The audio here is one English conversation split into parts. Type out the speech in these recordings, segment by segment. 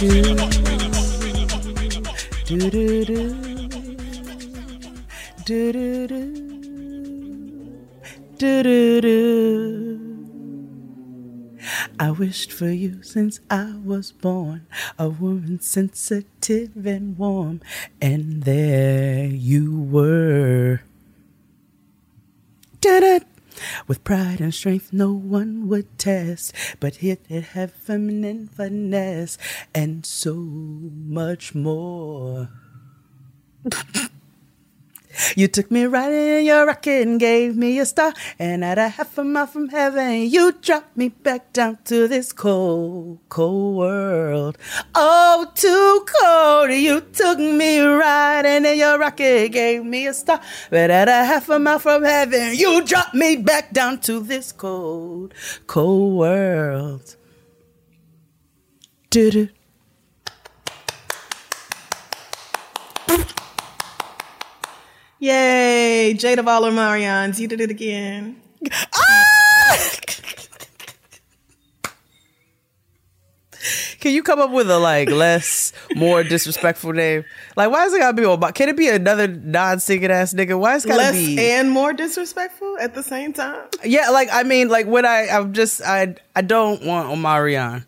Do do do. Do do do. Do do. I wished for you since I was born, a woman sensitive and warm, and there you were. Da-da. With pride and strength, no one would test, but it it had feminine finesse and so much more. You took me right in your rocket and gave me a star, and at a half a mile from heaven, you dropped me back down to this cold, cold world. Oh, too cold. You took me right in your rocket, gave me a star, but at a half a mile from heaven, you dropped me back down to this cold, cold world. Do-do. Yay, Jada Valler Marians, you did it again. Ah! Can you come up with a like less, more disrespectful name? Like, why is it gotta be Obama? Can it be another non-singing ass nigga? Why is it gotta Less be? and more disrespectful at the same time. yeah, like I mean, like when I, I'm just, I, I don't want Omarion,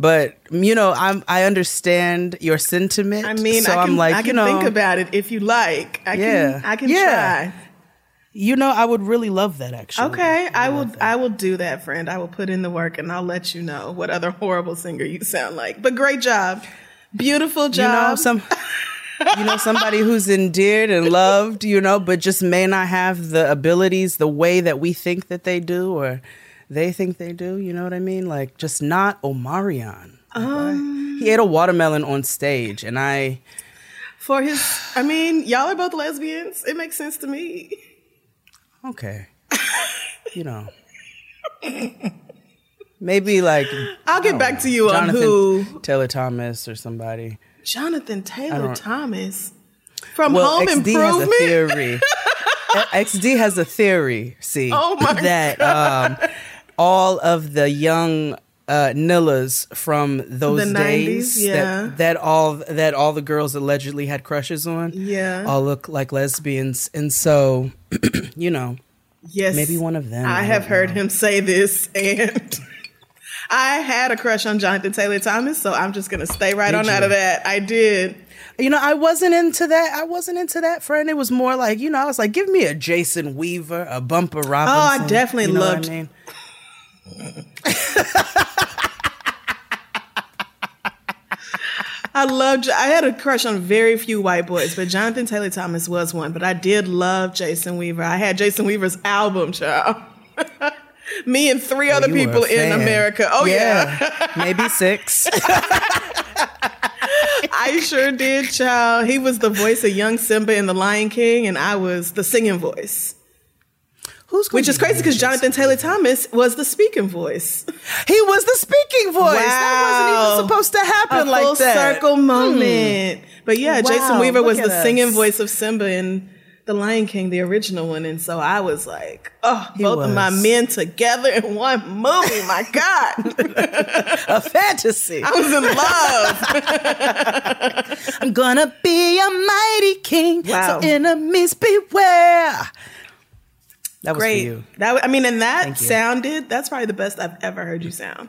but you know, I'm, I understand your sentiment. I mean, so I can, am like, I can you know, think about it if you like. I Yeah. can, I can Yeah. try. you know, I would really love that actually. Okay, I will. I will do that, friend. I will put in the work, and I'll let you know what other horrible singer you sound like. But great job, beautiful job. You know, some, you know, somebody who's endeared and loved, you know, but just may not have the abilities the way that we think that they do or they think they do. You know what I mean? Like, just not Omarion. Um, he ate a watermelon on stage, and I, For his, I mean, y'all are both lesbians. It makes sense to me. okay, you know, maybe like I'll get back to you on who Taylor Thomas or somebody. Jonathan Taylor Thomas from Well, Home XD has a theory. XD has a theory. See, Oh my that um, all of the young uh, Nillas from those The 90s, days yeah. that that all that all the girls allegedly had crushes on, Yeah. all look like lesbians, and so you know, Yes, maybe one of them. I I have heard know. him say this, and I had a crush on Jonathan Taylor Thomas, so I'm just gonna stay right Did on you? out of that. I did. You know, I wasn't into that. I wasn't into that friend. It was more like, you know, I was like, give me a Jason Weaver, a Bumper Robinson. Oh, I definitely you know what loved- I mean? I loved. I had a crush on very few white boys, but Jonathan Taylor Thomas was one. But I did love Jason Weaver. I had Jason Weaver's album, child. Me and three oh, other were a people in. America. Oh yeah. maybe six. I sure did, child. He was the voice of young Simba in The Lion King, and I was the singing voice. Which is crazy because Jonathan Taylor Thomas was the speaking voice. He was the speaking voice. Wow. That wasn't even supposed to happen A like full that. circle hmm. moment. But yeah, Jason Wow, Weaver was the at singing voice of Simba in The Lion King, the original one. And so I was like, oh, He both of my men together in one movie. My God. A fantasy. I was in love. I'm gonna be a mighty king. Wow. So enemies beware. That was for Great. you. That I mean, and that sounded, that's probably the best I've ever heard you sound.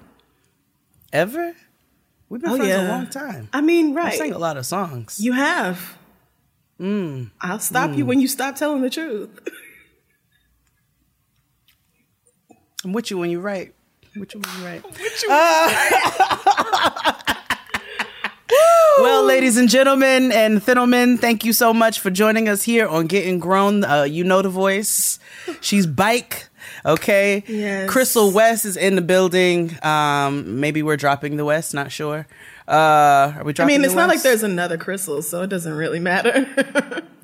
Ever? We've been Oh, friends a long time. I mean, right? I right. sang a lot of songs. You have. Mm. I'll stop you when you stop telling the truth. I'm with you when you write. With you when you write. Well, ladies and gentlemen and Thinelman, thank you so much for joining us here on Getting Grown. Uh, you know the voice. She's Bike. Okay. Yes. Crissle West is in the building. Um, maybe we're dropping the West. Not sure. Uh, are we dropping I mean, it's not like there's another Crissle, so it doesn't really matter.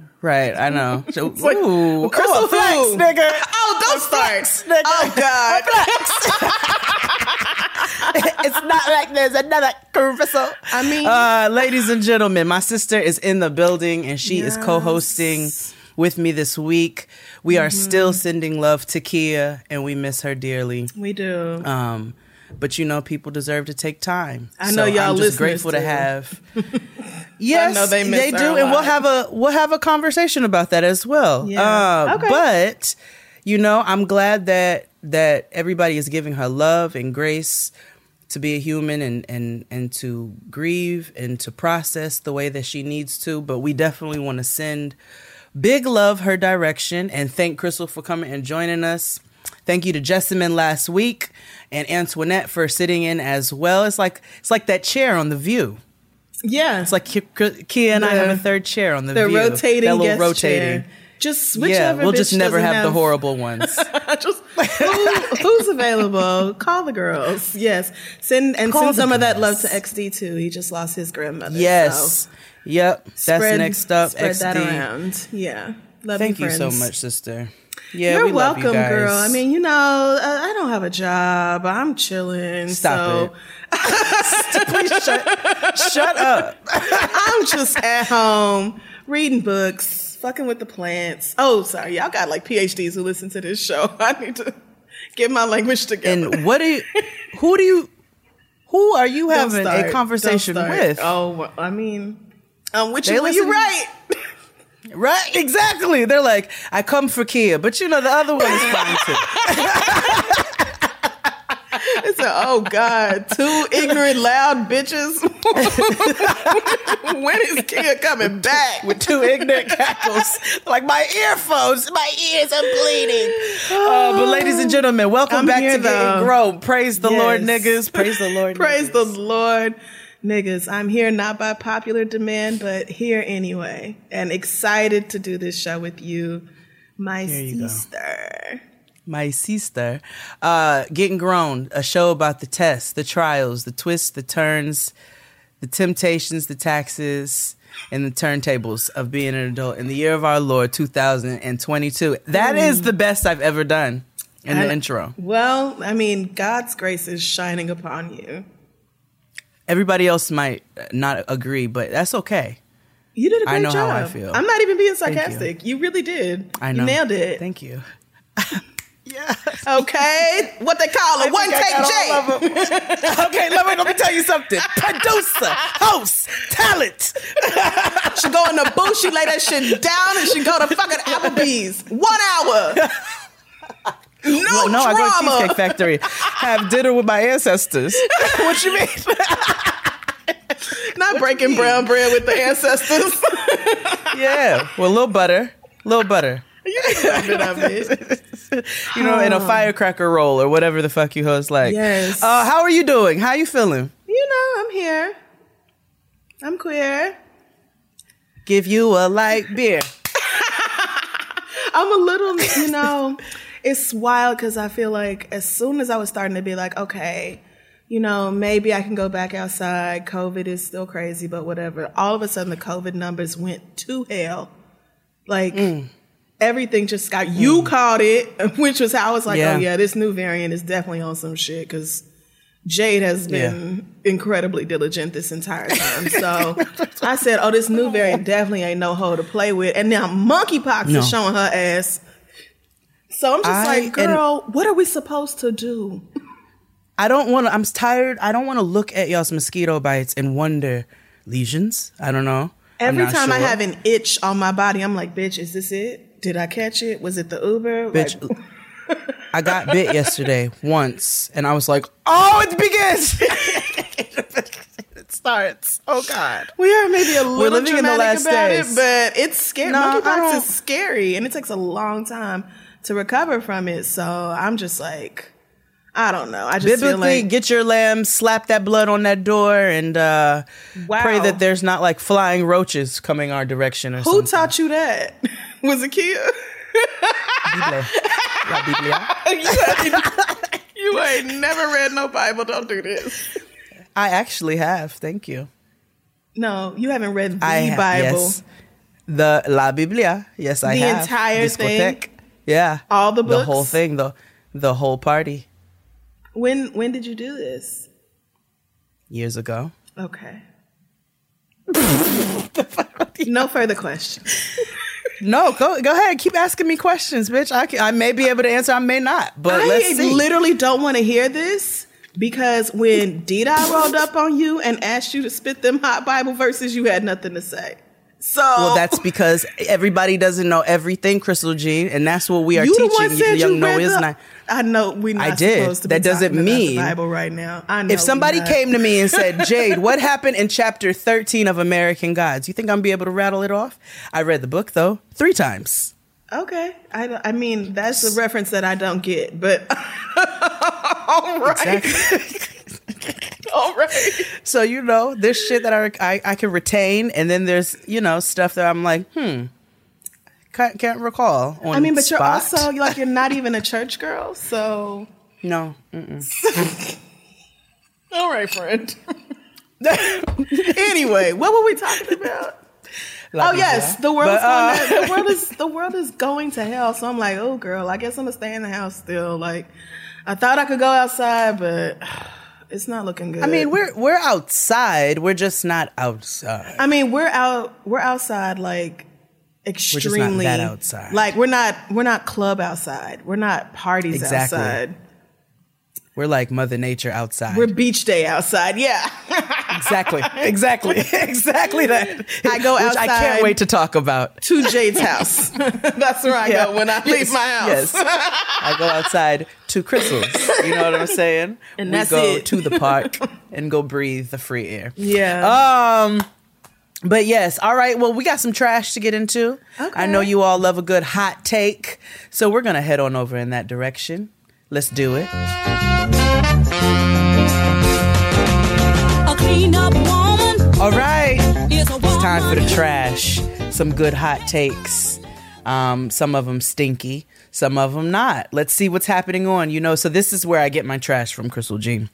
right. I know. So, like, ooh, Crissle ooh, a flex, nigga. Oh, don't start. nigga. Oh God. it's not like there's another Crissle. I mean- uh, ladies and gentlemen, my sister is in the building and she is co-hosting with me this week. We are Mm-hmm. still sending love to Kia and we miss her dearly. We do. Um, but you know, people deserve to take time. I know y'all I'm just grateful to do. have. Yes, know they miss they do, a and we'll have a we'll have a conversation about that as well. Yeah. Uh, Okay. But you know, I'm glad that that everybody is giving her love and grace to be a human and and and to grieve and to process the way that she needs to. But we definitely want to send big love her direction and thank Crissle for coming and joining us. Thank you to Jessamine last week and Antoinette for sitting in as well. It's like it's like that chair on the View. Yeah, It's like Ki- Ki- Kia and I have a third chair on the the View. rotating that little rotating. chair. Just switch Yeah, we'll just never doesn't have, the horrible ones. just who, who's available? Call the girls. Yes, send and Call send some of that love to XD too. He just lost his grandmother. yes. Yep. That's spread, next up. Spread XD. that around. Yeah. Love Thank you friends. so much, sister. Yeah, You're we love you welcome, guys. girl. I mean, you know, uh, I don't have a job. I'm chilling. Stop so it. Please shut, shut up. I'm just at home reading books, fucking with the plants. Oh, sorry. Y'all got like PhDs who listen to this show. I need to get my language together. And what do you? Who do you? Who are you having a conversation with? Oh, I mean, um, They you when you listen- right. Right? Exactly. They're like, I come for Kia, but you know the other one is fine too. It's a, oh God, two ignorant, loud bitches. when is Kia coming back? with two ignorant cackles. Like my earphones, my ears are bleeding. Uh, but ladies and gentlemen, welcome I'm back to Getting though. Grown. Praise the Lord, niggas. Praise the Lord. Praise niggas. the Lord. Niggas, I'm here not by popular demand, but here anyway. And excited to do this show with you, my you go. My sister. Uh, Getting Grown, a show about the tests, the trials, the twists, the turns, the temptations, the taxes, and the turntables of being an adult in the year of our Lord 2022. That is the best I've ever done in the intro. Well, I mean, God's grace is shining upon you. Everybody else might not agree, but that's okay. You did a great I know job. how I feel. I'm not even being you. sarcastic. You. really did. I know. You nailed it. Thank you. yeah. Okay. What they call a one take J. okay, let me, let me tell you something. Producer, host, talent. She go in the booth, she lay that shit down, and she go to fucking Applebee's. One hour. No, Well, no, I go to drama. Cheesecake Factory, have dinner with my ancestors. what you mean? Not breaking brown bread with the ancestors. yeah, well, a little butter, little butter. You can bit of it. You know, in a firecracker roll or whatever the fuck you host like. Yes. Uh, how are you doing? How you feeling? You know, I'm here. I'm queer. Give you a light beer. I'm a little, you know, it's wild because I feel like as soon as I was starting to be like, okay, you know, maybe I can go back outside. COVID is still crazy, but whatever. All of a sudden, the COVID numbers went to hell. Like, Mm. Everything just got, mm. you caught it, which was how I was like, oh, Yeah. oh, yeah, this new variant is definitely on some shit because Jade has been incredibly diligent this entire time. So I said, oh, this new variant definitely ain't no hoe to play with. And now monkeypox No. is showing her ass. So I'm just I- like, girl, what are we supposed to do? I don't want to. I'm tired. I don't want to look at y'all's mosquito bites and wonder lesions. I don't know. Every time I have an itch on my body, I'm like, bitch, is this it? Did I catch it? Was it the Uber? Bitch, Like, I got bit yesterday once, and I was like, "Oh, it begins." it starts. Oh God. we are maybe a little living in the last about days. it, but it's scary. No, I Monkeypox don't- is scary, and it takes a long time to recover from it. So I'm just like, I don't know. I just feel Biblically, like get your lamb, slap that blood on that door, and uh, Wow. pray that there's not like flying roaches coming our direction or something. who something. taught you that? Was it Kia? La Biblia. you, ain't, you ain't never read no Bible. Don't do this. I actually have. Thank you. No, you haven't read the I ha- Bible. Yes. The La Biblia. Yes, I The have. The entire thing? Yeah. All the books. The whole thing. The the whole party When when did you do this? years ago. Okay. no further questions. No, go go ahead. Keep asking me questions, bitch. I can, I may be able to answer. I may not. But let's I literally don't want to hear this Because when D-Dot rolled up on you and asked you to spit them hot Bible verses, you had nothing to say. So Well, that's because everybody doesn't know everything, Crissle Jean, and that's what we are you the teaching one said young you read Noahs. the, and I, know we not I did. supposed to be That doesn't the mean- Bible right now. I know if somebody came to me and said, "Jade, what happened in chapter 13 of American Gods?" You think I'm be able to rattle it off? I read the book though three times. Okay, I, I mean that's a reference that I don't get, but all right, all right. So you know, there's shit that I, I I can retain, and then there's you know stuff that I'm like, hmm, can't, can't recall. I mean, but you're also like you're not even a church girl, so no. Mm-mm. all right, friend. anyway, what were we talking about? Oh yes, the world But, is uh, going to, the world is the world is going to hell. So I'm like, oh girl, I guess I'm gonna stay in the house still. Like, I thought I could go outside, but it's not looking good. I mean, we're we're outside. We're just not outside. I mean, we're out. We're outside like extremely that outside. Like we're not. We're not club outside. We're not parties Exactly. outside. We're like Mother Nature outside. We're beach day outside. Yeah. exactly, exactly, exactly that. I go Which I can't wait to talk about. to Jade's house. That's where I Yeah. go when I leave Yes, my house. Yes, I go outside to Crissle's. You know what I'm saying? And we that's go it. to the park and go breathe the free air. Yeah. Um, but yes, all right. Well, we got some trash to get into. Okay. I know you all love a good hot take, so we're gonna head on over in that direction. Let's do it. A clean up woman All right. is a woman. It's time for the trash. Some good hot takes. Um, some of them stinky, some of them not. Let's see what's happening on. You know, so this is where I get my trash from, Crissle Jean.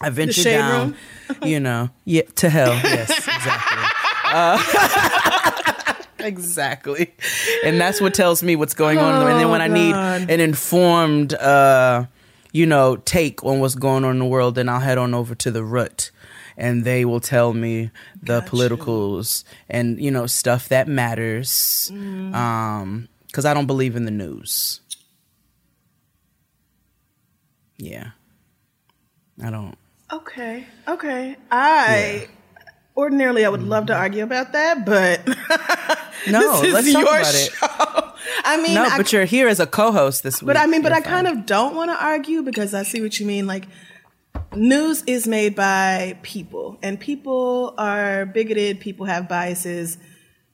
I venture down, you know, yeah, to hell. Yes, exactly. Uh, exactly. And that's what tells me what's going on. and then when I need God. an informed, uh, you know, take on what's going on in the world, then I'll head on over to the root and they will tell me the politicals and, you know, stuff that matters. Um, cause I don't believe in the news. Yeah. I don't. Okay. Okay. I ordinarily I would love to argue about that, but No, this is let's talk your about it. show. I mean, No, I, but you're here as a co-host this week. but I mean, but You're I kind of don't want to argue because I see what you mean. Like, news is made by people, and people are bigoted. People have biases.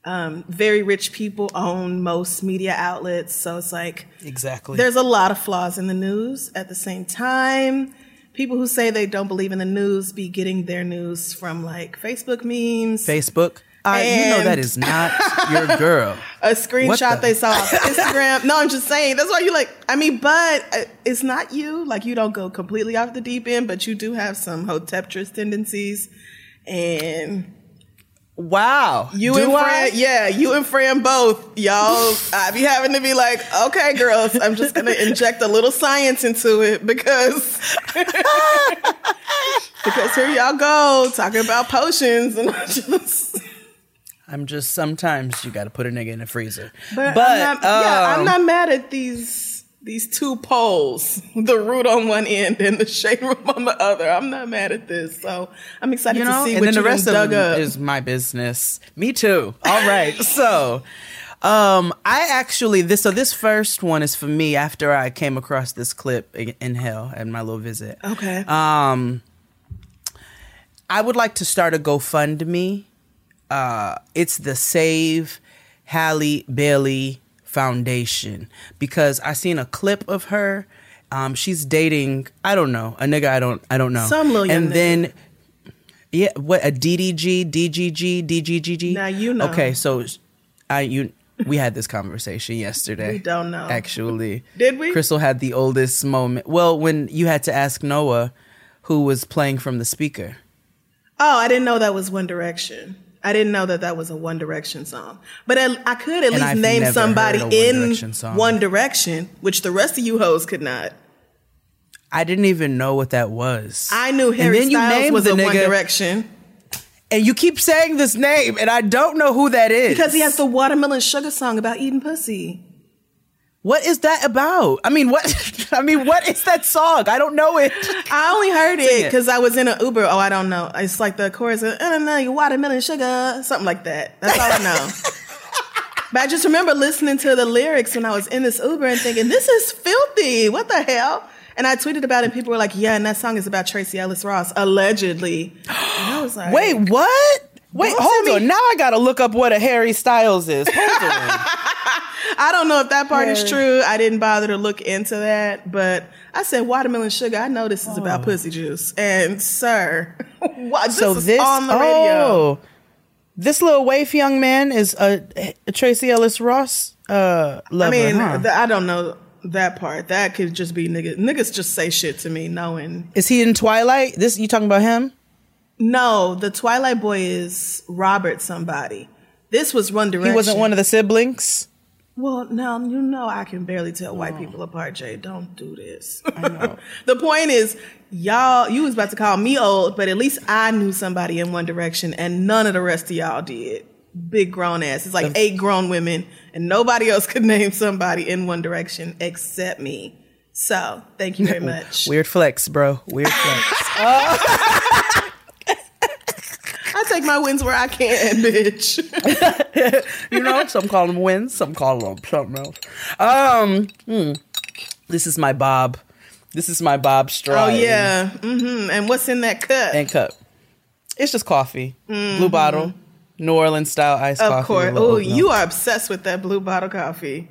Um, very rich people own most media outlets, so it's like exactly. there's a lot of flaws in the news. At the same time, people who say they don't believe in the news be getting their news from like Facebook memes, Facebook. Uh, you know that is not your girl. a screenshot the- they saw on Instagram. no, I'm just saying. That's why you like. I mean, but uh, it's not you. Like you don't go completely off the deep end, but you do have some hoteptress tendencies, and Wow. you Do and? Fran, yeah, you and Fran both, y'all. I be having to be like, okay, girls, I'm just gonna inject a little science into it because because here y'all go talking about potions and I just. I'm just sometimes you got to put a nigga in a freezer. But, I'm not, yeah, I'm um, not mad at these these two poles, the root on one end and the shade room on the other. I'm not mad at this, so I'm excited you know, to see and what then you the rest dug up. is my business. Me too. All right. so, um, I actually this so this first one is for me after I came across this clip in, in hell at my little visit. okay. Um, I would like to start a GoFundMe. Uh, it's the Save Halle Bailey Foundation because I seen a clip of her. Um, she's dating I don't know a nigga I don't I don't know Some little and nigga. then yeah what a DDG DGG DGGG Now you know. okay so I you we had this conversation yesterday We don't know. actually Did we? Crystal had the oldest moment well when you had to ask Noah who was playing from the speaker oh, I didn't know that was One Direction. I didn't know that that was a One Direction song. But I, I could at least I've name somebody One in Direction. One Direction, which the rest of you hoes could not. I didn't even know what that was I knew And Harry then you Styles named was the a One Direction. and you keep saying this name and I don't know who that is because he has the Watermelon Sugar song about eating pussy. What is that about? I mean, what? I mean, what is that song? I don't know it. I only heard Sing it it. because I was in an Uber. Oh, I don't know. It's like the chorus of, I don't know, you watermelon sugar, something like that. That's all I know. but I just remember listening to the lyrics when I was in this Uber and thinking, this is filthy. What the hell? And I tweeted about it and people were like, yeah, and that song is about Tracee Ellis Ross, allegedly. And I was like, Wait, what? Wait, hold on. me- Now I gotta look up what a Harry Styles is. Hold on. I don't know if that part is true. I didn't bother to look into that, but I said watermelon sugar. I know this is Oh. about pussy juice. And sir, what, this so is this on the radio. oh, this little waif young man is a, a Tracee Ellis Ross uh, lover. I mean, huh? th- I don't know that part. That could just be niggas. Niggas just say shit to me knowing. is he in Twilight? This you talking about him? No, the Twilight Boy is Robert somebody. This was One Direction. He wasn't one of the siblings. Well, now you know I can barely tell white people apart, Jay. Don't do this. the point is, y'all, you was about to call me old, but at least I knew somebody in One Direction, and none of the rest of y'all did. Big grown ass. It's like eight grown women, and nobody else could name somebody in One Direction except me. So, thank you very much. Weird flex, bro. Weird flex. I take my wins where I can, bitch. you know, some call them wins, some call them something else. Um, hmm. this is my Bob. This is my Bob Straw. oh yeah. Mm hmm. And what's in that cup? and cup. It's just coffee, blue bottle, New Orleans style iced coffee. Mm-hmm. of course. Oh, you are obsessed with that blue bottle coffee.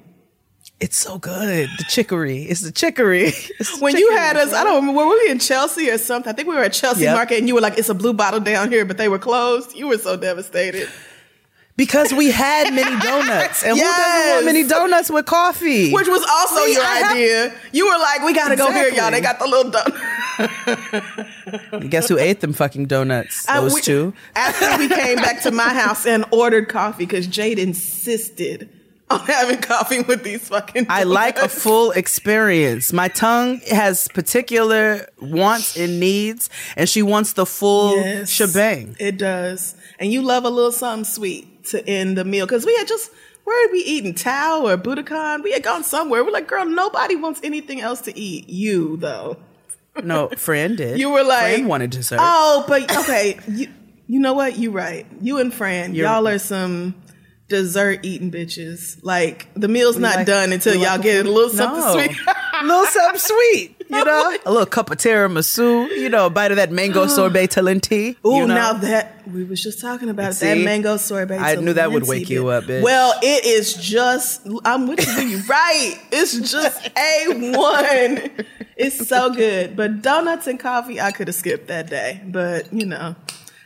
It's so good. The chicory. It's the chicory. It's the When you had us. I don't remember, were we in Chelsea or something? I think we were at Chelsea Yep. Market and you were like, it's a blue bottle down here, but they were closed. You were so devastated. because we had mini donuts, and who doesn't want mini donuts with coffee? Which was also See, your have- idea. You were like, we gotta go here, y'all. They got the little donut. Guess who ate them fucking donuts? I- Those we- two. After we came back to my house and ordered coffee because Jade insisted on having coffee with these fucking I like a full experience. My tongue has particular wants and needs, and she wants the full Yes, shebang. It does. And you love a little something sweet to end the meal. Because we had just, where had we eaten? Tao or Buddakan? We had gone somewhere. We're like, girl, nobody wants anything else to eat. You, though. No, friend did. You were like, friend wanted dessert. Oh, but okay. you, you know what? You're right. You and Fran, You're- y'all are some dessert eating bitches. Like, the meal's not like- done until y'all like get a little something No. sweet. a little something sweet, you know, a little cup of tiramisu, you know, a bite of that mango sorbet Talenti. Ooh, you know? now that we was just talking about it, that mango sorbet. I knew that would wake you up, bitch. Well, it is just. I'm with you. You right. It's just a one. It's so good. But donuts and coffee, I could have skipped that day. But you know,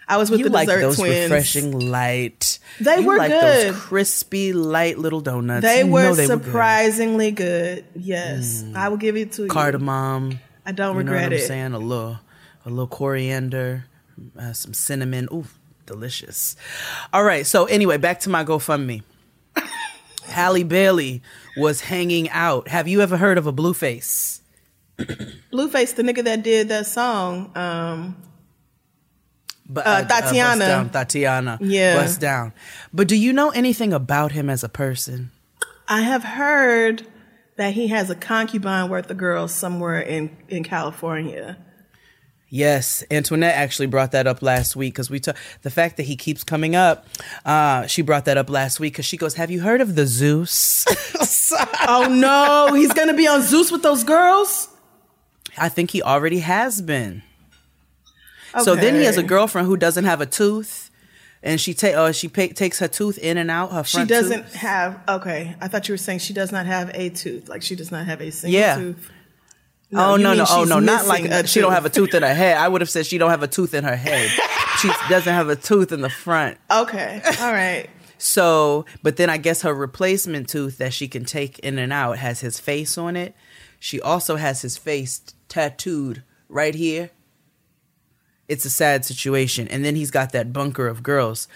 I was with you the like dessert those twins. refreshing light. They you were like good. Those crispy light little donuts. They You were they good. Mm. surprisingly good. Yes, I will give it to you. Cardamom. I don't You know regret what I'm it. saying? A little, a little coriander, uh, some cinnamon. Ooh, delicious. All right. So anyway, back to my GoFundMe. Halle Bailey was hanging out. Have you ever heard of a blueface? Blueface, the nigga that did that song. Um, But, Uh, Bust Tatiana. down, Tatiana. Yeah. Bust down. But do you know anything about him as a person? I have heard that he has a concubine worth of girls somewhere in in California. Yes, Antoinette actually brought that up last week because we took the fact that he keeps coming up. Uh, she brought that up last week because she goes, "Have you heard of the Zeus?" Oh no, he's gonna be on Zeus with those girls. I think he already has been. So then he has a girlfriend who doesn't have a tooth, and she ta- uh, she takes her tooth in and out. Her She doesn't tooth. have. Okay, I thought you were saying she does not have a tooth. Like she does not have a single Yeah. tooth. oh no no oh no not like a she don't have a tooth in her head. I would have said she don't have a tooth in her head. she doesn't have a tooth in the front. Okay, all right. So, but then I guess her replacement tooth that she can take in and out has his face on it. She also has his face tattooed right here. It's a sad situation. And then he's got that bunker of girls.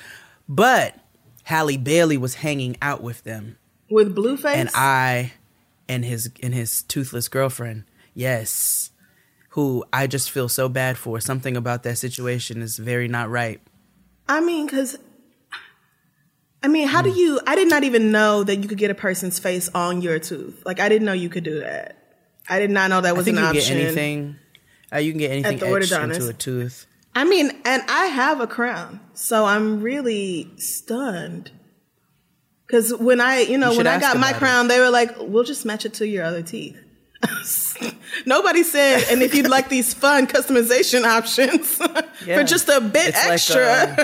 But Halle Bailey was hanging out with them. With Blueface, And I and his and his toothless girlfriend. Yes. Who I just feel so bad for. Something about that situation is very not right. I mean, because I mean, how do hmm. you? I did not even know that you could get a person's face on your tooth. Like, I didn't know you could do that. I did not know that was an you option. get anything. Uh, you can get anything etched into a tooth. I mean, and I have a crown, so I'm really stunned. Because when I, you know, You when I got my about it. crown, they were like, "We'll just match it to your other teeth." Nobody said, and if you'd like these fun customization options Yeah. for just a bit It's like, extra, uh,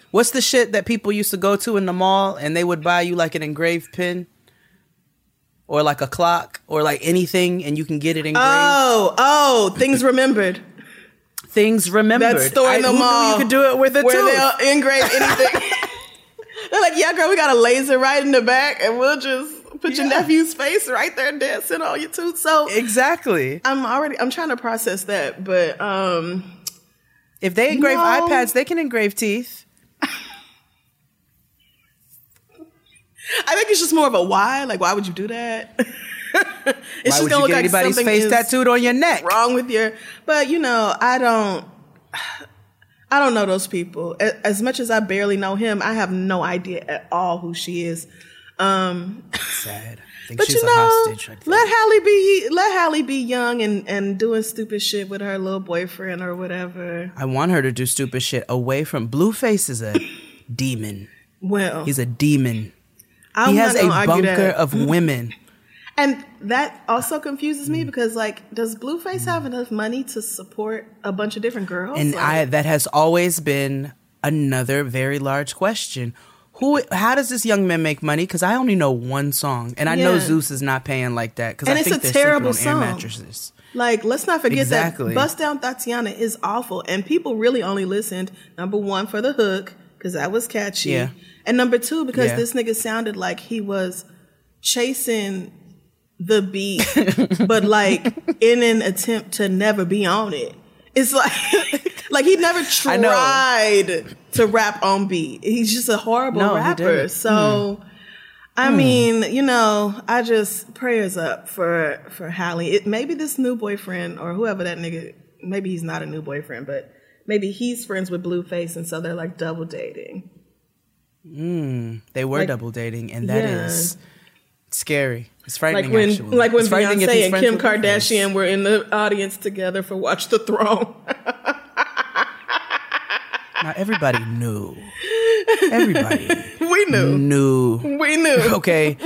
What's the shit that people used to go to in the mall and they would buy you like an engraved pin? Or like a clock or like anything and you can get it engraved. oh, oh, things remembered. Things remembered. That store in the mall. you could do it with a where tooth. they'll engrave anything. They're like, yeah, girl, we got a laser right in the back, and we'll just put your nephew's face right there dancing on your tooth. So Exactly. I'm already I'm trying to process that, but um If they engrave No. iPads, they can engrave teeth. I think it's just more of a why. Like, why would you do that? it's Why just would gonna you look get like anybody's something face tattooed on your neck? wrong with your. But you know, I don't. I don't know those people. As much as I barely know him, I have no idea at all who she is. Um, Sad. I think but she's you a know, hostage. Let Halle be let Halle be young and and doing stupid shit with her little boyfriend or whatever. I want her to do stupid shit away from Blueface is a demon. Well, He's a demon. I'm he has a bunker that. of women. And that also confuses Mm. me because, like, does Blueface have enough money to support a bunch of different girls? And Like, I that has always been another very large question. Who how does this young man make money? Because I only know one song. And I know Zeus is not paying like that. Because And I it's think a terrible sleeping on air song. mattresses. like, let's not forget Exactly. that Bust Down Tatiana is awful, and people really only listened number one for the hook because that was catchy, Yeah. and number two because Yeah. this nigga sounded like he was chasing the beat, but like in an attempt to never be on it. It's like, like he never tried to rap on beat. He's just a horrible No, rapper. So, I mean, you know, I just prayers up for for Halle. It maybe this new boyfriend or whoever that nigga. Maybe he's not a new boyfriend, but maybe he's friends with Blueface, and so they're like double dating. Mm, they were Like- double dating, and that is Yeah. scary. It's frightening. Like when, actually. like when It's Beyonce and Kim. Kardashian were in the audience together for Watch the Throne. Now everybody knew. Everybody we knew. knew. We knew. Okay,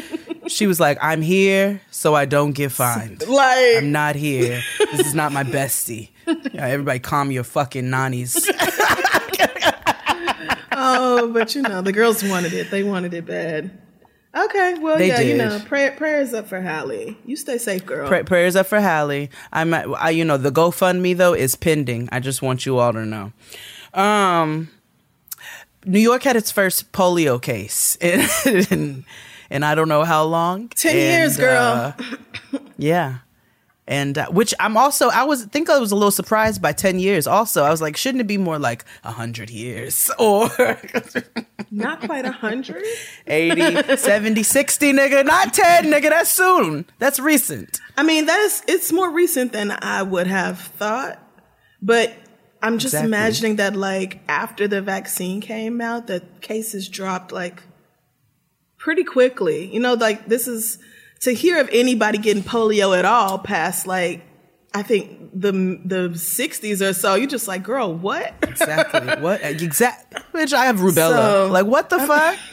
she was like, "I'm here, so I don't get fined. Like I'm not here. This is not my bestie." Yeah, everybody, calm your fucking nannies. Oh, but you know, the girls wanted it. They wanted it bad. Okay, well, They yeah, you know, pray, prayers up for Halle. You stay safe, girl. Pray- prayers up for Halle. I'm, I, you know, the GoFundMe though is pending. I just want you all to know. Um, New York had its first polio case, and, and I don't know how long. 10 years, girl. uh, yeah. And uh, which I'm also, I was think I was a little surprised by 10 years. Also, I was like, shouldn't it be more like 100 years or Not quite a hundred. 80, 70, 60, nigga? Not 10, nigga. That's soon. That's recent. I mean, that's it's more recent than I would have thought. But I'm just Exactly. imagining that, like, after the vaccine came out, the cases dropped like pretty quickly. You know, like this is to hear of anybody getting polio at all past like I think the the 60s or so. You're just like, girl, what? Exactly. what? Exact. Bitch, I have rubella. So- like, what the fuck?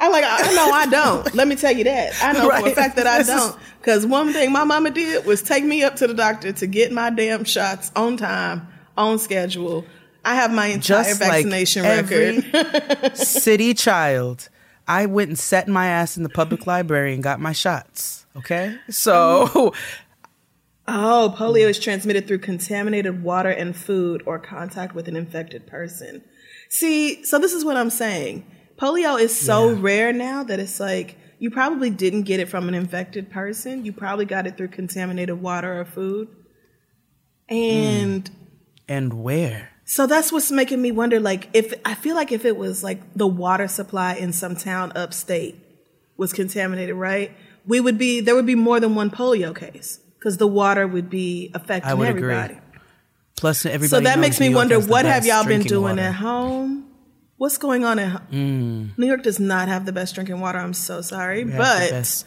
I'm like, I know I don't. Let me tell you that. I know for a fact that I don't. Because one thing my mama did was take me up to the doctor to get my damn shots on time, on schedule. I have my entire Just like vaccination every record. city child, I went and sat my ass in the public library and got my shots. Okay, so Oh, polio is transmitted through contaminated water and food or contact with an infected person. See, so this is what I'm saying. Polio is so Yeah. rare now that it's like you probably didn't get it from an infected person. You probably got it through contaminated water or food. Mm. And and where? So that's what's making me wonder like if I feel like if it was like the water supply in some town upstate was contaminated, right? We would be there would be more than one polio case because the water would be affecting I would agree. Plus, everybody. So that makes me wonder what have y'all been doing water. at home What's going on in mm. New York? Does not have the best drinking water. I'm so sorry, We but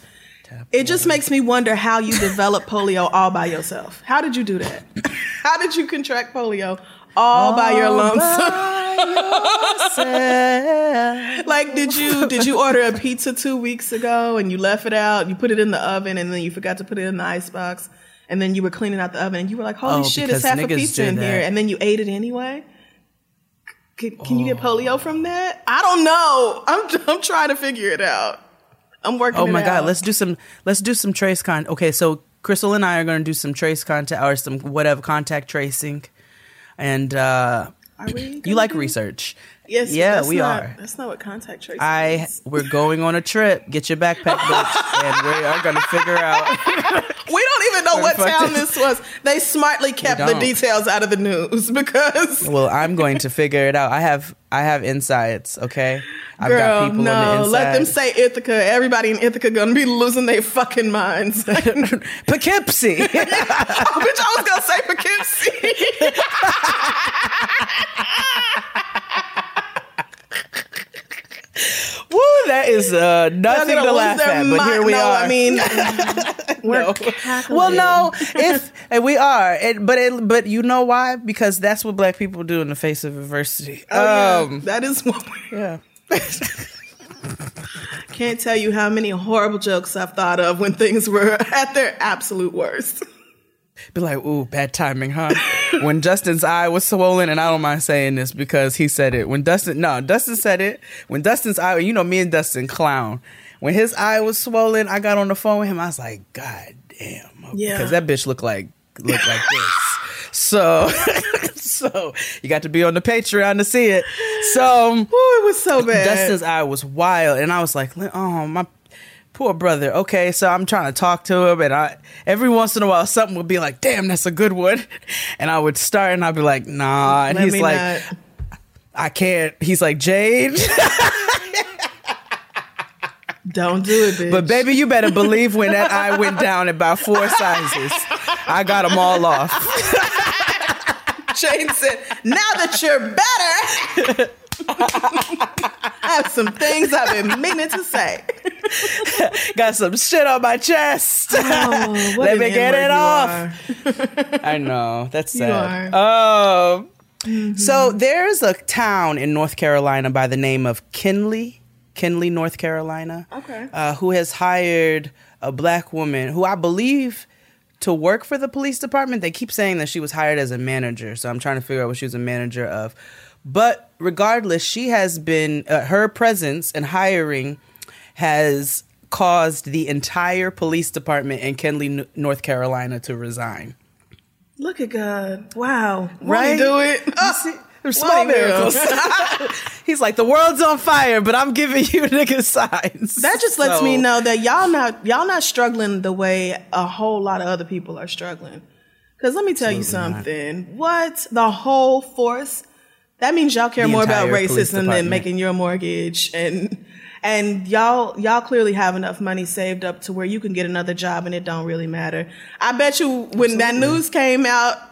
it just makes me wonder how you developed polio all by yourself. How did you do that? How did you contract polio all by your lumps? yourself. like, did you did you order a pizza two weeks ago and you left it out? You put it in the oven and then you forgot to put it in the ice box, and then you were cleaning out the oven and you were like, "Holy Oh, shit, it's half a pizza in here," and then you ate it anyway. Can, can you get oh. polio from that? I don't know. I'm I'm trying to figure it out. I'm working. Oh it my god, out. let's do some let's do some trace con. Okay, so Crissle and I are going to do some trace contact or some whatever contact tracing, and uh Are we you like Research? Yes. Yeah, we not- are. That's not what contact tracing I is. we're going on a trip. Get your backpack, bitch, and we are going to figure out. We don't even know what town this. was. They smartly kept the details out of the news because Well, I'm going to figure it out. I have I have insights. Okay, I've girl, got people no, on the inside. let them say Ithaca. Everybody in Ithaca gonna be losing their fucking minds. Poughkeepsie. Bitch, I was gonna say Poughkeepsie. Woo, that is uh, nothing gonna laugh at. But here we no, are. I mean, No. Well, no, if and we are, it, but it, but you know why? Because that's what black people do in the face of adversity. Oh, yeah, um, that is what. yeah. Can't tell you how many horrible jokes I've thought of when things were at their absolute worst. Be like, ooh, bad timing, huh? when Dustin's eye was swollen, and I don't mind saying this because he said it. When Dustin, no, Dustin said it. When Dustin's eye, you know, me and Dustin clown. When his eye was swollen, I got on the phone with him. I was like, God damn, Yeah. because that bitch looked like looked like this. So, so you got to be on the Patreon to see it. So. Ooh, it was so bad. Dustin's eye was wild, and I was like, "Oh, my poor brother." Okay, so I'm trying to talk to him, and I every once in a while something would be like, "Damn, that's a good one," and I would start, and I'd be like, "Nah," and Let he's like, not- "I can't." He's like, "Jade," don't do it, bitch. but baby, you better believe when that eye went down about four sizes, I got them all off. Jane said, "Now that you're better." I have some things I've been meaning to say. Got some shit on my chest. Oh, Let me get it off. I know that's sad. Um, Mm-hmm. so there's a town in North Carolina by the name of Kenly, Kenly, North Carolina. Okay. Uh, who has hired a black woman who I believe to work for the police department? They keep saying that she was hired as a manager, so I'm trying to figure out what she was a manager of. But regardless, she has been uh, her presence and hiring has caused the entire police department in Kenly, North Carolina, to resign. Look at God. Wow. Right? do it? There's small Won't he do it? miracles. He's like, the world's on fire, but I'm giving you niggas signs. That just lets So- me know that y'all not y'all not struggling the way a whole lot of other people are struggling. Cause let me tell you Absolutely not. something. What the whole force? That means y'all care The more about racism than making your mortgage and and y'all y'all clearly have enough money saved up to where you can get another job and it don't really matter. I bet you when that news came out,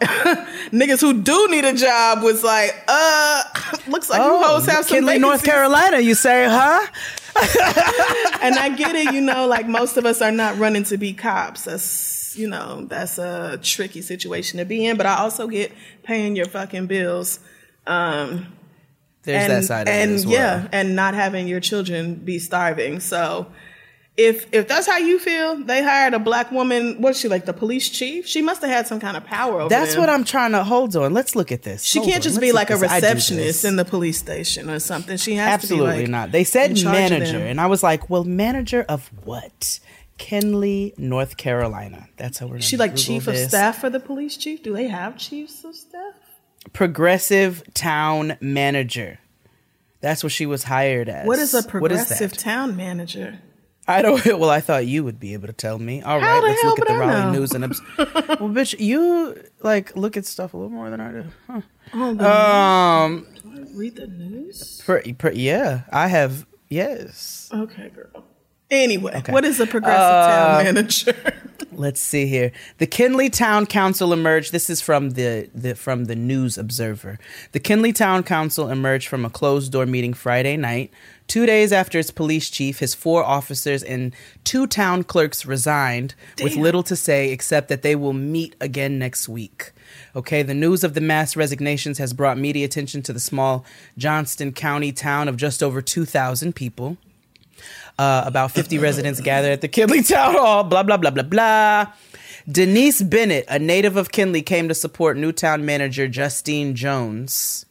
niggas who do need a job was like, uh, looks like you hoes have some Oh, North. Carolina, you say, huh? and I get it, you know, like most of us are not running to be cops. That's, you know, that's a tricky situation to be in. But I also get paying your fucking bills. Um, There's and, that side of and well. yeah, and not having your children be starving. So if if that's how you feel, they hired a black woman. What's she like? The police chief? She must have had some kind of power over That's them. what I'm trying to hold on. Let's look at this. She Hold can't on. just Let's be like a this. Receptionist in the police station or something. She has Absolutely to be like not. They said in charge of manager, and I was like, well, manager of what? Kenly, North Carolina. That's how we're. She like Google chief of staff for the police chief. Do they have chiefs of staff? Progressive town manager. That's what she was hired as. What is a progressive that? town manager? I don't. Well, I thought you would be able to tell me. All right, let's look at the I Raleigh know? news and. Obs- well, bitch, you like look at stuff a little more than I do. Huh. Oh, Um, read the news. pretty, pretty, yeah, I have. Yes, Okay, girl. Anyway, what is a progressive Uh, town manager? Let's see here. The Kenly Town Council emerged. This is from the, the from the News Observer. The Kenly Town Council emerged from a closed door meeting Friday night. Two days after its police chief, his four officers, and two town clerks resigned with little to say except that they will meet again next week. Okay, the news of the mass resignations has brought media attention to the small Johnston County town of just over 2,000 people. Uh, about 50 residents gathered at the Kenly Town Hall, blah, blah, blah, blah, blah. Denise Bennett, a native of Kenly, came to support new town manager Justine Jones.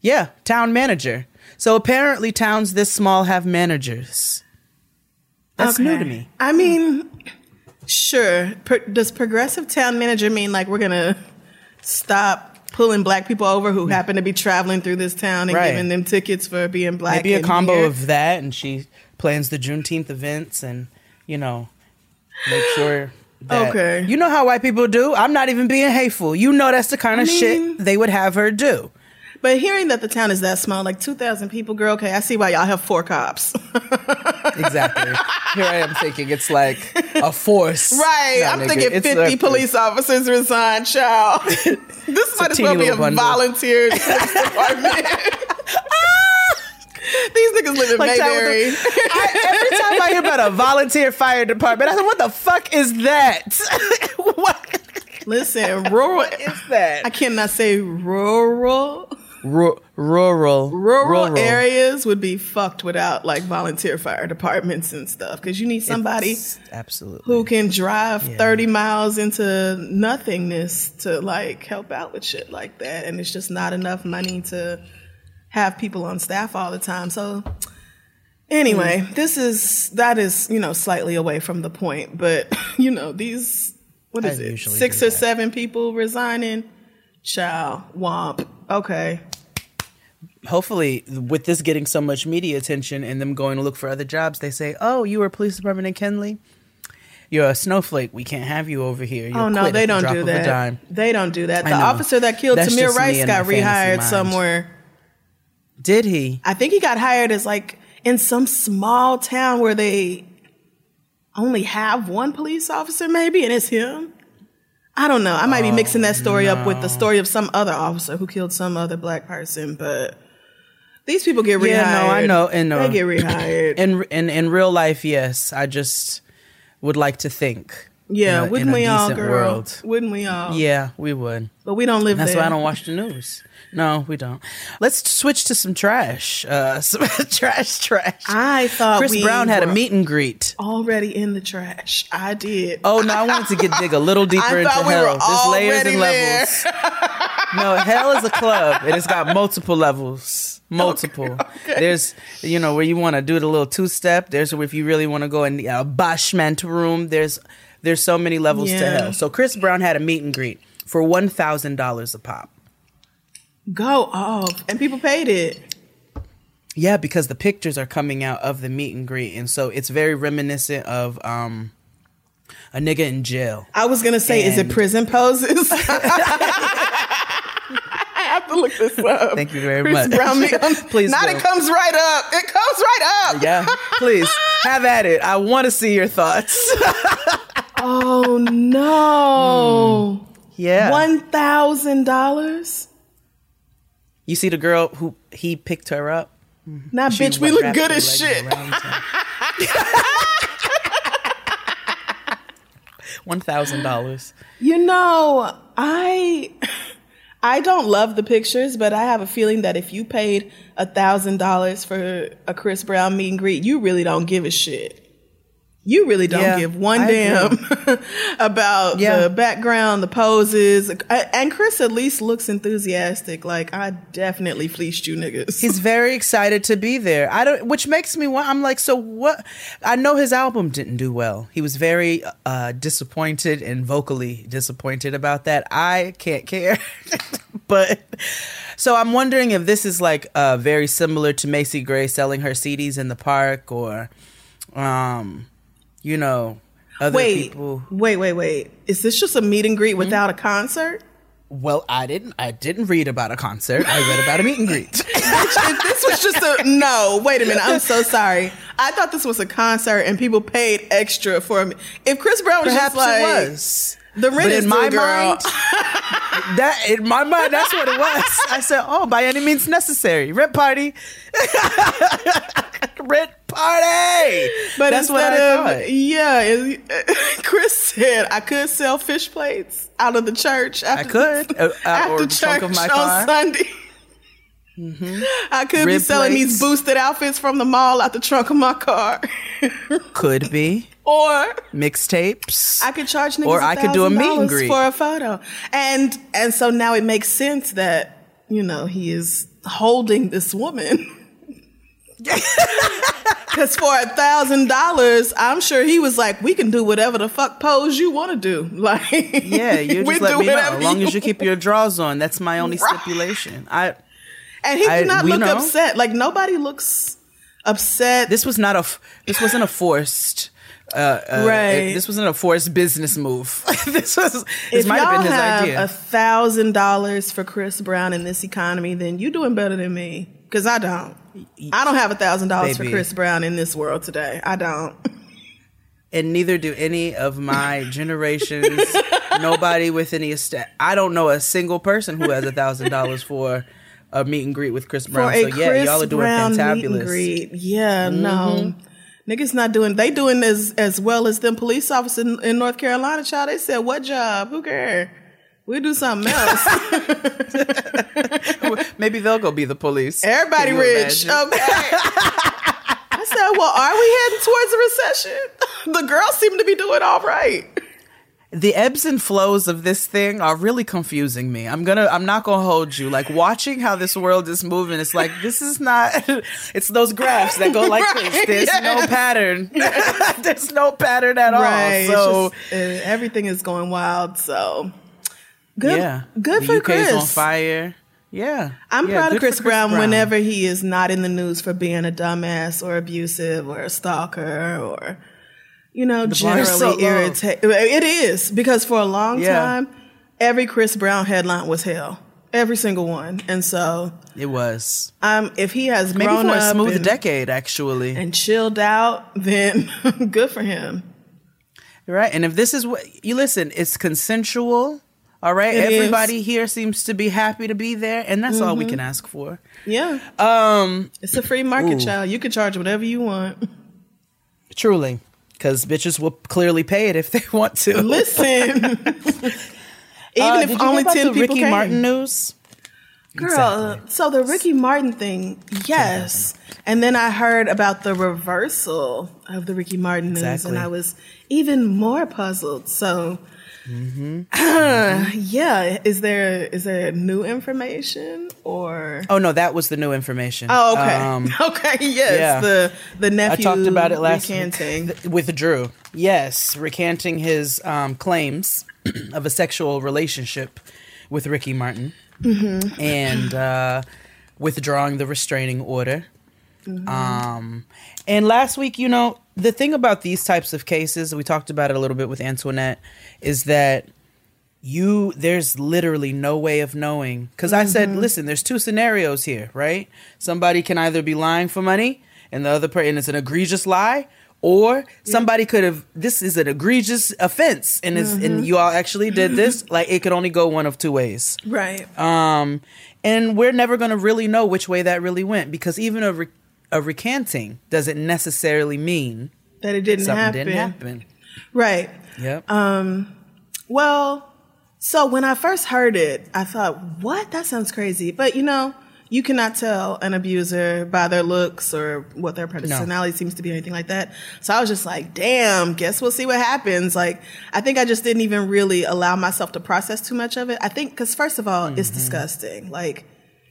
Yeah, town manager. So apparently, towns this small have managers. That's new to me. I mean, sure. Does progressive town manager mean like we're gonna stop pulling black people over who happen to be traveling through this town and Right. giving them tickets for being black? Maybe a combo here? of that, and she plans the Juneteenth events and, you know, make sure. That, Okay. You know how white people do? I'm not even being hateful. You know that's the kind of I mean- shit they would have her do. But hearing that the town is that small, like two thousand people, girl. Okay, I see why y'all have four cops. Exactly. Here I am thinking it's like a force. right. I'm nigga, thinking fifty a- police officers resign. Child, this might as well be a bundle. volunteer department. These niggas live in Like, Mayberry. Mayberry. I, every time I hear about a volunteer fire department, I said, "What the fuck is that? what Listen, rural. is that?" I cannot say rural. Ru- rural, Rural, areas would be fucked without like volunteer fire departments and stuff because you need somebody It's- absolutely. who can drive 30 miles into nothingness to like help out with shit like that and it's just not enough money to have people on staff all the time so anyway Mm. this is that is you know slightly away from the point but you know these what is I it six or that. seven people resigning child womp okay Hopefully, with this getting so much media attention and them going to look for other jobs, they say, "Oh, you were police department in Kenly. You're a snowflake. We can't have you over here." You'll Oh no, they don't do that. They don't do that. I The know. officer that killed That's Tamir Rice got rehired mind. somewhere. Did he? I think he got hired as like in some small town where they only have one police officer, maybe, and it's him. I don't know. I might be mixing that story up with the story of some other officer who killed some other black person, but these people get rehired. Yeah, no, I know, and, uh, they get rehired. In in in real life, yes. I just would like to think. yeah, in a- wouldn't in we all, girl? world. Wouldn't we all? Yeah, we would. but we don't live That's there. why I don't watch the news. No, we don't. Let's switch to some trash. Uh, some trash, trash. I thought Chris we Brown had a meet and greet. already in the trash. I did. Oh no, I wanted to get dig a little deeper into we hell. There's layers and there. levels. no, hell is a club, and it's got multiple levels. Multiple. There's, you know, where you want to do the little two step. There's where if you really want to go in the uh, bashment room. There's, there's so many levels to hell. So Chris Brown had a meet and greet for one thousand dollars a pop. Go off. And people paid it. Yeah, because the pictures are coming out of the meet and greet, and so it's very reminiscent of um, a nigga in jail. I was gonna say, is it prison poses? I have to look this up. Thank you very Chris much. Brown Please Not it comes right up. It comes right up. Yeah, please have at it. I want to see your thoughts. Oh no. yeah, One thousand dollars? You see the girl who he picked her up. Mm-hmm. Nah, She bitch, we look good as shit. One thousand dollars. You know, I I don't love the pictures, but I have a feeling that if you paid a thousand dollars for a Chris Brown meet and greet, you really don't give a shit. You really don't Yeah, give one I damn about Yeah. the background, the poses, and Chris at least looks enthusiastic. Like I definitely fleeced you niggas. He's very excited to be there. I don't, which makes me want. I'm like, so what? I know his album didn't do well. He was very uh, disappointed and vocally disappointed about that. I can't care, but so I'm wondering if this is like uh, very similar to Macy Gray selling her CDs in the park, or, um, you know, other wait, people. wait, wait, wait. Is this just a meet and greet hmm? without a concert? Well, I didn't. I didn't read about a concert. I read about a meet and greet. this was just a no, wait a minute. I'm so sorry. I thought this was a concert and people paid extra for me. If Chris Brown was Perhaps just like it was. the rent But is in my girl. mind, that in my mind, that's what it was. I said, "Oh, by any means necessary, rent party, rent party." But that's what instead I of thought. yeah, it- Chris said I could sell fish plates out of the church. After, could, uh, after or church the trunk of my on car. Mm-hmm. Sunday. I could be selling plates. these boosted outfits from the mall out the trunk of my car, Could be or mixtapes. I could charge niggas Or I could do a meet and greet. for a photo, and and so now it makes sense that you know he is holding this woman. Because for a thousand dollars, I'm sure he was like, "We can do whatever the fuck pose you want to do." Like, yeah, you just let me know. As long as you keep your drawers on, that's my only Right. stipulation. I And he I- did not look know. upset. Like nobody looks upset. this was not a. this wasn't a forced uh, uh, Right. this wasn't a forced business move. this was this if might y'all have been his have idea. a thousand dollars for Chris Brown in this economy, then you're doing better than me. Because I don't. I don't have a thousand dollars for Baby. Chris Brown in this world today. I don't. and neither do any of my generations. nobody with any estate. I don't know a single person who has a thousand dollars for a meet and greet with Chris Brown. so yeah, y'all are doing Brown meet and fantabulous. greet. Yeah, no. Mm-hmm. Niggas not doing they doing as as well as them police officers in, in North Carolina, child. They said, What job? Who care? We do something else. Maybe they'll go be the police. Everybody rich. imagine? Um, okay. I said, Well, are we heading towards a recession? The girls seem to be doing all right. the ebbs and flows of this thing are really confusing me. I'm gonna, I'm not gonna hold you. Like watching how this world is moving, it's like this is not. It's those graphs that go like Right, this. There's no pattern. There's no pattern at Right. all. So just, everything is going wild. So good. yeah, Good the for UK's Chris. on fire. Yeah, I'm Yeah, proud of for Chris, Brown, Brown. whenever he is not in the news for being a dumbass or abusive or a stalker or, you know, bar generally so low. irritated. It is because for a long Yeah. time, every Chris Brown headline was hell. Every single one. And so, It was um, if he has maybe grown for a smooth and, decade, actually. and chilled out, then good for him. Right. And if this is what you listen, it's consensual. All right. It is. Everybody here seems to be happy to be there, and that's all we can ask for. Yeah. Um, It's a free market, Ooh. child. You can charge whatever you want. truly, because bitches will clearly pay it if they want to. Listen. Even Uh, if only hear about 10 the people Ricky came. Martin news? Girl, Exactly. so the Ricky Martin thing, yes. And then I heard about the reversal of the Ricky Martin news, Exactly. and I was even more puzzled. So, Mm-hmm. yeah, is there is there new information or? Oh no, that was the new information. Oh, okay, Um, okay, yes, yeah. the the I nephew. talked about it last recanting. week with Drew. Yes, recanting his um, claims of a sexual relationship with Ricky Martin Mm-hmm. and uh, withdrawing the restraining order. Mm-hmm. Um, and last week, you know, the thing about these types of cases, we talked about it a little bit with Antoinette, is that you there's literally no way of knowing because i said Mm-hmm. listen there's two scenarios here right somebody can either be lying for money and the other person and it's an egregious lie or somebody could have this is an egregious offense and Mm-hmm. and you all actually did this like it could only go one of two ways right. um and we're never going to really know which way that really went because even a, re- a recanting doesn't necessarily mean that it didn't something happen. didn't happen Right. yep um, Well, so when I first heard it, I thought, what? That sounds crazy. But you know, you cannot tell an abuser by their looks or what their personality seems to be or anything like that. So I was just like, damn, guess we'll see what happens. Like, I think I just didn't even really allow myself to process too much of it. I think, cause first of all, it's mm-hmm. disgusting. Like,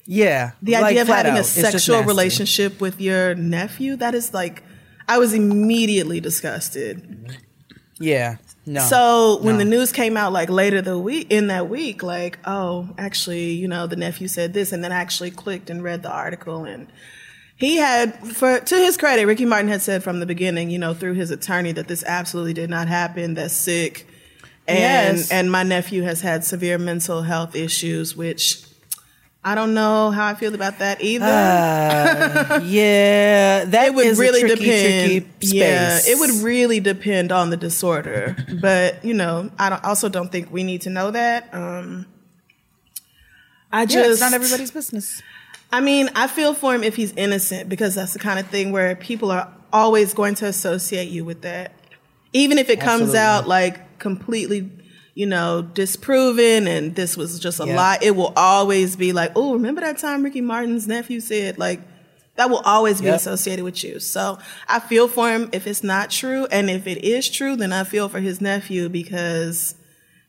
yeah the like, idea of having out, a sexual relationship with your nephew, that is like, I was immediately disgusted. yeah no So when No. the news came out like later the week in that week, like, oh, actually, you know, the nephew said this, and then I actually clicked and read the article and he had for to his credit, Ricky Martin had said from the beginning, you know, through his attorney that this absolutely did not happen, that's sick. And Yes. and my nephew has had severe mental health issues, which I don't know how I feel about that either. Uh, yeah, that would really tricky, depend. tricky space. Yeah, it would really depend on the disorder. but you know, I don't, also don't think we need to know that. Um, I Yeah, just it's not everybody's business. I mean, I feel for him if he's innocent because that's the kind of thing where people are always going to associate you with that. Even if it comes out like completely, you know, disproven and this was just a Yeah. lie, it will always be like, oh, remember that time Ricky Martin's nephew said, like, that will always be Yep. associated with you. So I feel for him if it's not true. And if it is true, then I feel for his nephew because,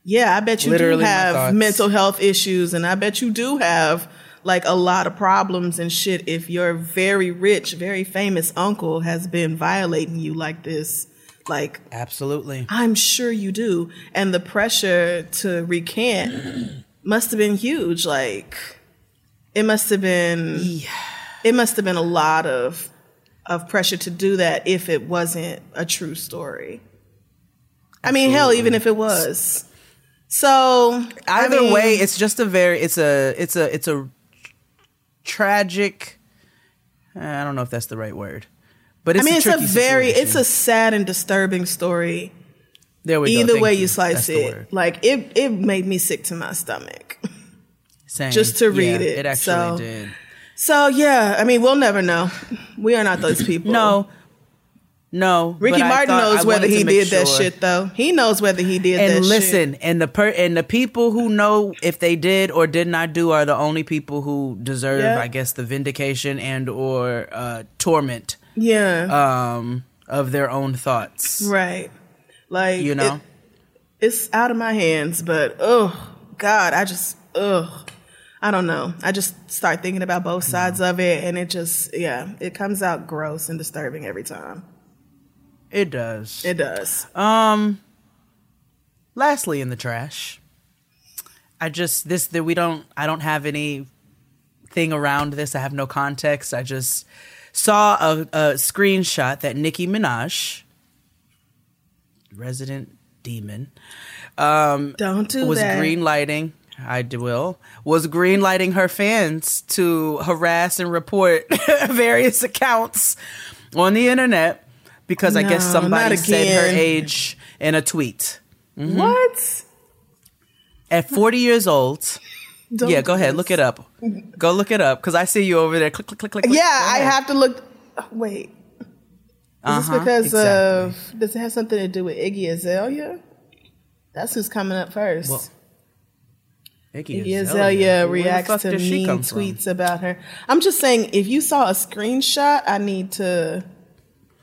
yeah, I bet you Literally do have mental health issues and I bet you do have like a lot of problems and shit if your very rich, very famous uncle has been violating you like this. Like, Absolutely. I'm sure you do. And the pressure to recant must have been huge. Like, it must have been, it must have been a lot of, of pressure to do that if it wasn't a true story. I mean, hell, even if it was. So I Either mean, way, it's just a very it's a it's a it's a tragic. I don't know if that's the right word, but I mean, a it's a very, situation. it's a sad and disturbing story. there we go. Either Thank way you. you slice That's it, like it, it made me sick to my stomach. Same. just to read Yeah, it, It actually so- did. So yeah, I mean, we'll never know. We are not those people. No, no. Ricky Martin knows I whether he did that shit though. He knows whether he did that And shit. listen, and the per and the people who know if they did or did not do are the only people who deserve, Yeah. I guess, the vindication and or uh, torment Yeah, um, of their own thoughts. right. Like You know, it- it's out of my hands, but oh God, I just ugh. I don't know. I just start thinking about both sides of it, and it just yeah, it comes out gross and disturbing every time. it does. It does. Um. Lastly, in the trash, I just this that we don't. I don't have any thing around this. I have no context. I just saw a, a screenshot that Nicki Minaj, resident demon, um, Don't do was that. green lighting. I will was green lighting her fans to harass and report various accounts on the internet because I guess somebody said her age in a tweet. What? At 40 years old, Don't yeah, go ahead, this. look it up. Go look it up because I see you over there. Click, click, click, click. Yeah, I have to look. oh, Wait, is this Uh-huh, because exactly. of? Does it have something to do with Iggy Azalea? That's who's coming up first. Well, Iggy Iggy Azalea. Azalea reacts to mean come from? tweets about her. I'm just saying, if you saw a screenshot, I need to.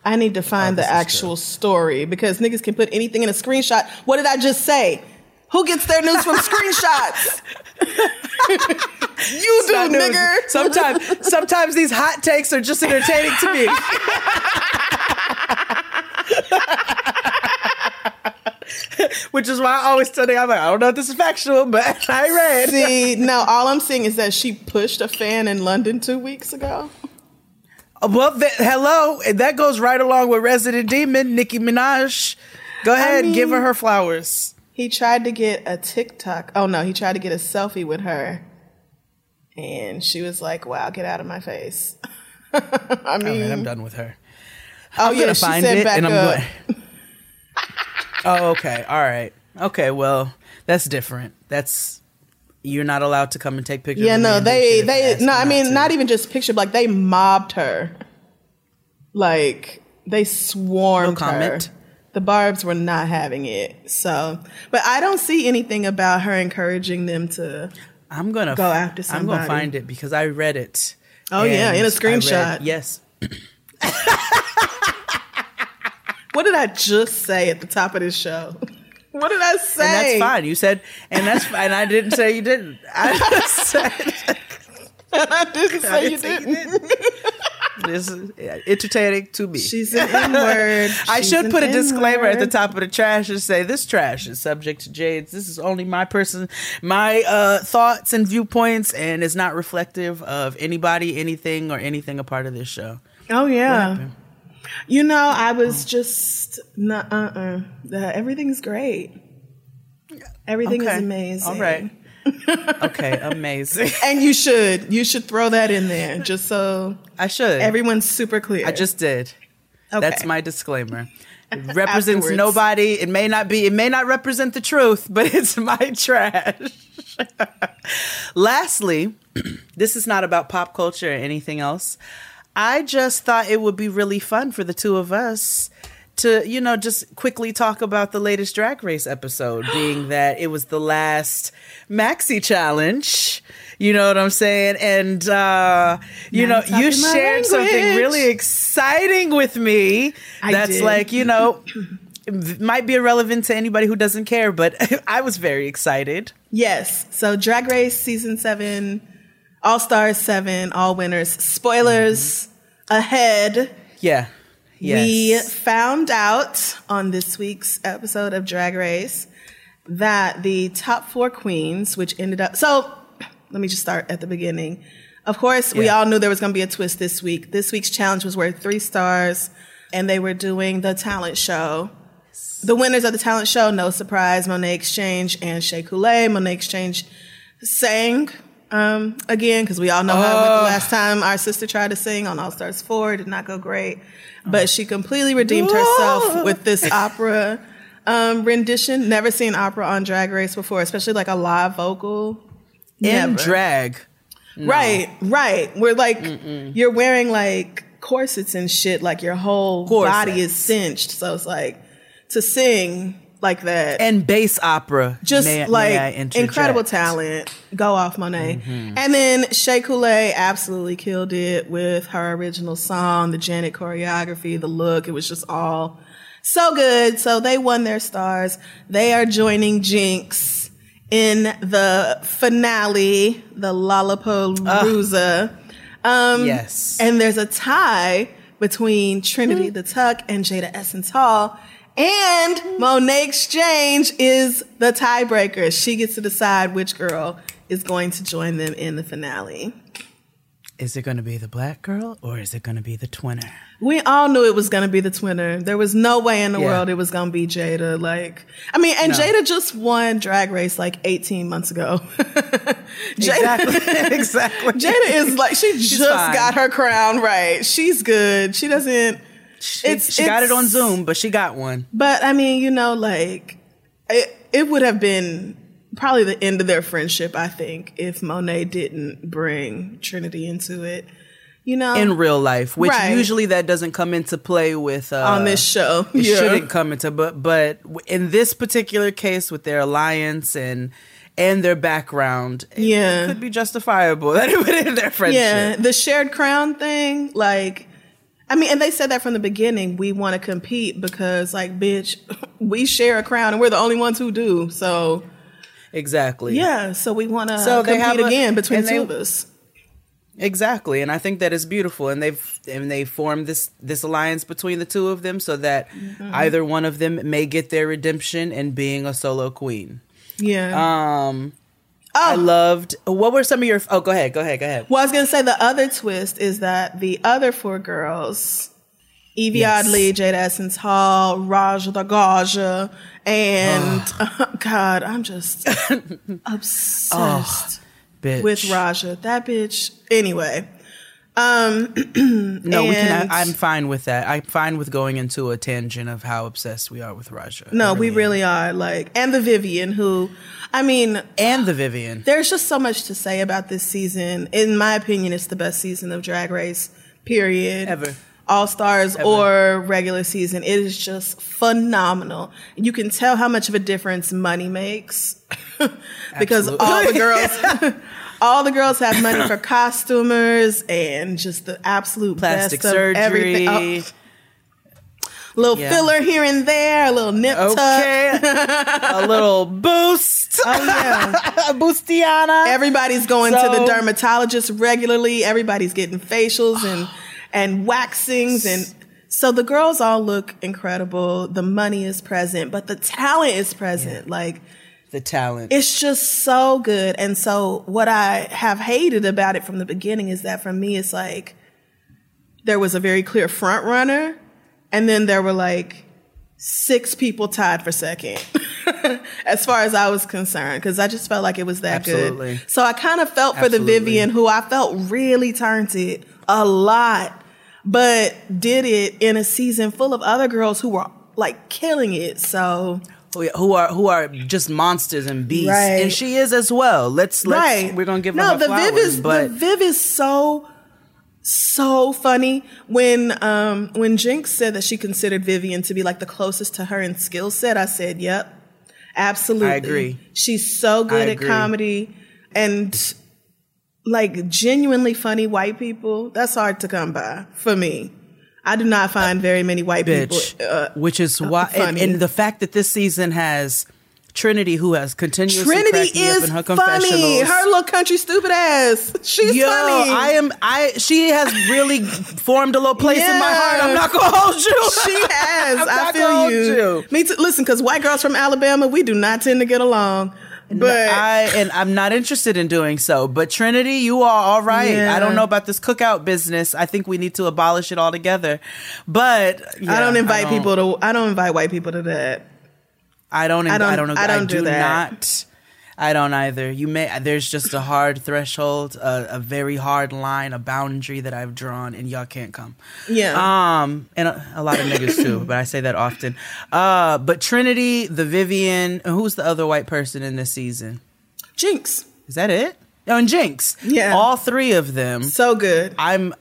I need to find Oh, the actual story because niggas can put anything in a screenshot. What did I just say? Who gets their news from screenshots? you do, news. nigger. Sometimes, sometimes these hot takes are just entertaining to me. Which is why I always tell them, I'm like, I don't know if this is factual, but I read. See, no, all I'm seeing is that she pushed a fan in London two weeks ago. Uh, well, th- hello, that goes right along with Resident Demon, Nicki Minaj. Go ahead, give her her flowers. He tried to get a TikTok. Oh no, he tried to get a selfie with her. And she was like, wow, get out of my face. I oh, mean, right, I'm done with her. oh I'm yeah, she find said it, back and I'm up. going. oh, okay, all right, okay. Well, that's different. That's you're not allowed to come and take pictures. Yeah, no, they, they, no, I mean, to. not even just picture, like they mobbed her. Like they swarmed No her. The Barbs were not having it. So, but I don't see anything about her encouraging them to. I'm gonna go after somebody. I'm gonna find it because I read it. Oh, yeah, in a screenshot. read- yes, What did I just say at the top of this show? What did I say? and that's fine. You said, and that's fine. I didn't say you didn't. I just said I didn't I say you didn't say you didn't. This is entertaining to me. She's an N word. I should put a disclaimer at the top of the trash and say this trash is subject to Jade's. This is only my person, my uh, thoughts and viewpoints, and it's not reflective of anybody, anything, or anything a part of this show. Oh yeah. You know, I was just. Uh. uh The, everything's great. Everything Okay. is amazing. All right. Okay, amazing. And you should. You should throw that in there just so I should. everyone's super clear. I just did. Okay. That's my disclaimer. It represents Afterwards. nobody. It may not be. It may not represent the truth, but it's my trash. Lastly, this is not about pop culture or anything else. I just thought it would be really fun for the two of us to, you know, just quickly talk about the latest Drag Race episode, being that it was the last Maxi challenge. You know what I'm saying? And uh, you Now know, you shared something really exciting with me. I that's did. like, you know, might be irrelevant to anybody who doesn't care, but I was very excited. Yes. So Drag Race season seven, All Stars seven, all winners. Spoilers ahead. Yeah. We found out on this week's episode of Drag Race that the top four queens, which ended up so let me just start at the beginning. Of course, we all knew there was going to be a twist this week. This week's challenge was worth three stars, and they were doing the talent show. The winners of the talent show, no surprise, Monét X Change and Shea Coulee. Monét X Change sang um, again because we all know how the last time our sister tried to sing on All Stars 4. It did not go great. But she completely redeemed herself with this opera um, rendition. Never seen opera on Drag Race before, especially like a live vocal. In Never. drag. Right, right. We're like, you're wearing like corsets and shit, like your whole body is cinched. So it's like to sing like that. And bass opera. just May- may like interject? incredible talent. Go off, Monet. Mm-hmm. And then Shea Coulee absolutely killed it with her original song, the Janet choreography, the look. It was just all so good. So they won their stars. They are joining Jinkx in the finale, the Lollapalooza. Um, Yes. and there's a tie between Trinity the Tuck and Jaida Essence Hall. And Monét X Change is the tiebreaker. She gets to decide which girl is going to join them in the finale. Is it going to be the black girl or is it going to be the twinner? We all knew it was going to be the twinner. There was no way in the Yeah. world it was going to be Jaida. Like, I mean, and No. Jaida just won Drag Race like 18 months ago. Jaida, Exactly. exactly. Jaida is like, she just fine. got her crown right. She's good. She doesn't. She, It's- she got it on Zoom, but she got one. But I mean, you know, like it, it would have been probably the end of their friendship, I think, if Monet didn't bring Trinity into it. You know, in real life, which Right. usually that doesn't come into play with uh, on this show. It Yeah. shouldn't come into, but but in this particular case, with their alliance and and their background, Yeah. it could be justifiable that it would end their friendship. Yeah, the shared crown thing, like, I mean, and they said that from the beginning. We want to compete because, like, bitch, we share a crown and we're the only ones who do. So, Exactly. yeah, so we want to So they compete have a- again between two they- of us. Exactly, and I think that is beautiful, and they've and they formed this this alliance between the two of them, so that Mm-hmm. either one of them may get their redemption in being a solo queen. Yeah. Um, I oh. loved. What were some of your? Oh, go ahead, go ahead, go ahead. Well, I was gonna say the other twist is that the other four girls, Yvie Yes. Oddly, Jaida Essence Hall, Raja the Gaja, and oh, God, I'm just obsessed Bitch. with Raja. That bitch. Anyway, um, No, we can. I, I'm fine with that. I'm fine with going into a tangent of how obsessed we are with Raja. no, we am. really are like, and the Vivienne, who, I mean, and the Vivienne. there's just so much to say about this season. In my opinion, it's the best season of Drag Race, period. Ever. All stars or regular season. It is just phenomenal. You can tell how much of a difference money makes because all the girls, all the girls have money for costumers and just the absolute Plastic best of everything. surgery. Oh, little Yeah. filler here and there, a little nip tuck. Okay, a little boost. Oh yeah. a boostiana. Everybody's going to the dermatologist regularly. Everybody's getting facials and and waxings and so the girls all look incredible. The money is present, but the talent is present. Like the talent. it's just so good. And so what I have hated about it from the beginning is that for me it's like there was a very clear front runner and then there were like six people tied for second. as far as I was concerned, because I just felt like it was that Absolutely. good. So I kind of felt for Absolutely. the Vivienne, who I felt really turned it a lot, but did it in a season full of other girls who were like killing it. So who are who are just monsters and beasts, Right. and she is as well. Let's let's right, we're gonna give no the flowers, Viv is but the Viv is so so funny when um when Jinkx said that she considered Vivienne to be like the closest to her in skill set. I said, "Yep, absolutely." I agree. She's so good at comedy and like genuinely funny white people. That's hard to come by for me. I do not find very many white bitch, people. Uh, which is why, and, and the fact that this season has Trinity, who has continuously Trinity cracked me up is in her funny. confessionals. Her little country stupid ass. She's Yo, funny. I am. I she has really formed a little place in my heart. I'm not gonna hold you. She has. I'm I feel hold you. you. Me too. Listen, because white girls from Alabama, we do not tend to get along. But I and I'm not interested in doing so. But Trinity, you are all right. Yeah. I don't know about this cookout business. I think we need to abolish it altogether. But I don't yeah, invite people to. I don't invite white people to that. I don't. I I don't. don't- I don't. I don't do that. not. I don't either. You may. There's just a hard threshold, a, a very hard line, a boundary that I've drawn, and y'all can't come. Yeah. Um, and a, a lot of niggas too, but I say that often. Uh, but Trinity, the Vivienne, who's the other white person in this season? Jinkx. Is that it? Oh, and Jinkx. Yeah. all three of them. So good. I'm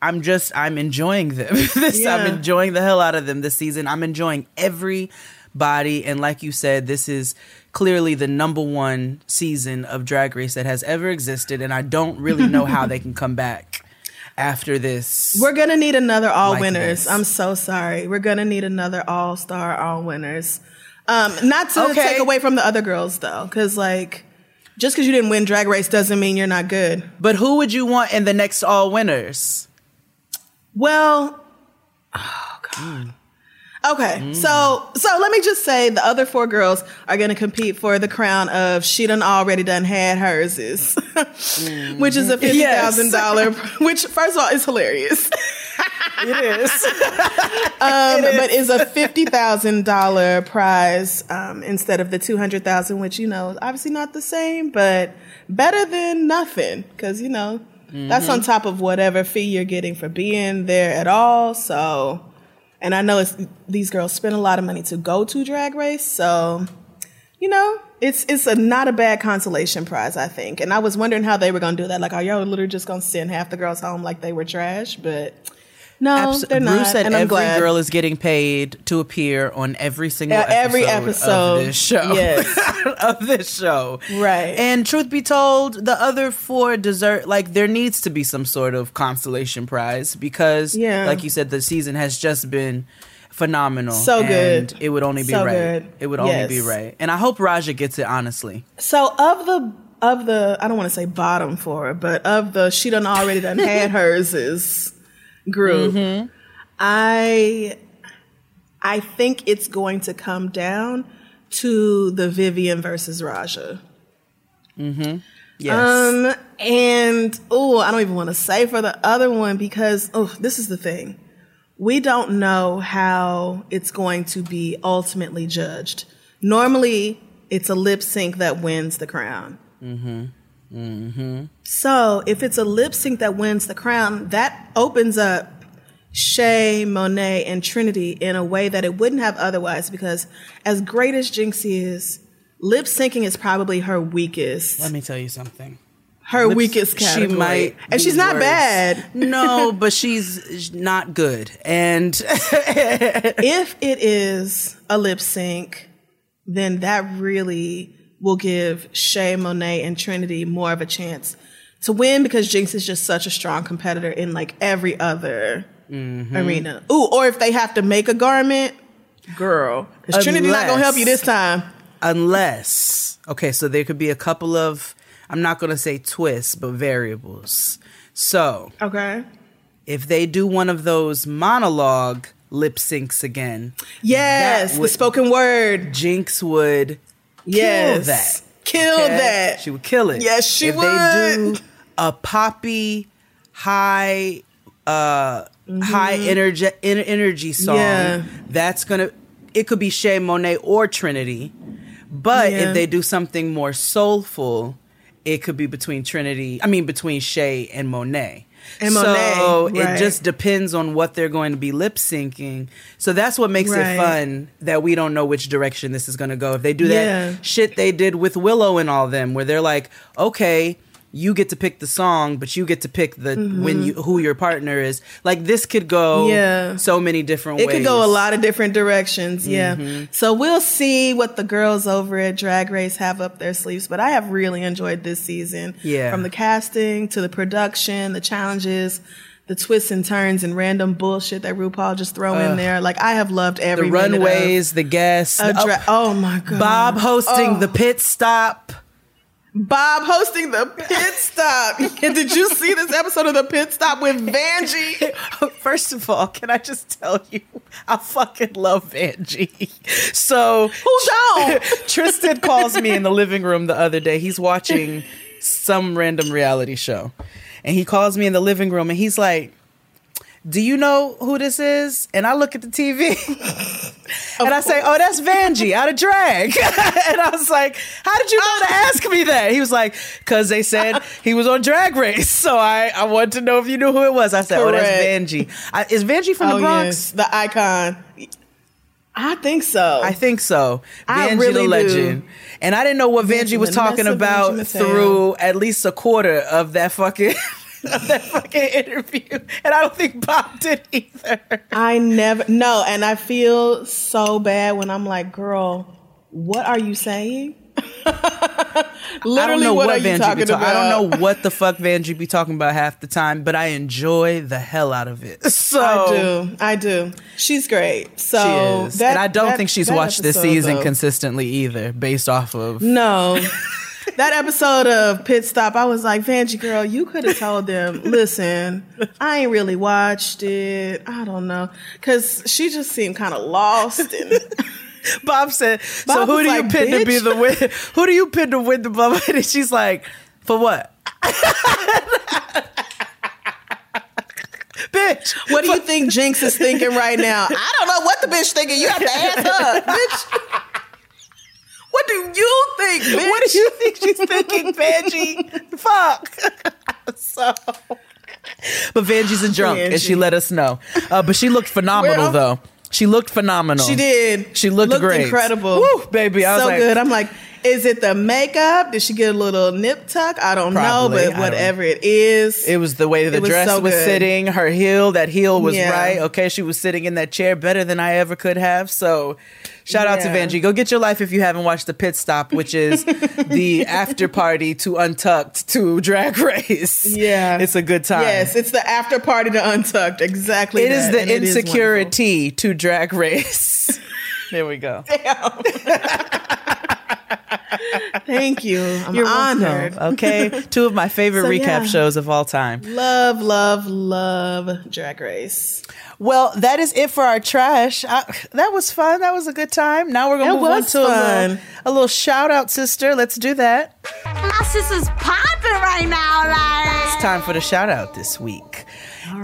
I'm just I'm enjoying them. this Yeah. I'm enjoying the hell out of them this season. I'm enjoying everybody and like you said this is clearly the number one season of Drag Race that has ever existed and I don't really know how they can come back after this. We're gonna need another all Like winners. this. I'm so sorry. We're gonna need another all star all winners. Um, not to Okay. take away from the other girls though, because like just because you didn't win Drag Race doesn't mean you're not good. but who would you want in the next all winners? Well, oh god. Okay, Mm. so so let me just say the other four girls are going to compete for the crown of she done already done had hers is, which is a fifty thousand dollar. Which first of all is hilarious, It is. um, but is a fifty thousand dollar prize um, instead of the two hundred thousand, which you know obviously not the same, but better than nothing because you know that's on top of whatever fee you're getting for being there at all. So. And I know it's these girls spend a lot of money to go to Drag Race, so you know it's it's a not a bad consolation prize, I think. And I was wondering how they were gonna do that. Like, are y'all literally just gonna send half the girls home like they were trash? But no, Abs- they're Bruce not. said and I'm every glad. girl is getting paid to appear on every single every episode, of this show. yes. of this show. Right. And truth be told, the other four deserve like there needs to be some sort of consolation prize because Yeah. like you said, the season has just been phenomenal. So and good. It would only be So right. good. It would only Yes. be right. And I hope Raja gets it honestly. So of the of the I don't want to say bottom four, but of the she done already done had hers is group. Mm-hmm. I I think it's going to come down to the Vivienne versus Raja. Yes. Um, and oh, I don't even want to say for the other one because oh, this is the thing. We don't know how it's going to be ultimately judged. Normally, it's a lip sync that wins the crown. Mm-hmm. Mm-hmm. So, if it's a lip sync that wins the crown, that opens up Shea, Monet, and Trinity in a way that it wouldn't have otherwise. Because as great as Jinkx is, lip syncing is probably her weakest Let me tell you something. her Lips- weakest category. She might, and she's not worse. bad. no, but she's not good. And if it is a lip sync, then that really will give Shea, Monet, and Trinity more of a chance to win because Jinkx is just such a strong competitor in like every other Mm-hmm. arena. Ooh, or if they have to make a garment, girl, because Trinity's not gonna help you this time. unless okay so there could be a couple of i'm not to say twists but variables so Okay. if they do one of those monologue lip syncs again Yes, would- the spoken word. jinkx would Yes. kill that Kill okay? that. she would kill it Yes, she would. if they do a poppy high uh high energy en- energy song Mm-hmm. Yeah. that's gonna it could be Shea Monet or Trinity But Yeah. if they do something more soulful, it could be between Trinity. I mean, between Shea and Monet. And so Monet, it just depends on what they're going to be lip syncing. So that's what makes Right. it fun that we don't know which direction this is going to go. If they do that Yeah. shit they did with Willow and all them, where they're like, okay, you get to pick the song, but you get to pick the when you who your partner is. Like this could go Mm-hmm. Yeah. so many different It ways. could go a lot of different directions, yeah. Mm-hmm. So we'll see what the girls over at Drag Race have up their sleeves. But I have really enjoyed this season. Yeah. From the casting to the production, the challenges, the twists and turns and random bullshit that RuPaul just throw in there. Like I have loved every the minute of runways, the guests. the- dra- oh, my god. Bob hosting Oh. the pit stop. Bob hosting the pit stop. Did you see this episode of the pit stop with Vanjie? First of all, can I just tell you, I fucking love Vanjie. So Who don't? Tristan calls me in the living room the other day. He's watching some random reality show. And he calls me in the living room and he's like, Do you know who this is? And I look at the TV and I say, Oh, that's Vanjie out of drag. and I was like, How did you know to ask me that? He was like, Because they said he was on drag race. So I, I wanted to know if you knew who it was. I said, Oh, that's Vanjie. I, is Vanjie from Oh, the Bronx? yes. The icon. I think so. I think so. Vanjie really the do. legend. And I didn't know what Vanjie was talking about through at least a quarter of that fucking of that fucking interview. And I don't think Bob did either. I never no, and I feel so bad when I'm like, girl, what are you saying? I Literally, don't know what, what, are you Vanjie talking be talking. about? I don't know what the fuck Vanjie be talking about half the time, but I enjoy the hell out of it. So I do. I do. She's great. So She is. that- and I don't that- think she's that watched this season though- consistently either, based off of No. that episode of Pit Stop, I was like, Vanjie girl, you could have told them, listen, I ain't really watched it. I don't know. Cause she just seemed kind of lost and Bob said, "So who do you like, pin to be the win? Who do you pin to win the bubble?" And she's like, "For what, bitch? What do you think Jinkx is thinking right now? I don't know what the bitch thinking. You have to ask her, bitch. What do you think, bitch? What do you think she's thinking, Vanjie? Fuck." so, but Vanjie's a drunk, and she let us know. Uh, but she looked phenomenal, though. She looked phenomenal. She did. She looked great. incredible. Woo, baby. I was so like- good. I'm like, is it the makeup? Did she get a little nip tuck? I don't Probably. Know, but whatever it is. It was the way the was dress so was good. sitting, her heel, that heel was Yeah. right. Okay, she was sitting in that chair better than I ever could have. So, shout out to Vanjie. Go get your life if you haven't watched the pit stop, which is the after party to Untucked to Drag Race. Yeah. it's a good time. Yes, it's the after party to Untucked. Exactly. it is that, the and it is insecurity to Drag Race. there we go. wonderful. Thank you. I'm You're honored. welcome. Okay, two of my favorite So, recap yeah. shows of all time. Love, love, love Drag Race. Well, that is it for our trash. I, that was fun. That was a good time. Now we're gonna move on to a little, a little shout out, sister. Let's do that. My sister's popping right now, like. It's time for the shout out this week.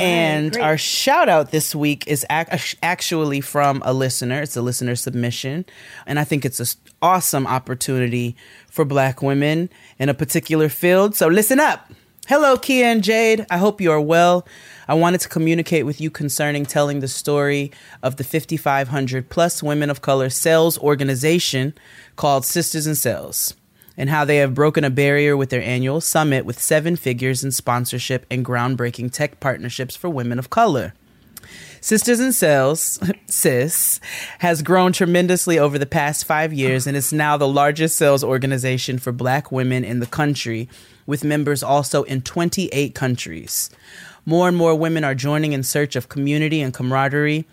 and great. our shout out this week is ac- actually from a listener. It's a listener submission. And I think it's an awesome opportunity for Black women in a particular field. So listen up. Hello, Kia and Jade. I hope you are well. I wanted to communicate with you concerning telling the story of the 5,500 plus women of color sales organization called Sistas in Sales and how they have broken a barrier with their annual summit with seven figures in sponsorship and groundbreaking tech partnerships for women of color. Sistas in Sales, SIS, has grown tremendously over the past five years and is now the largest sales organization for black women in the country, with members also in 28 countries. More and more women are joining in search of community and camaraderie.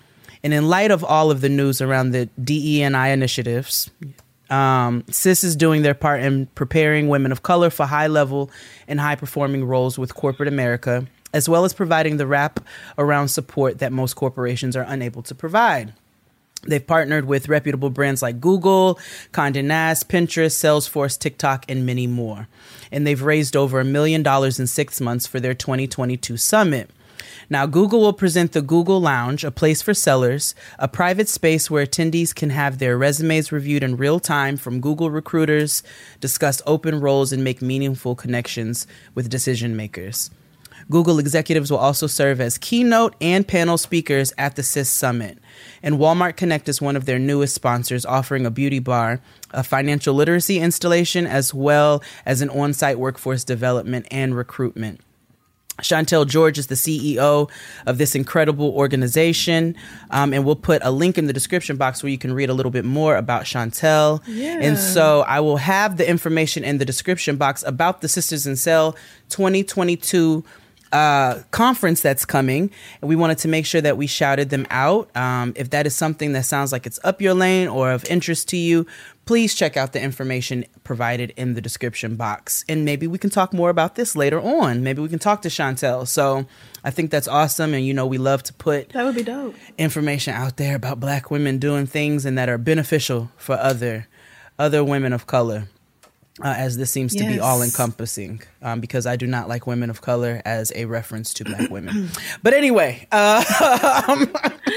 And in light of all of the news around the DEI initiatives, um, SIS is doing their part in preparing women of color for high level and high performing roles with corporate America, as well as providing the wrap around support that most corporations are unable to provide. They've partnered with reputable brands like Google, Condé Nast, Pinterest, Salesforce, TikTok, and many more. And they've raised over a million dollars in six months for their 2022 summit. Now, Google will present the Google Lounge, a place for sellers, a private space where attendees can have their resumes reviewed in real time from Google recruiters, discuss open roles, and make meaningful connections with decision makers. Google executives will also serve as keynote and panel speakers at the SIS Summit. And Walmart Connect is one of their newest sponsors, offering a beauty bar, a financial literacy installation, as well as an on site workforce development and recruitment. Chantel George is the CEO of this incredible organization. Um, and we'll put a link in the description box where you can read a little bit more about Chantel. Yeah. And so I will have the information in the description box about the Sistas in Sales 2022 uh, conference that's coming, and we wanted to make sure that we shouted them out. Um, if that is something that sounds like it's up your lane or of interest to you, please check out the information provided in the description box. And maybe we can talk more about this later on. Maybe we can talk to Chantel. So I think that's awesome. And you know, we love to put That would be dope. information out there about black women doing things and that are beneficial for other other women of color. Uh, as this seems to be all encompassing, um, because I do not like women of color as a reference to black women. But anyway, uh,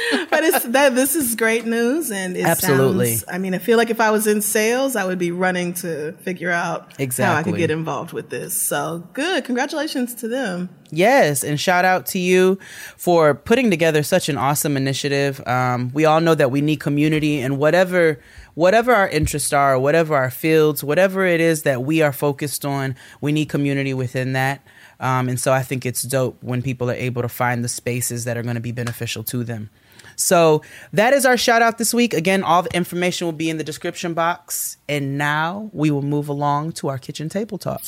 But it's that this is great news and it Absolutely. sounds I mean, I feel like if I was in sales, I would be running to figure out exactly. how I could get involved with this. So good. Congratulations to them. Yes, and shout out to you for putting together such an awesome initiative. Um, we all know that we need community, and whatever whatever our interests are, whatever our fields, whatever it is that we are focused on, we need community within that. Um, and so I think it's dope when people are able to find the spaces that are going to be beneficial to them. So that is our shout out this week. Again, all the information will be in the description box. And now we will move along to our kitchen table talk.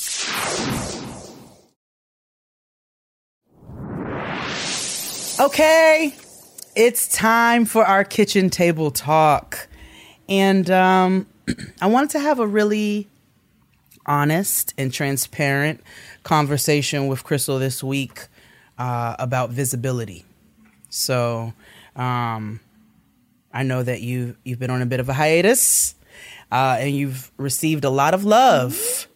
Okay, it's time for our kitchen table talk. And um, I wanted to have a really honest and transparent conversation with Crissle this week uh, about visibility. So um, I know that you you've been on a bit of a hiatus, uh, and you've received a lot of love.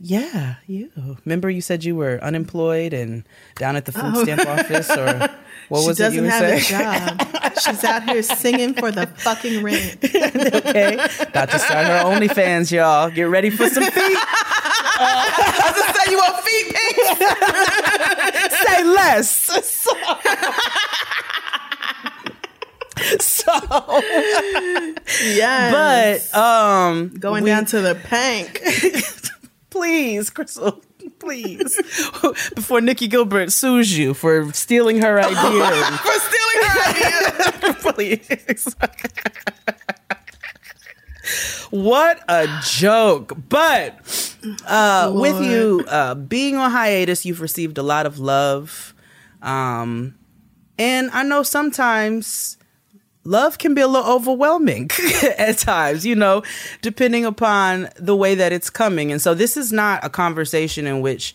Yeah, you. Remember, you said you were unemployed and down at the food stamp office, or what she was doesn't were have saying? a job. She's out here singing for the fucking rent. okay, about to start her OnlyFans, y'all. Get ready for some feet. I just Say you want feet pics? Say less. So, Yes. but um, going we- down to the pank. please, Crissle, please, before Nikki Gilbert sues you for stealing her idea. for stealing her idea. please. what a joke. But uh, with you uh, being on hiatus, you've received a lot of love. Um, and I know sometimes love can be a little overwhelming at times, you know, depending upon the way that it's coming. And so this is not a conversation in which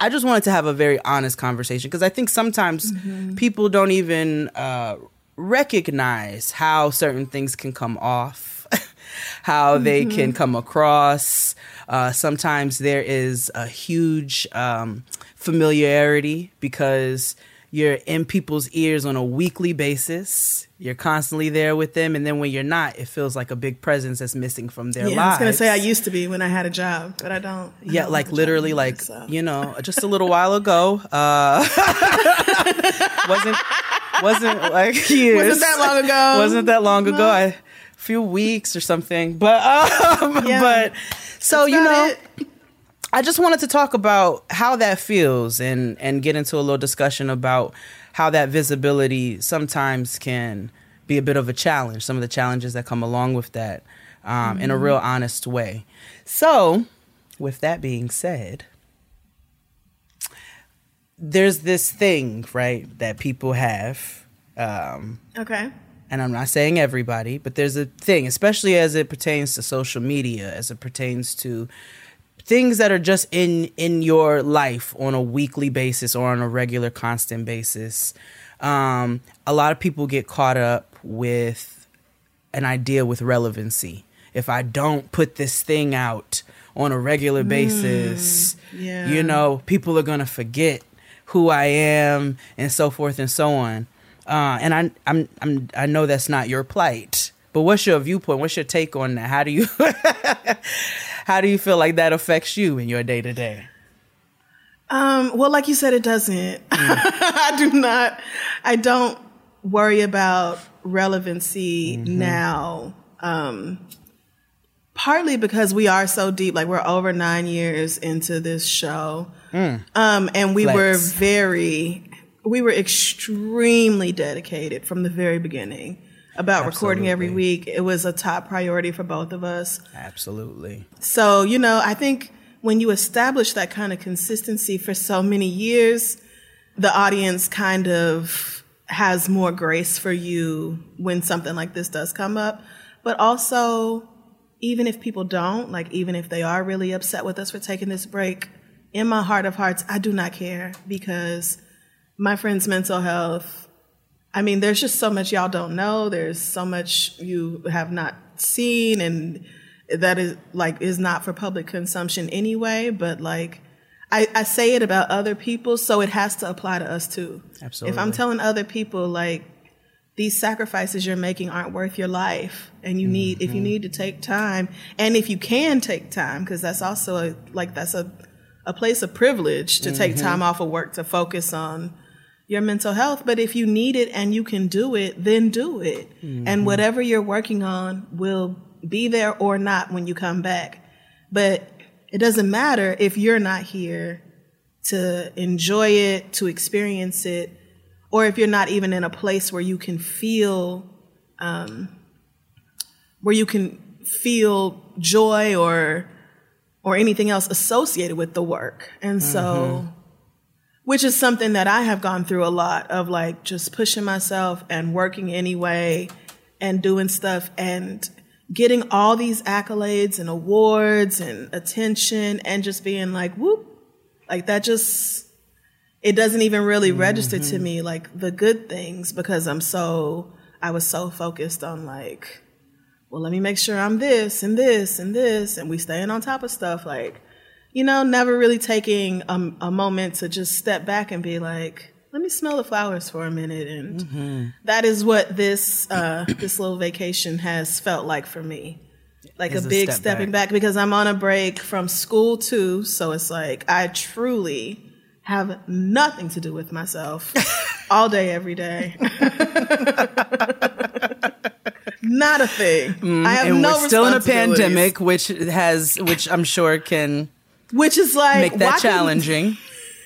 I just wanted to have a very honest conversation because I think sometimes people don't even uh, recognize how certain things can come off, how they can come across. Uh, sometimes there is a huge um, familiarity because you're in people's ears on a weekly basis. You're constantly there with them, and then when you're not, it feels like a big presence that's missing from their Yeah, I was gonna say I used to be when I had a job, but I don't. I Yeah, don't like have a job literally, like so. you know, just a little while ago. Uh, wasn't wasn't like years. Wasn't that long ago. wasn't that long ago. I, a few weeks or something. But um, Yeah. but so you know, it. I just wanted to talk about how that feels and and get into a little discussion about how that visibility sometimes can be a bit of a challenge. Some of the challenges that come along with that, um, in a real honest way. So, with that being said, there's this thing right that people have. Um, Okay. and I'm not saying everybody, but there's a thing, especially as it pertains to social media, as it pertains to things that are just in in your life on a weekly basis or on a regular constant basis. Um, a lot of people get caught up with an idea with relevancy. If I don't put this thing out on a regular basis, yeah. you know, people are going to forget who I am and so forth and so on. Uh, and I, I'm, I'm, I know that's not your plight, but what's your viewpoint? What's your take on that? How do you, how do you feel like that affects you in your day to day? Um, well, like you said, it doesn't. I do not, I don't worry about relevancy now. Um, partly because we are so deep, like we're over nine years into this show. Um, and we Flex. were very, we were extremely dedicated from the very beginning about recording every week. It was a top priority for both of us. Absolutely. So, you know, I think when you establish that kind of consistency for so many years, the audience kind of has more grace for you when something like this does come up. But also, even if people don't, like, even if they are really upset with us for taking this break, in my heart of hearts, I do not care because my friend's mental health I mean, there's just so much y'all don't know. There's so much you have not seen, and that is like is not for public consumption anyway. But like, I, I say it about other people, so it has to apply to us too. Absolutely. If I'm telling other people like these sacrifices you're making aren't worth your life, and you need if you mm-hmm. need to take time, and if you can take time, because that's also a, like that's a a place of privilege to take mm-hmm. time off of work to focus on your mental health. But if you need it and you can do it, then do it. And whatever you're working on will be there or not when you come back. But it doesn't matter if you're not here to enjoy it, to experience it, or if you're not even in a place where you can feel, um, where you can feel joy or or anything else associated with the work. And so which is something that I have gone through a lot of like just pushing myself and working anyway and doing stuff and getting all these accolades and awards and attention and just being like whoop. Like that just it doesn't even really register to mm-hmm. me like the good things because I'm so I was so focused on like well let me make sure I'm this and this and this and we staying on top of stuff like you know, never really taking a, a moment to just step back and be like, let me smell the flowers for a minute. And that is what this uh, this little vacation has felt like for me, like a a big step stepping back. because I'm on a break from school too. So it's like I truly have nothing to do with myself all day, every day. Not a thing. I have Mm, and no we're still in a pandemic, which has, which I'm sure can which is like make that challenging.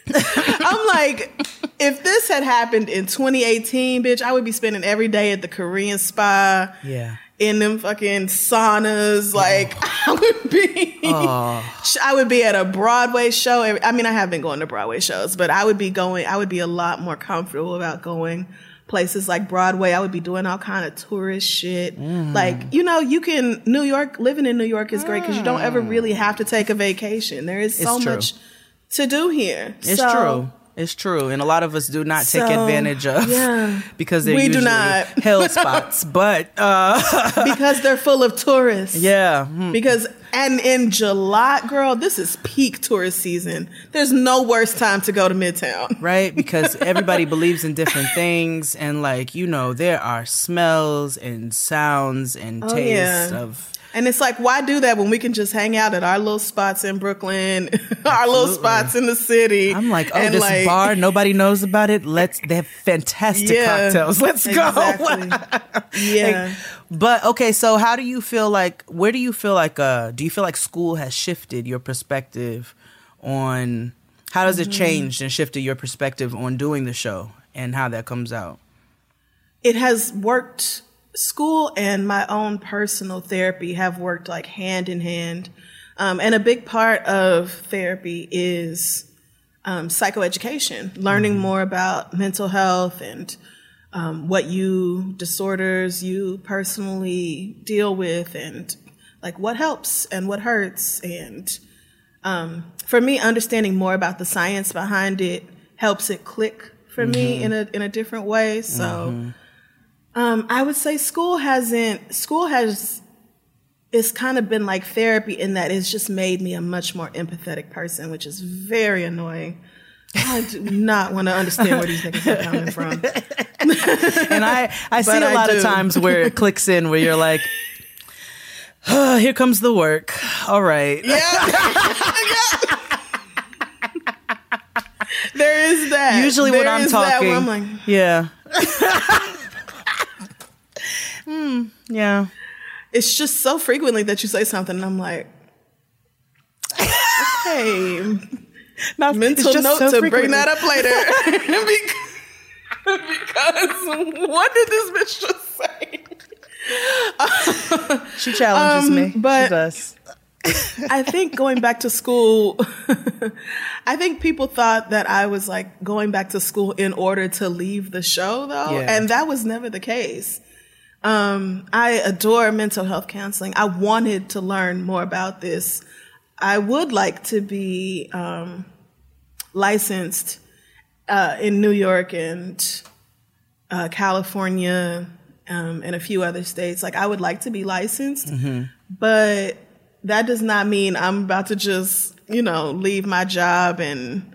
I'm like, if this had happened in 2018, bitch, I would be spending every day at the Korean spa Yeah. in them fucking saunas. Like, I would be, I would be at a Broadway show. I mean, I have been going to Broadway shows, but I would be going. I would be a lot more comfortable about going places like Broadway. I would be doing all kind of tourist shit. Mm. Like, you know, you can New York. Living in New York is great because you don't ever really have to take a vacation. There is so true. much to do here. It's So- true. It's true, and a lot of us do not take So, advantage of yeah. because they're We do usually not. hell spots. But uh, because they're full of tourists. yeah, hmm. Because and in July, girl, this is peak tourist season. There's no worse time to go to Midtown. right? Because everybody believes in different things, and like you know, there are smells and sounds and tastes Oh, yeah. of And it's like, why do that when we can just hang out at our little spots in Brooklyn, our little spots in the city? I'm like, oh, and this like- bar, nobody knows about it. Let's, they have fantastic Yeah, cocktails. Let's go. exactly. yeah. But okay, so how do you feel like, where do you feel like, uh, do you feel like school has shifted your perspective on, how does it Mm-hmm. changed and shifted your perspective on doing the show and how that comes out? it has worked school and my own personal therapy have worked like hand in hand. Um, and a big part of therapy is um, psychoeducation learning more about mental health and um, what you disorders you personally deal with and like what helps and what hurts. And um, for me understanding more about the science behind it helps it click for me in a in a different way. So um, I would say school hasn't. School has. It's kind of been like therapy in that it's just made me a much more empathetic person, which is very annoying. I do not want to understand where these niggas are coming from. And I, I see a I lot of times where it clicks in where you're like, "Ah, here comes the work. All right. Yeah. there is that. Usually when I'm talking, where I'm like, yeah. Hmm, yeah. it's just so frequently that you say something, and I'm like, okay, Not, mental note to bring that up later. because, because what did this bitch just say? She challenges Um, me. but- she does. I think going back to school, I think people thought that I was like going back to school in order to leave the show though. Yeah. And that was never the case. Um, I adore mental health counseling. I wanted to learn more about this. I would like to be um, licensed uh, in New York and uh, California um, and a few other states. Like, I would like to be licensed, but that does not mean I'm about to just, you know, leave my job and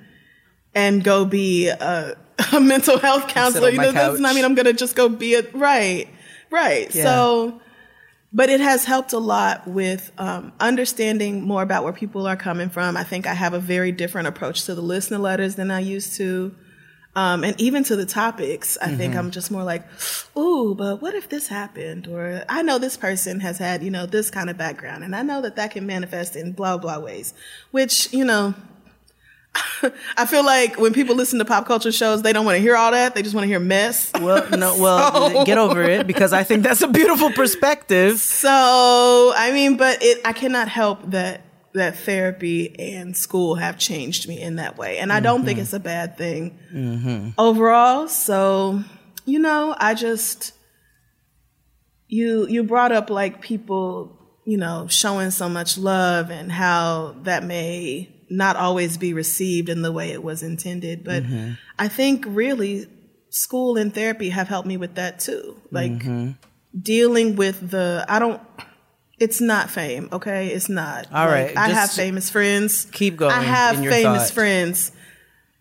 and go be a, a mental health counselor. You know, that doesn't mean I'm gonna just go be a right, right. Yeah. So, but it has helped a lot with um, understanding more about where people are coming from. I think I have a very different approach to the listener letters than I used to. Um, and even to the topics, I think I'm just more like, ooh, but what if this happened? Or I know this person has had, you know, this kind of background, and I know that that can manifest in blah, blah ways, which, you know, I feel like when people listen to pop culture shows, they don't want to hear all that. They just want to hear mess. Well, no, well, So- get over it because I think that's a beautiful perspective. So, I mean, but it, I cannot help that that therapy and school have changed me in that way. And I don't think mm-hmm. it's a bad thing mm-hmm. overall. So, you know, I just, you, you brought up like people, you know, showing so much love and how that may not always be received in the way it was intended. But I think really school and therapy have helped me with that too. Like, dealing with the I don't it's not fame, okay? It's not. All Like, right, I have famous friends. keep going I have famous thought. friends.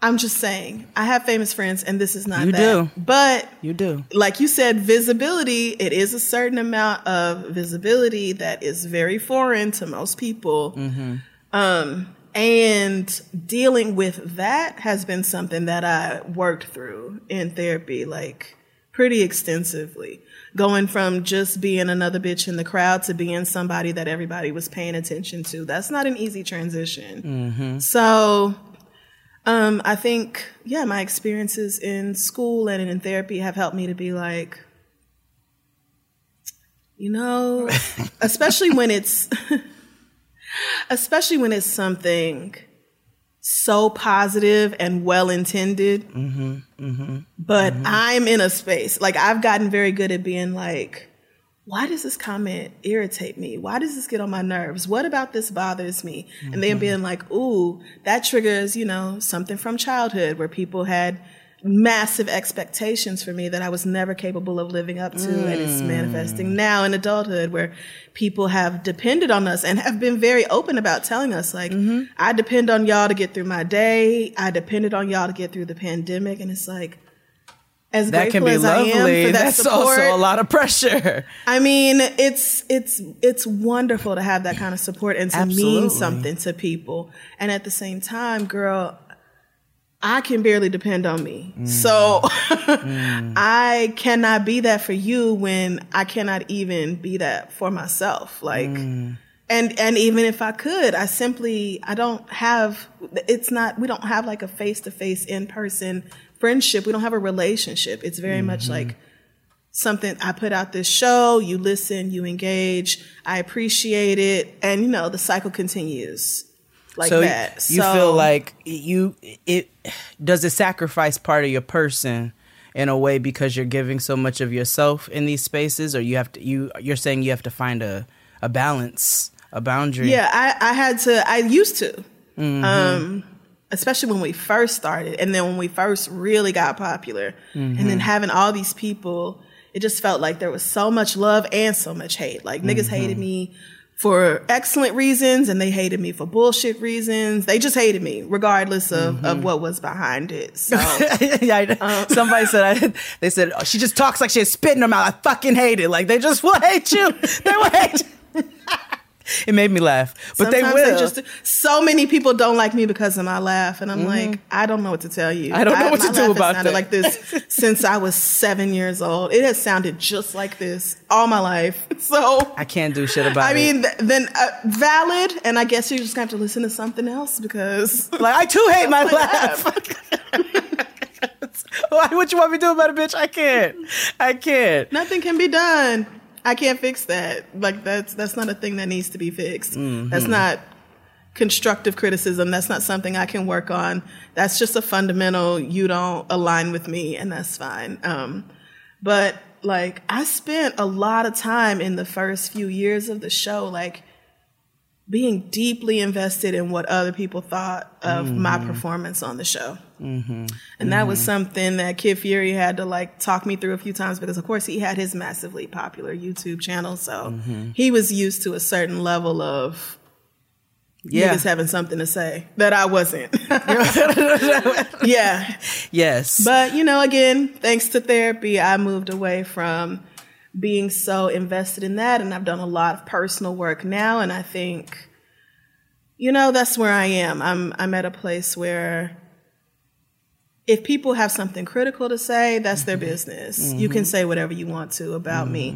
I'm just saying, I have famous friends and this is not You that. do. But You do. like you said, visibility, it is a certain amount of visibility that is very foreign to most people. Mm-hmm. Um, and dealing with that has been something that I worked through in therapy, like pretty extensively. Going from just being another bitch in the crowd to being somebody that everybody was paying attention to. That's not an easy transition. So, um, I think, yeah, my experiences in school and in therapy have helped me to be like, you know, especially when it's, especially when it's something so positive and well intended. Mm-hmm. Mm-hmm. But mm-hmm. I'm in a space, like, I've gotten very good at being like, why does this comment irritate me? Why does this get on my nerves? What about this bothers me? And then being like, ooh, that triggers, you know, something from childhood where people had massive expectations for me that I was never capable of living up to. And it's mm. manifesting now in adulthood where people have depended on us and have been very open about telling us, like, mm-hmm. I depend on y'all to get through my day. I depended on y'all to get through the pandemic. And it's like, as That can be as I am lovely. for that That's support, also a lot of pressure. I mean, it's it's it's wonderful to have that kind of support and to Absolutely. mean something to people. And at the same time, girl, I can barely depend on me. So I cannot be that for you when I cannot even be that for myself. Like mm. and and even if I could, I simply I don't have it's not we don't have like a face to face in person friendship. We don't have a relationship. It's very much mm-hmm. like something I put out this show, you listen, you engage, I appreciate it, and you know, the cycle continues like so that. you feel like you it does it sacrifice part of your person in a way because you're giving so much of yourself in these spaces or you have to you you're saying you have to find a a balance a boundary? Yeah, I, I had to I used to. Mm-hmm. Um especially when we first started and then when we first really got popular and then mm-hmm. having all these people it just felt like there was so much love and so much hate. Like niggas hated mm-hmm. me for excellent reasons and they hated me for bullshit reasons. They just hated me regardless of, of what was behind it. So yeah, Um, somebody said I, they said oh, she just talks like she has spit in her mouth. I fucking hate it. Like they just will hate you. They will hate. You. it made me laugh, but they sometimes will. just so many people don't like me because of my laugh and I'm like, I don't know what to tell you. Mm-hmm. I don't know what to do about sounded that. like this since I was seven years old. It has sounded just like this all my life. So I can't do shit about I it. I mean, th- then uh, valid, and I guess you're just gonna have to listen to something else because like I too hate my laugh. Why? What you want me to do about it, bitch? I can't. I can't. nothing can be done. I can't fix that. Like that's that's not a thing that needs to be fixed. Mm-hmm. That's not constructive criticism. That's not something I can work on. That's just a fundamental. You don't align with me, and that's fine. Um, but like I spent a lot of time in the first few years of the show, like being deeply invested in what other people thought of my performance on the show. Mm-hmm. And that was mm-hmm. something that Kid Fury had to like talk me through a few times because, of course, he had his massively popular YouTube channel. So mm-hmm. he was used to a certain level of Yeah. niggas having something to say that I wasn't. yeah. Yes. But, you know, again, thanks to therapy, I moved away from being so invested in that. And I've done a lot of personal work now. And I think, you know, that's where I am. I'm, I'm at a place where if people have something critical to say, that's their mm-hmm. business. You mm-hmm. can say whatever you want to about me.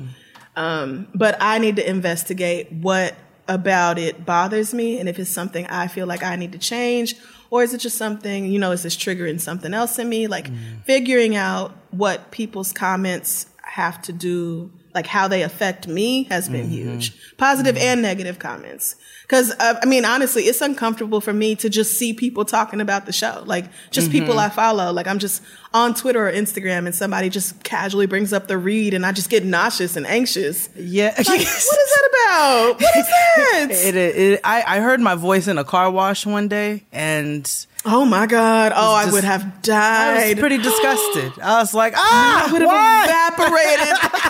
Mm. Um, but I need to investigate what about it bothers me and if it's something I feel like I need to change or is it just something, you know, is this triggering something else in me? Like mm. figuring out what people's comments have to do, like how they affect me has been huge. Positive and negative comments. Cause uh, I mean, honestly, it's uncomfortable for me to just see people talking about the show. Like just people I follow. Like I'm just on Twitter or Instagram and somebody just casually brings up the read and I just get nauseous and anxious. yeah. Like, what is that about? What is that? It, it, it, I, I heard my voice in a car wash one day, and oh my God. Oh, I just- would have I died. was pretty disgusted. I was like, ah, I would have why? evaporated.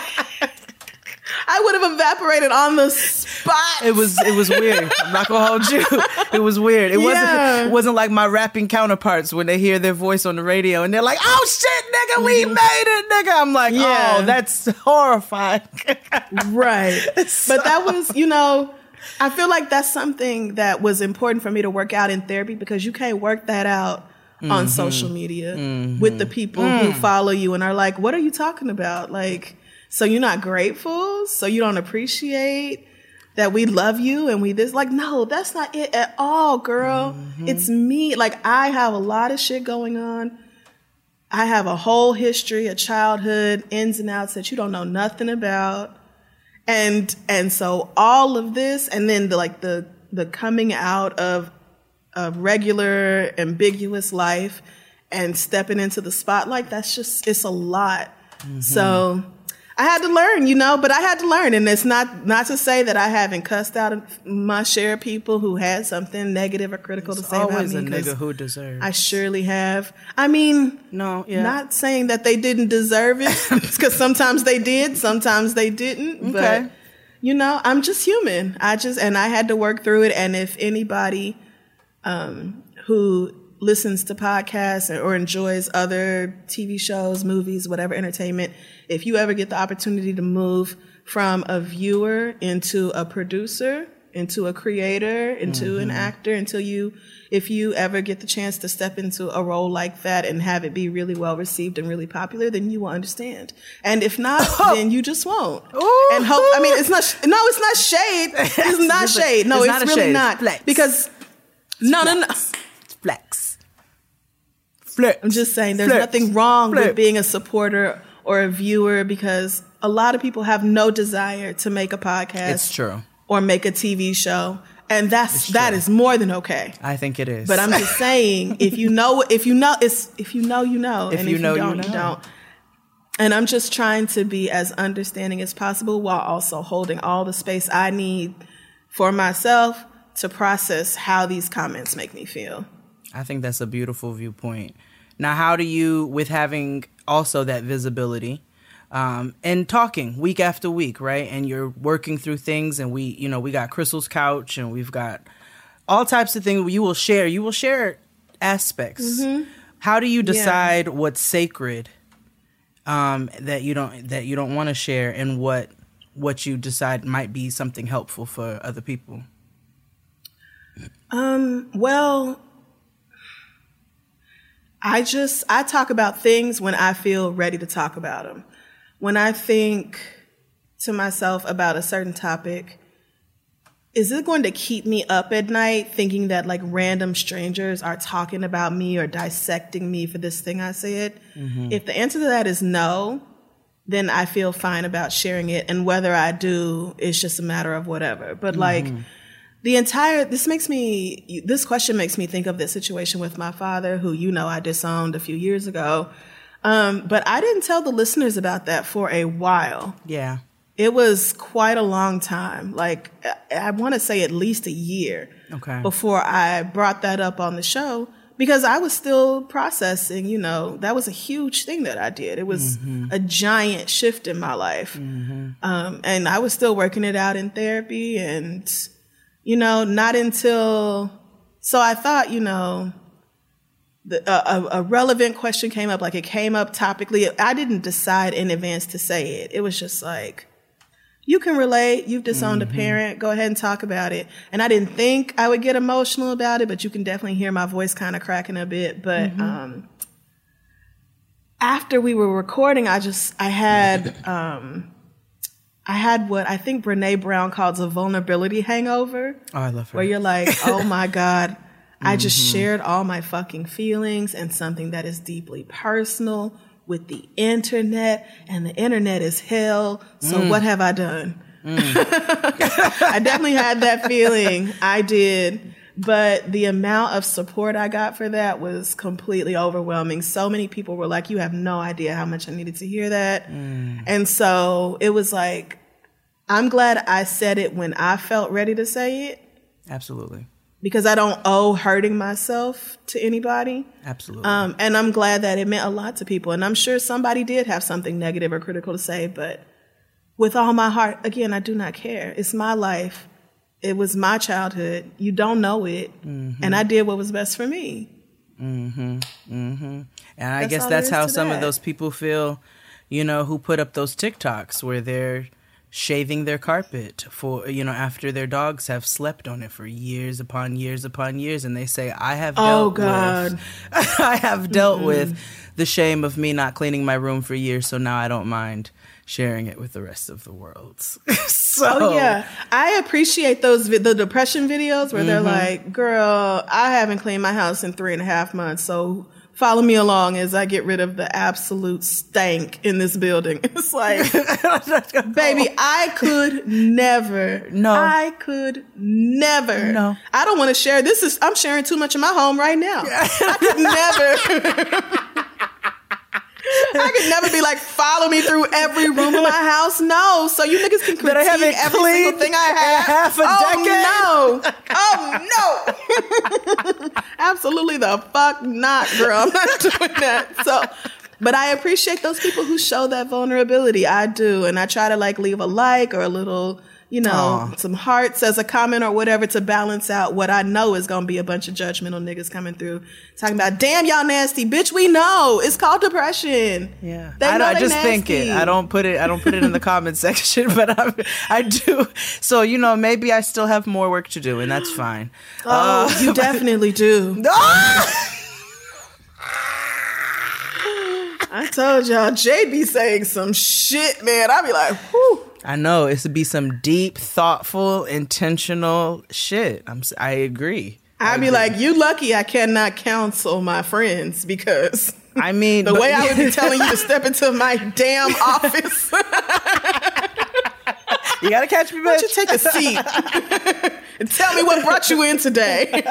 I would have evaporated on the spot. It was it was weird. I'm not gonna hold you. It was weird. It Yeah. wasn't it wasn't like my rapping counterparts when they hear their voice on the radio and they're like, "Oh shit, nigga, we mm-hmm. made it, nigga." I'm like, Mm-hmm. Yeah. "Oh, that's horrifying." Right. But that was, you know, I feel like that's something that was important for me to work out in therapy because you can't work that out on mm-hmm. social media with the mm-hmm. people who mm. follow you and are like, what are you talking about? Like, so you're not grateful? So you don't appreciate that we love you and we this? Like, no, that's not it at all, girl. Mm-hmm. It's me. Like, I have a lot of shit going on. I have a whole history, a childhood, ins and outs that you don't know nothing about. And and so all of this and then the like the the coming out of of regular ambiguous life and stepping into the spotlight, that's just it's a lot. Mm-hmm. So I had to learn, you know, but I had to learn, and it's not not to say that I haven't cussed out my share of people who had something negative or critical to say about Always me. a nigga who deserves. I surely have. I mean, no, yeah. not saying that they didn't deserve it, because sometimes they did, sometimes they didn't. Okay. But you know, I'm just human. I just and I had to work through it. And if anybody um, who listens to podcasts or, enjoys other TV shows, movies, whatever entertainment, if you ever get the opportunity to move from a viewer into a producer, into a creator, into an mm-hmm. actor, until you, if you ever get the chance to step into a role like that and have it be really well received and really popular, then you will understand. And if not, then you just won't. And hope. I mean, it's not. No, it's not shade. It's not shade. No, it's it's, not really shade. Not. flex. Because no, no, no. flex. Flex. I'm just saying there's Flex. nothing wrong Flex. with being a supporter or a viewer because a lot of people have no desire to make a podcast It's true. or make a TV show. And that's that is more than okay. I think it is. But I'm just saying, if you know, if you know, it's if you know, you know, If and you if know, you you don't, you, know. don't. And I'm just trying to be as understanding as possible while also holding all the space I need for myself to process how these comments make me feel. I think that's a beautiful viewpoint. Now, how do you, with having also that visibility, um, and talking week after week, right? And you're working through things, and we, you know, we got Crissle's couch, and we've got all types of things you will share. You will share aspects. How do you decide what's sacred um, that you don't that you don't want to share, and what what you decide might be something helpful for other people? Um, well, I just I talk about things when I feel ready to talk about them. When I think to myself about a certain topic, is it going to keep me up at night thinking that like random strangers are talking about me or dissecting me for this thing I said? Mm-hmm. If the answer to that is no, then I feel fine about sharing it. And whether I do, it's just a matter of whatever. But like, mm-hmm. The entire this makes me this question makes me think of this situation with my father who you know i disowned a few years ago. Um, but i didn't tell the listeners about that for a while. Yeah. it was quite a long time like i, I want to say at least a year Okay. before i brought that up on the show because i was still processing you know that was a huge thing that i did. It was a giant shift in my life. Um, and i was still working it out in therapy and you know, not until, so I thought, you know, the, a, a relevant question came up, like it came up topically. I didn't decide in advance to say it. It was just like, you can relate. You've disowned a parent. Go ahead and talk about it. And I didn't think I would get emotional about it, but you can definitely hear my voice kind of cracking a bit. But um, after we were recording, I just I had um, I had what I think Brene Brown calls a vulnerability hangover Oh, I love her. where you're like, oh my God, I just mm-hmm. shared all my fucking feelings and something that is deeply personal with the internet, and the internet is hell. So mm. what have I done? Mm. I definitely had that feeling. I did. But the amount of support I got for that was completely overwhelming. So many people were like, You have no idea how much I needed to hear that. And so it was like, I'm glad I said it when I felt ready to say it Absolutely. because I don't owe hurting myself to anybody. Absolutely. Um, and I'm glad that it meant a lot to people. And I'm sure somebody did have something negative or critical to say, but with all my heart, again, I do not care. It's my life. It was my childhood. You don't know it. Mm-hmm. And I did what was best for me. Mm-hmm. Mm-hmm. And I That's guess that's how some of those people feel, you know, who put up those TikToks where they're shaving their carpet for, you know, after their dogs have slept on it for years upon years upon years. And they say, I have Oh, dealt God. with, I have dealt with the shame of me not cleaning my room for years. So now I don't mind sharing it with the rest of the world. so, Oh yeah, I appreciate those vi- the depression videos where they're mm-hmm. like, "Girl, I haven't cleaned my house in three and a half months, so follow me along as I get rid of the absolute stank in this building." It's like, baby, I could never. No. I could never. No. I don't want to share. This is I'm sharing too much of my home right now. I could never. I could never be like, follow me through every room of my house. No, so you niggas can critique That I haven't every single thing I have. half a oh, No. Oh no. Absolutely the fuck not, girl. I'm not doing that. So but I appreciate those people who show that vulnerability. I do. And I try to like leave a like or a little, you know, Aw. some hearts as a comment or whatever to balance out what I know is going to be a bunch of judgmental niggas coming through talking about, damn, y'all nasty. Bitch, we know. It's called depression. Yeah, They I, I just think it. I don't put it. I don't put it in the comment section, but I, I do. So you know, maybe I still have more work to do, and that's fine. Oh, uh, you definitely do. I told y'all, Jay be saying some shit, man. I be like, whew. I know it's to be some deep, thoughtful, intentional shit. I'm. I agree. I'd be like, you lucky I cannot counsel my friends because I mean, the but- way I would be telling you to step into my damn office, you gotta catch me, don't you take a seat and tell me what brought you in today?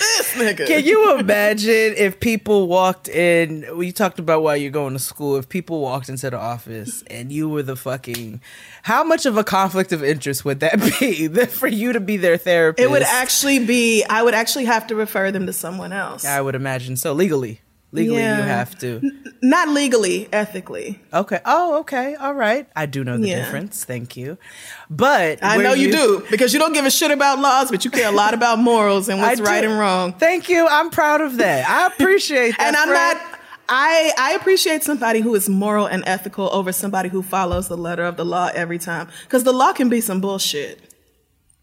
This nigga. Can you imagine if people walked in? We talked about why you're going to school. If people walked into the office and you were the fucking, how much of a conflict of interest would that be that for you to be their therapist? it would actually be, I would actually have to refer them to someone else. I would imagine so legally. Legally, Yeah. you have to. Not legally, ethically. Okay. Oh, okay. All right. I do know the Yeah. difference. Thank you. But I know you, do because you don't give a shit about laws, but you care a lot about morals and what's right and wrong. Thank you. I'm proud of that. I appreciate that. and I'm friend. not. I I appreciate somebody who is moral and ethical over somebody who follows the letter of the law every time because the law can be some bullshit.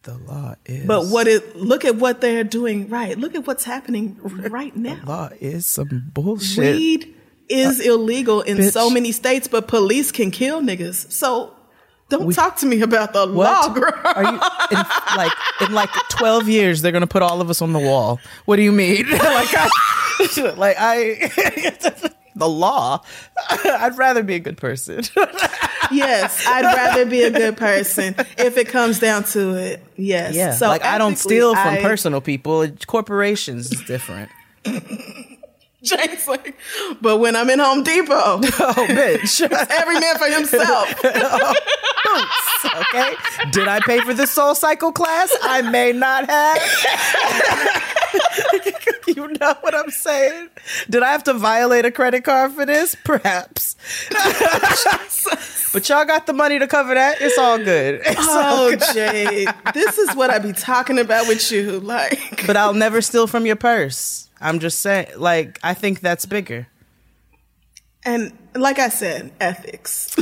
The law is. But what it look at what they're doing right. Look at what's happening right now. The law is some bullshit. Weed is uh, illegal in bitch. so many states, but police can kill niggas. So don't talk to me about the law, What girl. are you in, like? In like twelve years, they're gonna put all of us on the wall. What do you mean? like, I, like I, the law. I'd rather be a good person. Yes, I'd rather be a good person if it comes down to it. Yes. yeah, So like I don't steal from I- personal people. Corporations is different. James like, but when I'm in Home Depot, Oh, bitch. every man for himself. Oh, okay. Did I pay for the Soul Cycle class? I may not have. you know what I'm saying? Did I have to violate a credit card for this? Perhaps. but y'all got the money to cover that. It's all good. It's all Oh, good. Jade, this is what I be talking about with you. Like, But I'll never steal from your purse. I'm just saying, like, I think that's bigger. and like I said, ethics.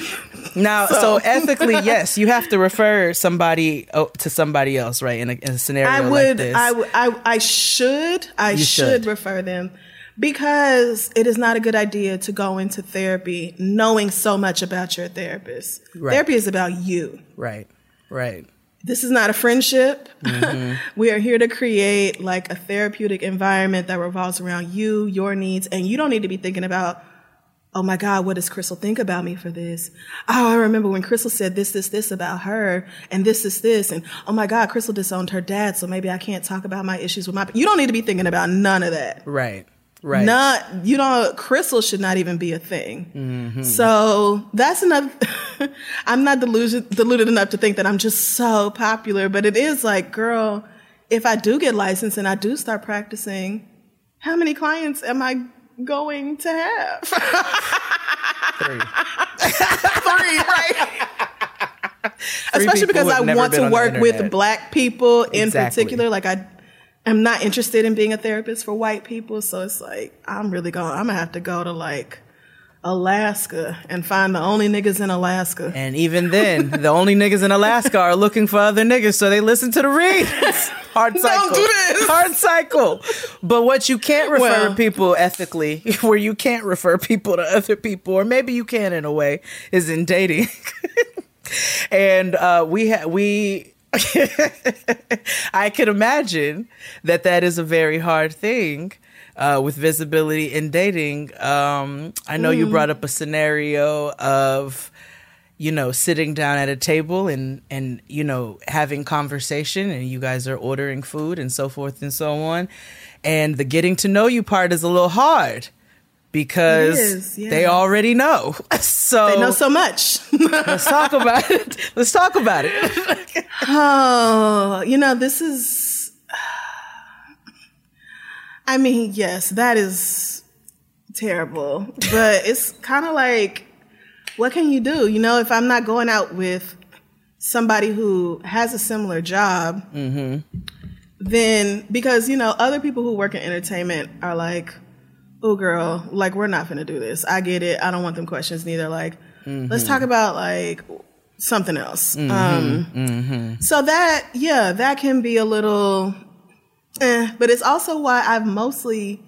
Now, so, So- ethically, yes, you have to refer somebody oh, to somebody else, right? In a, in a scenario I like would, this. I, would- I, I should, I should. should. refer them because it is not a good idea to go into therapy knowing so much about your therapist. Right. Therapy is about you. right, right. This is not a friendship. Mm-hmm. we are here to create like a therapeutic environment that revolves around you, your needs, and you don't need to be thinking about, oh my God, what does Crissle think about me for this? Oh, I remember when Crissle said this, this, this about her, and this is this, and oh my God, Crissle disowned her dad, so maybe I can't talk about my issues with my. You don't need to be thinking about none of that. Right. Right. Not you don't. Crissle should not even be a thing. Mm-hmm. So that's enough. I'm not deluded deluded enough to think that I'm just so popular, but it is like, girl, if I do get licensed and I do start practicing, how many clients am I going to have? Three. Three, right? Especially because I want to work with black people in Exactly. particular. Like I am not interested in being a therapist for white people. So it's like I'm really going I'm gonna have to go to like Alaska and find the only niggas in Alaska. And even then, the only niggas in Alaska are looking for other niggas, so they listen to the reads. Hard cycle. do this. Hard cycle. But what you can't refer Well- people ethically, where you can't refer people to other people, or maybe you can in a way, is in dating. and uh, we ha- we. I can imagine that that is a very hard thing uh, with visibility in dating. Um, I know you brought up a scenario of, you know, sitting down at a table and and you know having conversation, and you guys are ordering food and so forth and so on, and the getting to know you part is a little hard because is, yeah. they already know. So They know so much. let's talk about it. Let's talk about it. oh, you know, this is I mean, yes, that is terrible. But it's kind of like what can you do? You know, if I'm not going out with somebody who has a similar job, mm-hmm. then because you know other people who work in entertainment are like, "Oh, girl, like we're not gonna do this. I get it. I don't want them questions neither. Like, let's talk about like something else." Um, So that yeah, that can be a little, eh, but it's also why I've mostly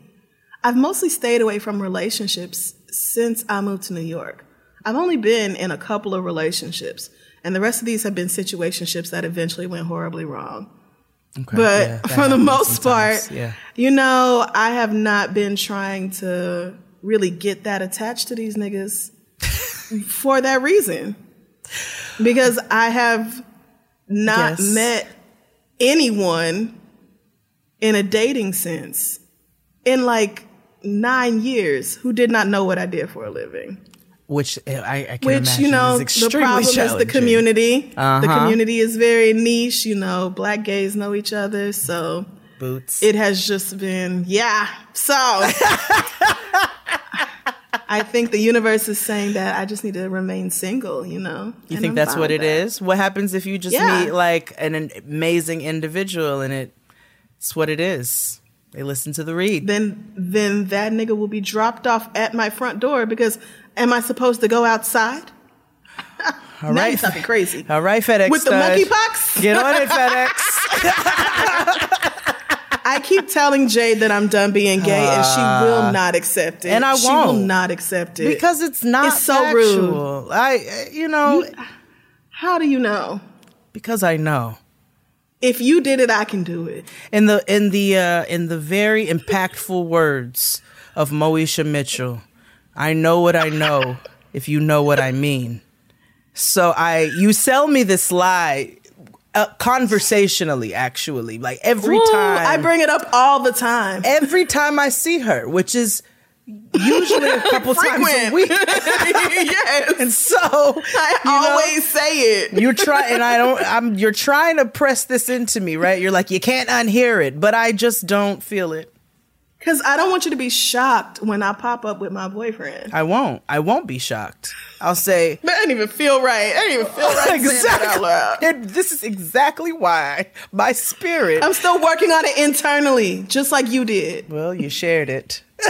I've mostly stayed away from relationships since I moved to New York. I've only been in a couple of relationships, and the rest of these have been situationships that eventually went horribly wrong. But Yeah, for the most sometimes, part, yeah. you know, I have not been trying to really get that attached to these niggas for that reason. Because I have not Yes. met anyone in a dating sense in like nine years who did not know what I did for a living. Which I, I can Which, imagine you know, the problem is the community. The Uh-huh. community is very niche, you know, black gays know each other. So Boots. it has just been yeah. So I think the universe is saying that I just need to remain single. You know. you think I'm that's what it that. is? What happens if you just Yeah. meet like an, an amazing individual and it, it's what it is? They listen to the read. Then then that nigga will be dropped off at my front door because am I supposed to go outside? All now right. you're talking crazy. All right, FedEx. With the monkeypox? Get on it, FedEx. I keep telling Jade that I'm done being gay, and she will not accept it. Ah. and I She will won't. not accept it because it's not It's so rude. I, you know, How do you know? because I know. If you did it, I can do it. in the in the uh, in the very impactful words of Moesha Mitchell, I know what I know if you know what I mean. So I you sell me this lie uh, conversationally actually like every Ooh, time I bring it up all the time. every time I see her, which is usually a couple times a week. yes, And so I you know, always say it. you're trying and I don't I'm you're trying to press this into me, right? You're like you can't unhear it, but I just don't feel it. Because I don't want you to be shocked when I pop up with my boyfriend. I won't. I won't be shocked. I'll say That didn't even feel right. That didn't even feel right saying that out loud. And this is exactly why my spirit. I'm still working on it internally, just like you did. well, you shared it.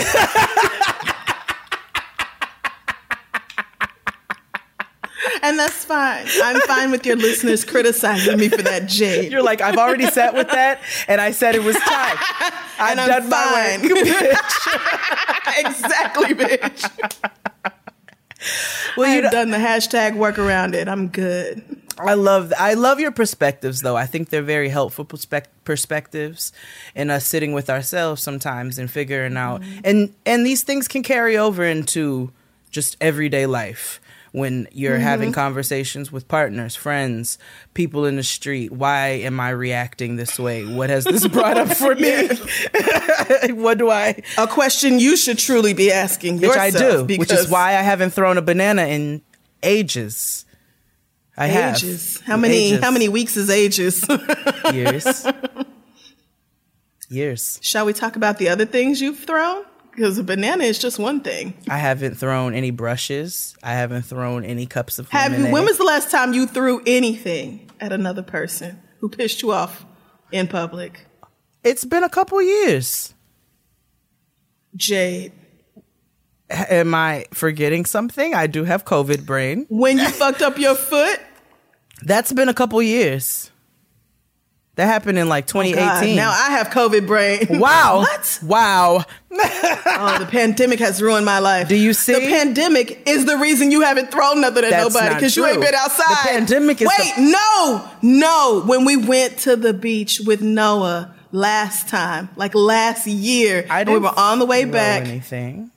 And that's fine. I'm fine with your listeners criticizing me for that, Jade. You're like, I've already sat with that, and I said it was time. I've done my work, bitch. exactly, bitch. Well, you I've done the hashtag work around it. I'm good. I love I love your perspectives though. I think they're very helpful perspec- perspectives in us sitting with ourselves sometimes and figuring out mm-hmm. and and these things can carry over into just everyday life when you're having mm-hmm. conversations with partners, friends, people in the street. Why am I reacting this way? What has this brought up for me? what do I A question you should truly be asking which yourself. I do, which is why I haven't thrown a banana in ages. I have ages. How many? Ages. How many weeks is ages? years? years. Shall we talk about the other things you've thrown? Because a banana is just one thing. I haven't thrown any brushes. I haven't thrown any cups of Have you? When was the last time you threw anything at another person who pissed you off in public? it's been a couple years. Jade, Am I forgetting something? I do have COVID brain. when you fucked up your foot, That's been a couple years. That happened in like oh, God, 2018. now I have COVID brain. wow. What? Wow. Oh, the pandemic has ruined my life. Do you see? The pandemic is the reason you haven't thrown nothing at That's nobody because you ain't been outside. The pandemic is Wait, no, no. When we went to the beach with Noah last time, like last year, I we didn't were on the way back. Anything?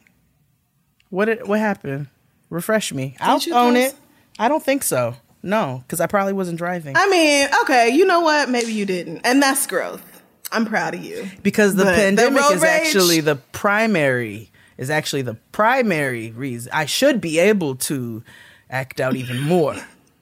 What did, what happened? Refresh me. I'll you own throw it. I don't think so. No, because I probably wasn't driving. I mean, okay, you know what? Maybe you didn't, and that's growth. I'm proud of you. because the But pandemic road is rage- actually the primary is actually the primary reason I should be able to act out even more.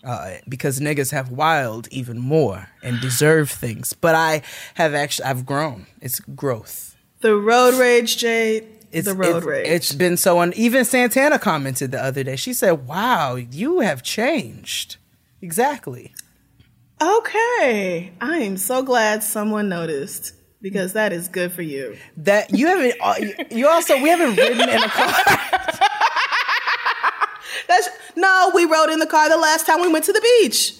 Uh, because niggas have wild even more and deserve things, but I have actually I've grown. It's growth. The road rage, Jade. It's the road it's, rage. It's been so. Un- even Santana commented the other day. She said, "Wow, you have changed." Exactly. okay. I am so glad someone noticed because that is good for you. That you haven't. uh, you- also we haven't ridden in a car. That's no, we rode in the car the last time we went to the beach.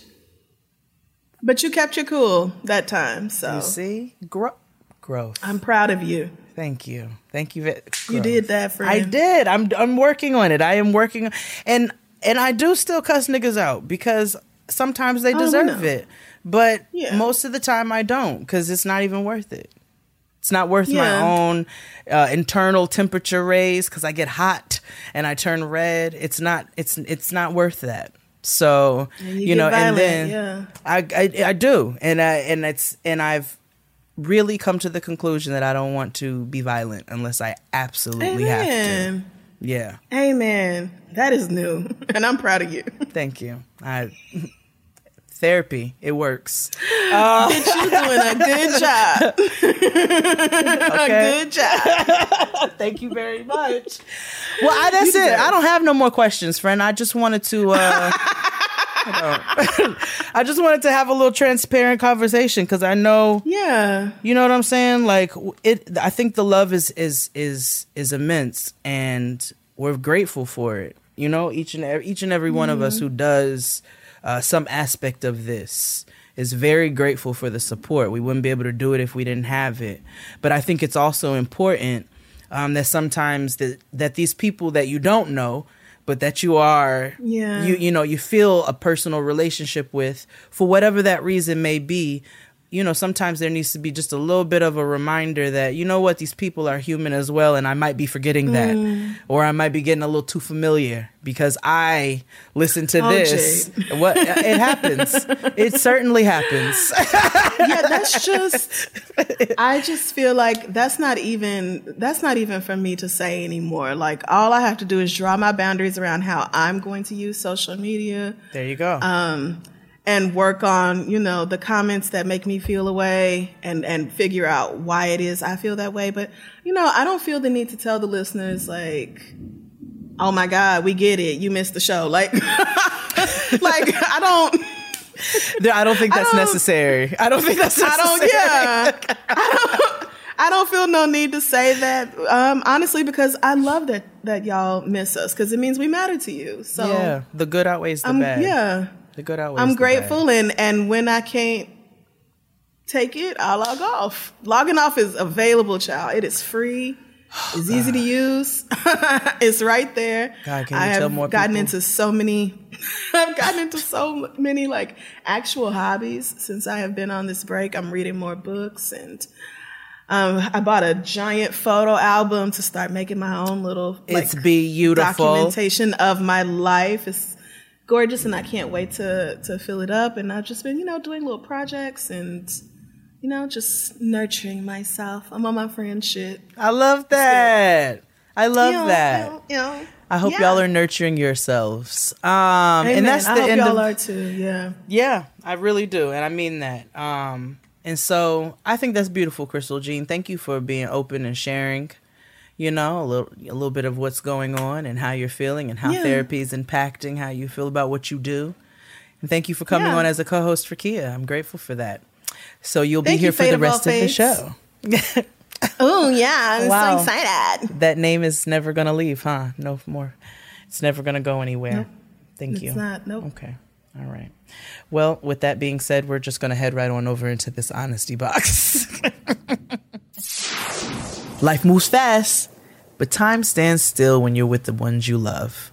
But you kept your cool that time, so You see, Gro- growth. I'm proud of you. Thank you. Thank you. ve- You did that, friend. I did. I'm I'm working on it. I am working and and I do still cuss niggas out because sometimes they deserve it. But Yeah. most of the time I don't cuz it's not even worth it. It's not worth my own uh, internal temperature raise cuz I get hot and I turn red. It's not it's it's not worth that. So, you you, know, violent, and then yeah. I, I I do. And I and it's and I've really come to the conclusion that I don't want to be violent unless I absolutely have to. Amen. Yeah. Amen. That is new. And I'm proud of you. Thank you. I Therapy, it works. Bitch, you doing a good job. Okay. a good job. Thank you very much. Well, I, that's it. I don't have no more questions, friend. I just wanted to. Uh, I just wanted to have a little transparent conversation because I know Yeah. you know what I'm saying. Like it, I think the love is is is is immense, and we're grateful for it. You know, each and every, each and every one of us who does uh, some aspect of this is very grateful for the support. We wouldn't be able to do it if we didn't have it. But I think it's also important um, that sometimes that that these people that you don't know, but that you are, Yeah. you you know, you feel a personal relationship with, for whatever that reason may be. You know, sometimes there needs to be just a little bit of a reminder that you know what these people are human as well, and I might be forgetting that, Mm. or I might be getting a little too familiar because I listen to Oh, this. What it happens, it certainly happens. yeah, that's just I just feel like that's not even that's not even for me to say anymore. Like all I have to do is draw my boundaries around how I'm going to use social media there you go. um, and work on, you know, the comments that make me feel a way and and figure out why it is I feel that way. But, you know, I don't feel the need to tell the listeners like Oh my God, we get it. You missed the show. Like, like I don't, I don't think that's don't- necessary. I don't think that's I don't, yeah. I don't, I don't feel no need to say that, um, honestly, because I love that, that y'all miss us because it means we matter to you. So, Yeah, the good outweighs the bad. yeah, the good outweighs. I'm grateful. And, and when I can't take it, I'll log off. Logging off is available, child. It is free. It's easy to use. it's right there. God, can you I have tell more gotten people? into so many. I've gotten into so many like actual hobbies since I have been on this break. I'm reading more books and um, I bought a giant photo album to start making my own little like, It's beautiful. documentation of my life. It's gorgeous, and I can't wait to to fill it up. And I've just been, you know, doing little projects and you know, just nurturing myself. I'm on my friend shit. I love that. I love You know, that. You know, you know. I hope Yeah. y'all are nurturing yourselves. Um, Amen. and that's the I hope end y'all of are too. Yeah. Yeah, I really do, and I mean that. Um, and so I think that's beautiful, Crissle Jean. Thank you for being open and sharing. You know, a little a little bit of what's going on and how you're feeling and how Yeah. therapy is impacting how you feel about what you do. And thank you for coming Yeah. on as a co-host for Kia. I'm grateful for that. So you'll be here you, for the rest of the show. Oh yeah, I'm Wow. so excited. that name is never gonna leave, huh? No more. It's never gonna go anywhere. Thank It's you. not. Nope. Okay. All right. Well, with that being said, we're just going to head right on over into this honesty box. Life moves fast, but time stands still when you're with the ones you love.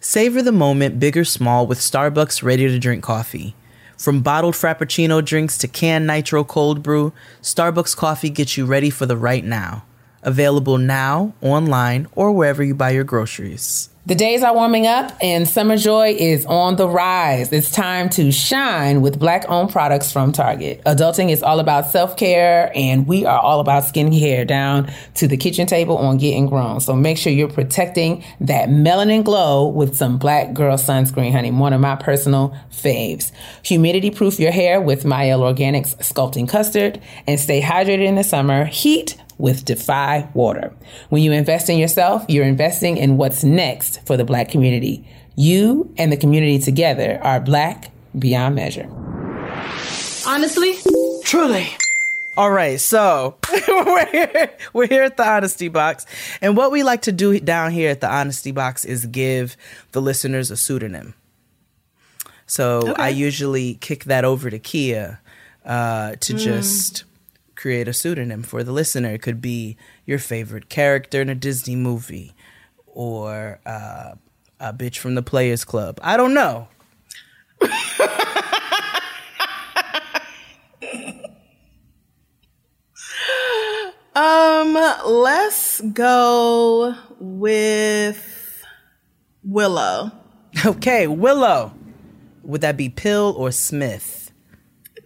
Savor the moment, big or small, with Starbucks ready to drink coffee. From bottled Frappuccino drinks to canned nitro cold brew, Starbucks coffee gets you ready for the right now. Available now, online, or wherever you buy your groceries. The days are warming up and summer joy is on the rise. It's time to shine with black owned products from Target. Adulting is all about self care and we are all about skincare down to the kitchen table on getting grown. So make sure you're protecting that melanin glow with some black girl sunscreen, honey. One of my personal faves. Humidity proof your hair with Mielle Organics sculpting custard and stay hydrated in the summer. Heat with Defy Water. When you invest in yourself, you're investing in what's next for the black community. You and the community together are black beyond measure. Honestly? Truly. All right, so we're here, we're here at the Honesty Box, and what we like to do down here at the Honesty Box is give the listeners a pseudonym. So I usually kick that over to Kia uh, to just create a pseudonym for the listener. It could be your favorite character in a Disney movie, or uh, a bitch from the Players Club. I don't know. Um, let's go with Willow. Okay, Willow. Would that be Pill or Smith?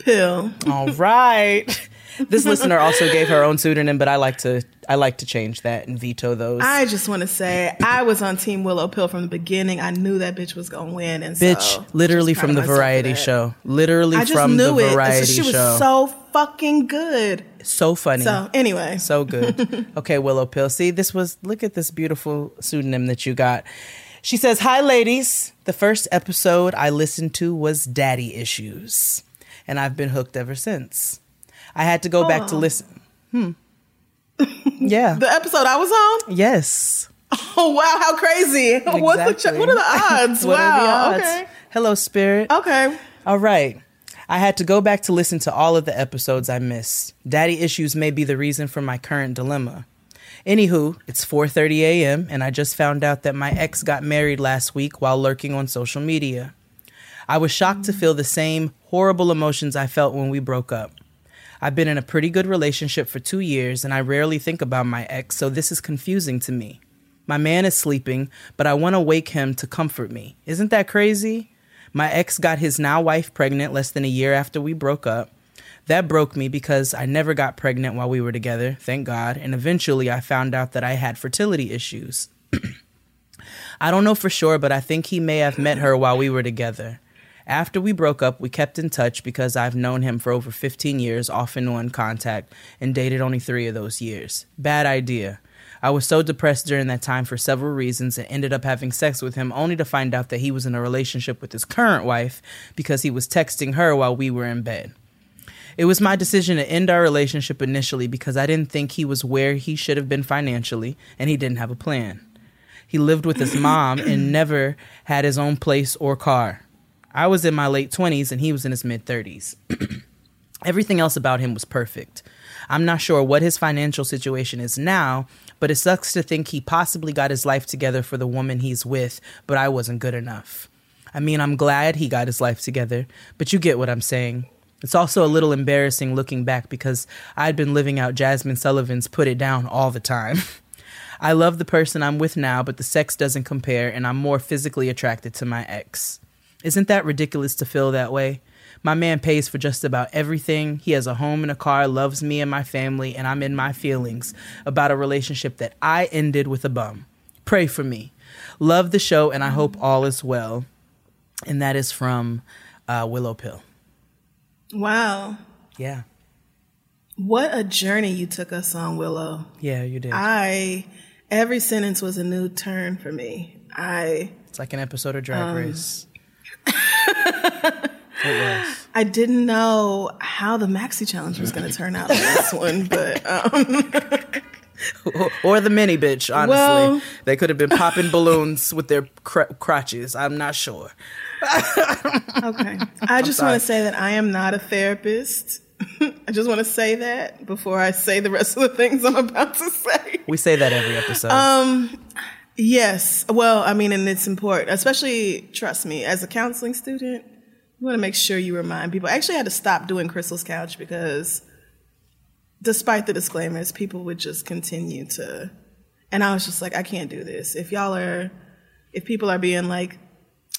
Pill. All right. This listener also gave her own pseudonym, but I like to I like to change that and veto those. I just want to say I was on Team Willow Pill from the beginning. I knew that bitch was gonna win, and Bitch, so literally from the proud of myself for variety show. Literally I just from knew the it. variety she was show. so fucking good. so funny. So anyway, So good. okay, Willow Pill. See, this was look at this beautiful pseudonym that you got. She says, Hi ladies. The first episode I listened to was Daddy Issues. And I've been hooked ever since. I had to go back to Oh. listen. Hmm. Yeah. the episode I was on. yes. Oh wow, how crazy! What's the ch- what are the odds? What wow. are the odds? Okay. Hello, Spirit. Okay. All right. I had to go back to listen to all of the episodes I missed. Daddy issues may be the reason for my current dilemma. Anywho, it's 4:30 a.m. and I just found out that my ex got married last week while lurking on social media. I was shocked to feel the same horrible emotions I felt when we broke up. I've been in a pretty good relationship for 2 years and I rarely think about my ex, so this is confusing to me. My man is sleeping, but I want to wake him to comfort me. Isn't that crazy? My ex got his now wife pregnant less than a year after we broke up. That broke me because I never got pregnant while we were together, thank God, and eventually I found out that I had fertility issues. I don't know for sure, but I think he may have met her while we were together. After we broke up, we kept in touch because I've known him for over 15 years, off and on contact, and dated only three of those years. Bad idea. I was so depressed during that time for several reasons and ended up having sex with him only to find out that he was in a relationship with his current wife because he was texting her while we were in bed. It was my decision to end our relationship initially because I didn't think he was where he should have been financially and he didn't have a plan. He lived with his mom and never had his own place or car. I was in my late 20s and he was in his mid 30s. Everything else about him was perfect. I'm not sure what his financial situation is now, but it sucks to think he possibly got his life together for the woman he's with, but I wasn't good enough. I mean, I'm glad he got his life together, but you get what I'm saying. It's also a little embarrassing looking back because I'd been living out Jazmine Sullivan's Put It Down all the time. I love the person I'm with now, but the sex doesn't compare, and I'm more physically attracted to my ex. Isn't that ridiculous to feel that way? My man pays for just about everything. He has a home and a car, loves me and my family, and I'm in my feelings about a relationship that I ended with a bum. Pray for me. Love the show, and I hope all is well. And that is from uh, Willow Pill. Wow. Yeah. What a journey you took us on, Willow. Yeah, you did. I every sentence was a new turn for me. I it's like an episode of Drag Race. I didn't know how the maxi challenge was going to turn out in this one, but um, or, or the mini bitch, honestly. Well- they could have been popping balloons with their cr- crotches. I'm not sure. okay. I just want to say that I am not a therapist. I just want to say that before I say the rest of the things I'm about to say. We say that every episode. Um, yes. Well, I mean, and it's important, especially trust me, as a counseling student, you want to make sure you remind people. I actually had to stop doing Crissle's Couch because, despite the disclaimers, people would just continue to, and I was just like, I can't do this. If y'all are, if people are being like,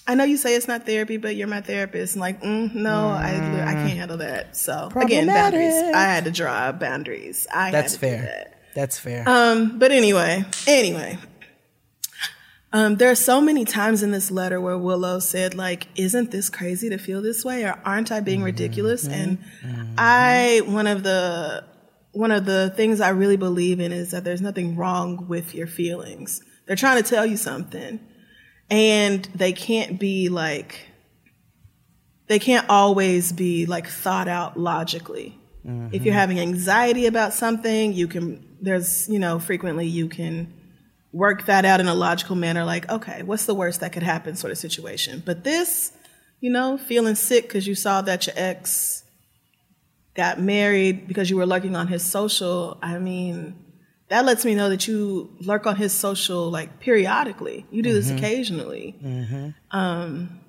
I know you say it's not therapy, but you're my therapist. And like, mm, no, I, I can't handle that. So again, boundaries. I had to draw boundaries. I That's had to do fair. that. That's fair. Um, but anyway, anyway. Um, there are so many times in this letter where Willow said, like, isn't this crazy to feel this way? Or aren't I being ridiculous? Mm-hmm. And mm-hmm. I, one of the, one of the things I really believe in is that there's nothing wrong with your feelings. They're trying to tell you something and they can't be like, they can't always be like thought out logically. If you're mm-hmm. having anxiety about something, you can, there's, you know, frequently you can work that out in a logical manner, like, okay, what's the worst that could happen sort of situation. But this, you know, feeling sick because you saw that your ex got married because you were lurking on his social, I mean, that lets me know that you lurk on his social like periodically. You do this occasionally. Um,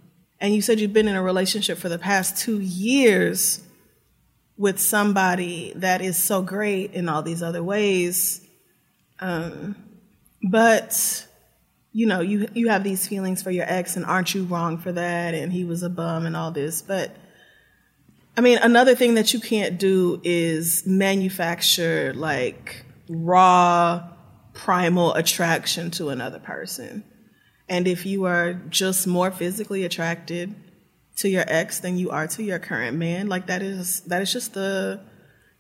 and you said you've been in a relationship for the past two years with somebody that is so great in all these other ways. Um, but you know, you you have these feelings for your ex, and aren't you wrong for that? And he was a bum and all this, but I mean, another thing that you can't do is manufacture like raw primal attraction to another person. And if you are just more physically attracted to your ex than you are to your current man, like that is that is just the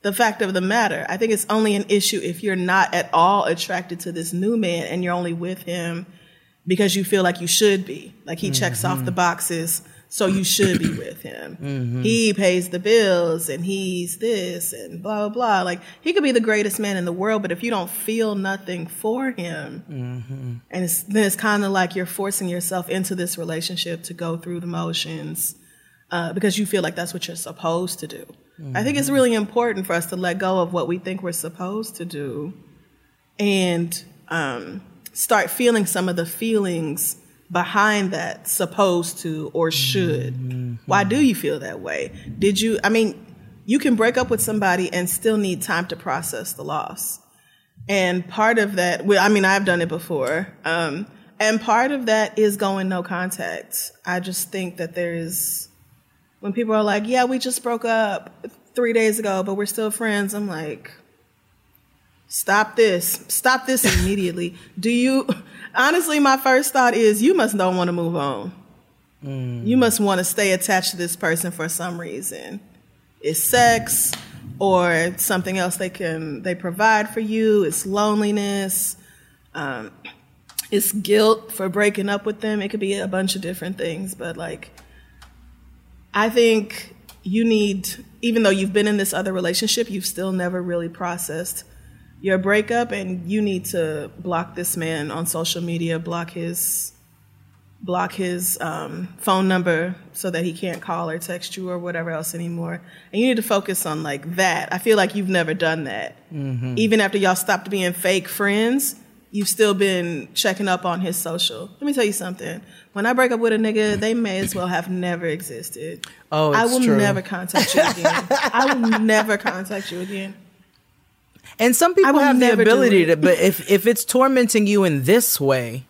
the fact of the matter. I think it's only an issue if you're not at all attracted to this new man and you're only with him because you feel like you should be. Like he checks off the mm-hmm. boxes, so you should be with him. Mm-hmm. He pays the bills and he's this and blah, blah, blah. Like he could be the greatest man in the world, but if you don't feel nothing for him, mm-hmm. and it's, then it's kind of like you're forcing yourself into this relationship to go through the motions uh, because you feel like that's what you're supposed to do. I think it's really important for us to let go of what we think we're supposed to do and um, start feeling some of the feelings behind that supposed to or should. Why do you feel that way? Did you, I mean, you can break up with somebody and still need time to process the loss. And part of that, well, I mean, I've done it before. Um, and part of that is going no contact. I just think that there is, when people are like, yeah, we just broke up three days ago, but we're still friends, I'm like, stop this. Stop this immediately. Do you, honestly, my first thought is you must don't want to move on. You must want to stay attached to this person for some reason. It's sex or something else they can, they provide for you. It's loneliness. Um, it's guilt for breaking up with them. It could be a bunch of different things, but like, I think you need, even though you've been in this other relationship, you've still never really processed your breakup, and you need to block this man on social media, block his, block his um, phone number so that he can't call or text you or whatever else anymore. And you need to focus on like that. I feel like you've never done that, even after y'all stopped being fake friends. You've still been checking up on his social. Let me tell you something. When I break up with a nigga, they may as well have never existed. Oh. I will true. never contact you again. I will never contact you again. And some people have the ability to, but if if it's tormenting you in this way,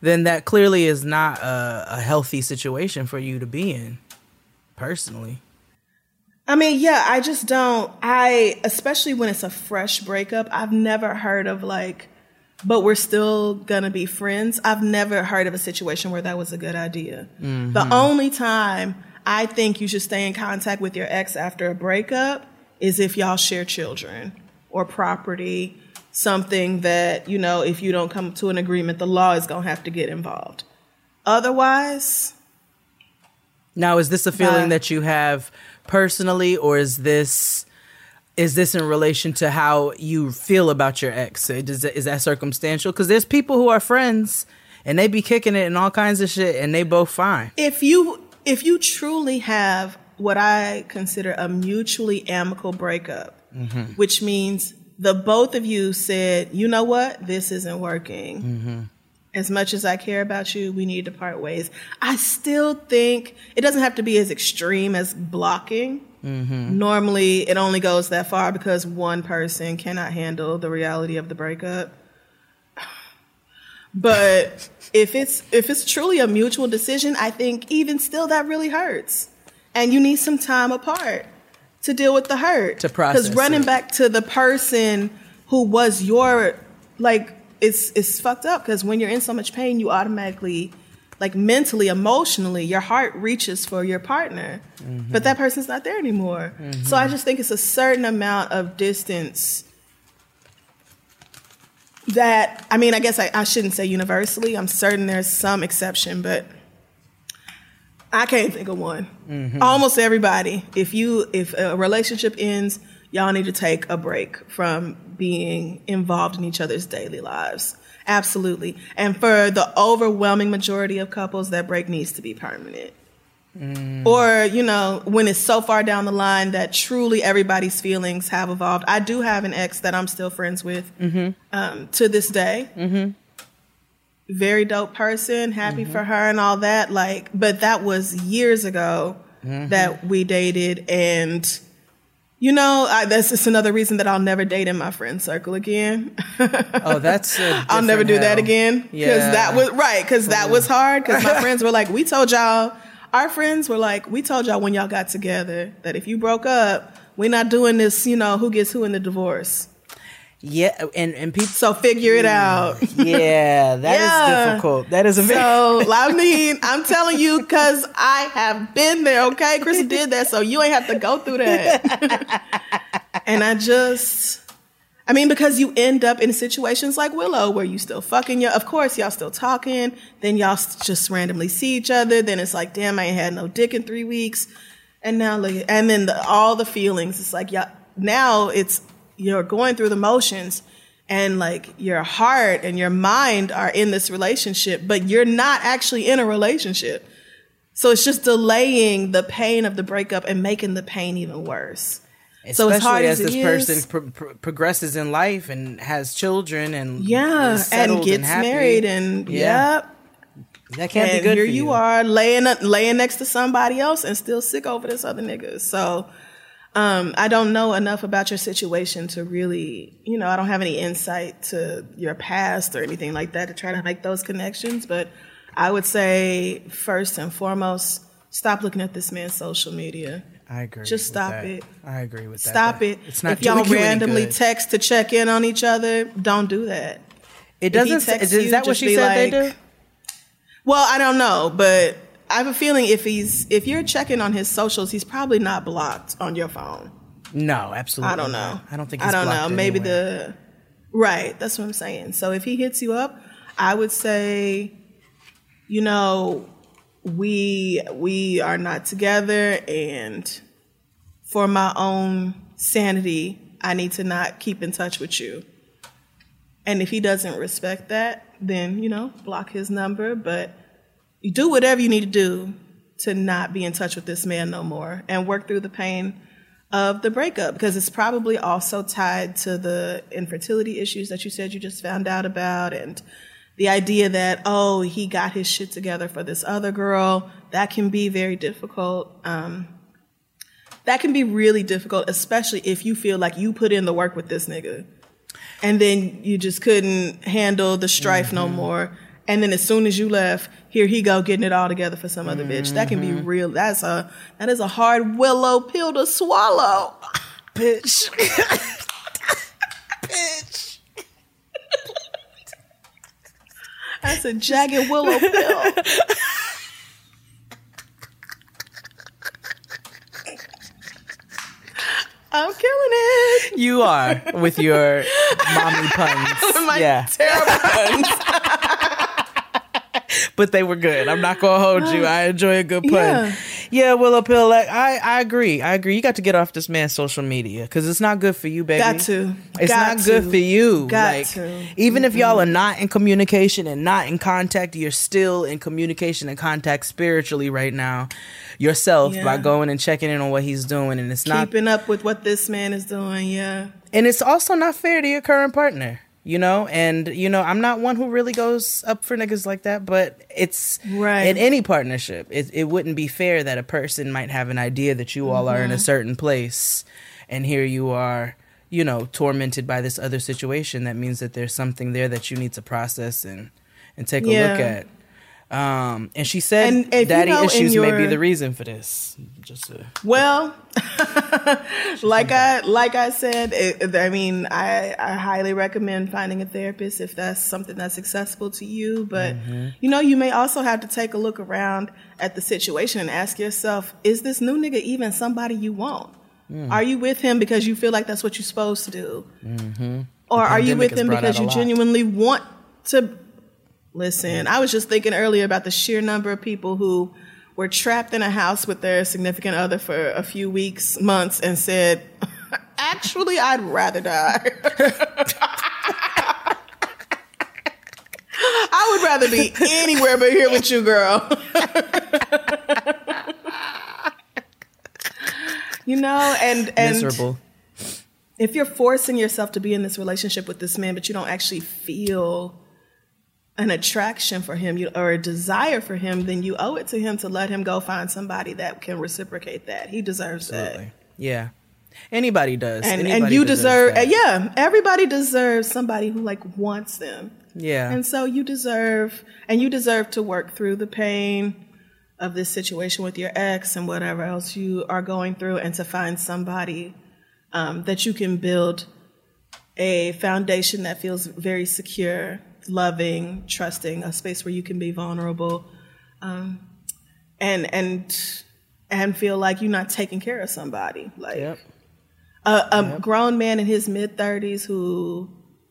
then that clearly is not a, a healthy situation for you to be in. Personally, I mean, yeah, I just don't. I, especially when it's a fresh breakup, I've never heard of like, but we're still gonna be friends. I've never heard of a situation where that was a good idea. The mm-hmm. only time I think you should stay in contact with your ex after a breakup is if y'all share children or property, something that, you know, if you don't come to an agreement, the law is gonna have to get involved. Otherwise, now is this a feeling that you have personally, or is this is this in relation to how you feel about your ex? Does that, is that circumstantial? Because there's people who are friends and they be kicking it and all kinds of shit, and they both fine. if you if you truly have what I consider a mutually amicable breakup, mm-hmm. which means the both of you said, you know what, this isn't working. Mm-hmm. As much as I care about you, we need to part ways. I still think it doesn't have to be as extreme as blocking. Mm-hmm. Normally, it only goes that far because one person cannot handle the reality of the breakup. But if it's if it's truly a mutual decision, I think even still that really hurts. And you need some time apart to deal with the hurt. To process Because running it. back to the person who was your like it's it's fucked up because when you're in so much pain, you automatically like mentally, emotionally, your heart reaches for your partner. Mm-hmm. But that person's not there anymore. So I mm-hmm. just think it's a certain amount of distance that I mean, I guess I, I shouldn't say universally. I'm certain there's some exception, but I can't think of one. Mm-hmm. Almost everybody, if you if a relationship ends, y'all need to take a break from being involved in each other's daily lives. Absolutely. And for the overwhelming majority of couples, that break needs to be permanent. Mm. Or, you know, when it's so far down the line that truly everybody's feelings have evolved. I do have an ex that I'm still friends with mm-hmm. um, to this day. Mm-hmm. Very dope person, happy mm-hmm. for her and all that. Like, but that was years ago that we dated. And, you know, I, that's just another reason that I'll never date in my friend circle again. Oh, that's I'll never do that again because Yeah. that was right because that was hard because my friends were like, we told y'all our friends were like, we told y'all when y'all got together that if you broke up, we're not doing this, you know, who gets who in the divorce. Yeah, and and people. So figure it out. Yeah, that is Yeah. difficult. That is a very. So I mean, I'm telling you because I have been there. Okay, Chris did that, so you ain't have to go through that. and I just, I mean, because you end up in situations like Willow where you still fucking your. Of course, y'all still talking. Then y'all just randomly see each other. Then it's like, damn, I ain't had no dick in three weeks. And now look, and then the, all the feelings. It's like, yeah, now it's you're going through the motions and like your heart and your mind are in this relationship, but you're not actually in a relationship. So it's just delaying the pain of the breakup and making the pain even worse. So Especially as hard as, as this person pro- pro- progresses in life and has children and Yeah, and gets happy. married and Yeah. yep. that can't and be good. here you, you are laying laying next to somebody else and still sick over this other nigga. So um, I don't know enough about your situation to really, you know, I don't have any insight to your past or anything like that to try to make those connections. But I would say first and foremost, stop looking at this man's social media. I agree. Just stop that. it. I agree with that. Stop That- it. It's not if y'all doing you any randomly text to check in on each other, don't do that. It doesn't. Is you, that what she said they do? Well, I don't know, but I have a feeling if he's if you're checking on his socials, he's probably not blocked on your phone. No, absolutely. I don't know. not. I don't think. I don't know. Maybe anywhere. the right. That's what I'm saying. So if he hits you up, I would say, you know, we we are not together, and for my own sanity, I need to not keep in touch with you. And if he doesn't respect that, then you know, block his number. But you do whatever you need to do to not be in touch with this man no more, and work through the pain of the breakup because it's probably also tied to the infertility issues that you said you just found out about and the idea that oh he got his shit together for this other girl. That can be very difficult. Um, that can be really difficult especially if you feel like you put in the work with this nigga and then you just couldn't handle the strife no more and then as soon as you left here he go getting it all together for some other bitch that can be mm-hmm. real that's a that is a hard willow pill to swallow bitch. Bitch. That's a jagged willow pill i'm killing it You are with your mommy puns. My yeah, terrible puns. but they were good. I'm not gonna hold you. I enjoy a good pun. Yeah. Yeah, Willow Pill. Like, I, I agree. I agree. You got to get off this man's social media because it's not good for you, baby. Got to. It's Got not good for you. Got like, to. Even if y'all are not in communication and not in contact, you're still in communication and contact spiritually right now yourself by going and checking in on what he's doing. And it's not keeping up with what this man is doing yeah and it's also not fair to your current partner you know and you know i'm not one who really goes up for niggas like that but it's Right. in any partnership it, it wouldn't be fair that a person might have an idea that you all are in Mm-hmm. a certain place and here you are you know tormented by this other situation that means that there's something there that you need to process and and take a look at um and she said And if you daddy know issues may be the reason for this just to, Well, like I like I said, it, I mean, I, I highly recommend finding a therapist if that's something that's accessible to you. But mm-hmm. you know, you may also have to take a look around at the situation and ask yourself: Is this new nigga even somebody you want? Mm. Are you with him because you feel like that's what you're supposed to do, mm-hmm. or are you with him because you genuinely want to? Listen, I was just thinking earlier about the sheer number of people who were trapped in a house with their significant other for a few weeks, months, and said, Actually, I'd rather die. I would rather be anywhere but here with you, girl. you know, and and miserable if you're forcing yourself to be in this relationship with this man, but you don't actually feel an attraction for him you, or a desire for him, then you owe it to him to let him go find somebody that can reciprocate that. He deserves Absolutely. yeah anybody does that. And, and you deserve, that. yeah, everybody deserves somebody who like wants them. Yeah. And so you deserve, and you deserve to work through the pain of this situation with your ex and whatever else you are going through, and to find somebody um, that you can build a foundation that feels very secure, loving, trusting, a space where you can be vulnerable, um, and and and feel like you're not taking care of somebody. Like Yep. a, a grown man in his mid thirties who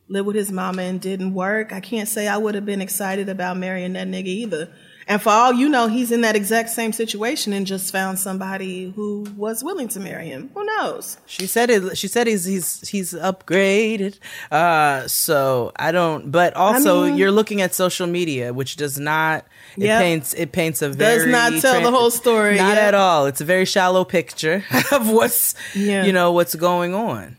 lived with his mama and didn't work. I can't say I would have been excited about marrying that nigga either. And for all you know, he's in that exact same situation and just found somebody who was willing to marry him. Who knows? She said it. She said he's he's he's upgraded. Uh, so I don't. But also, mean- you're looking at social media, which does not. It Yep. paints. It paints a very does not tell the whole story, Not at all. It's a very shallow picture of what's Yeah. you know what's going on.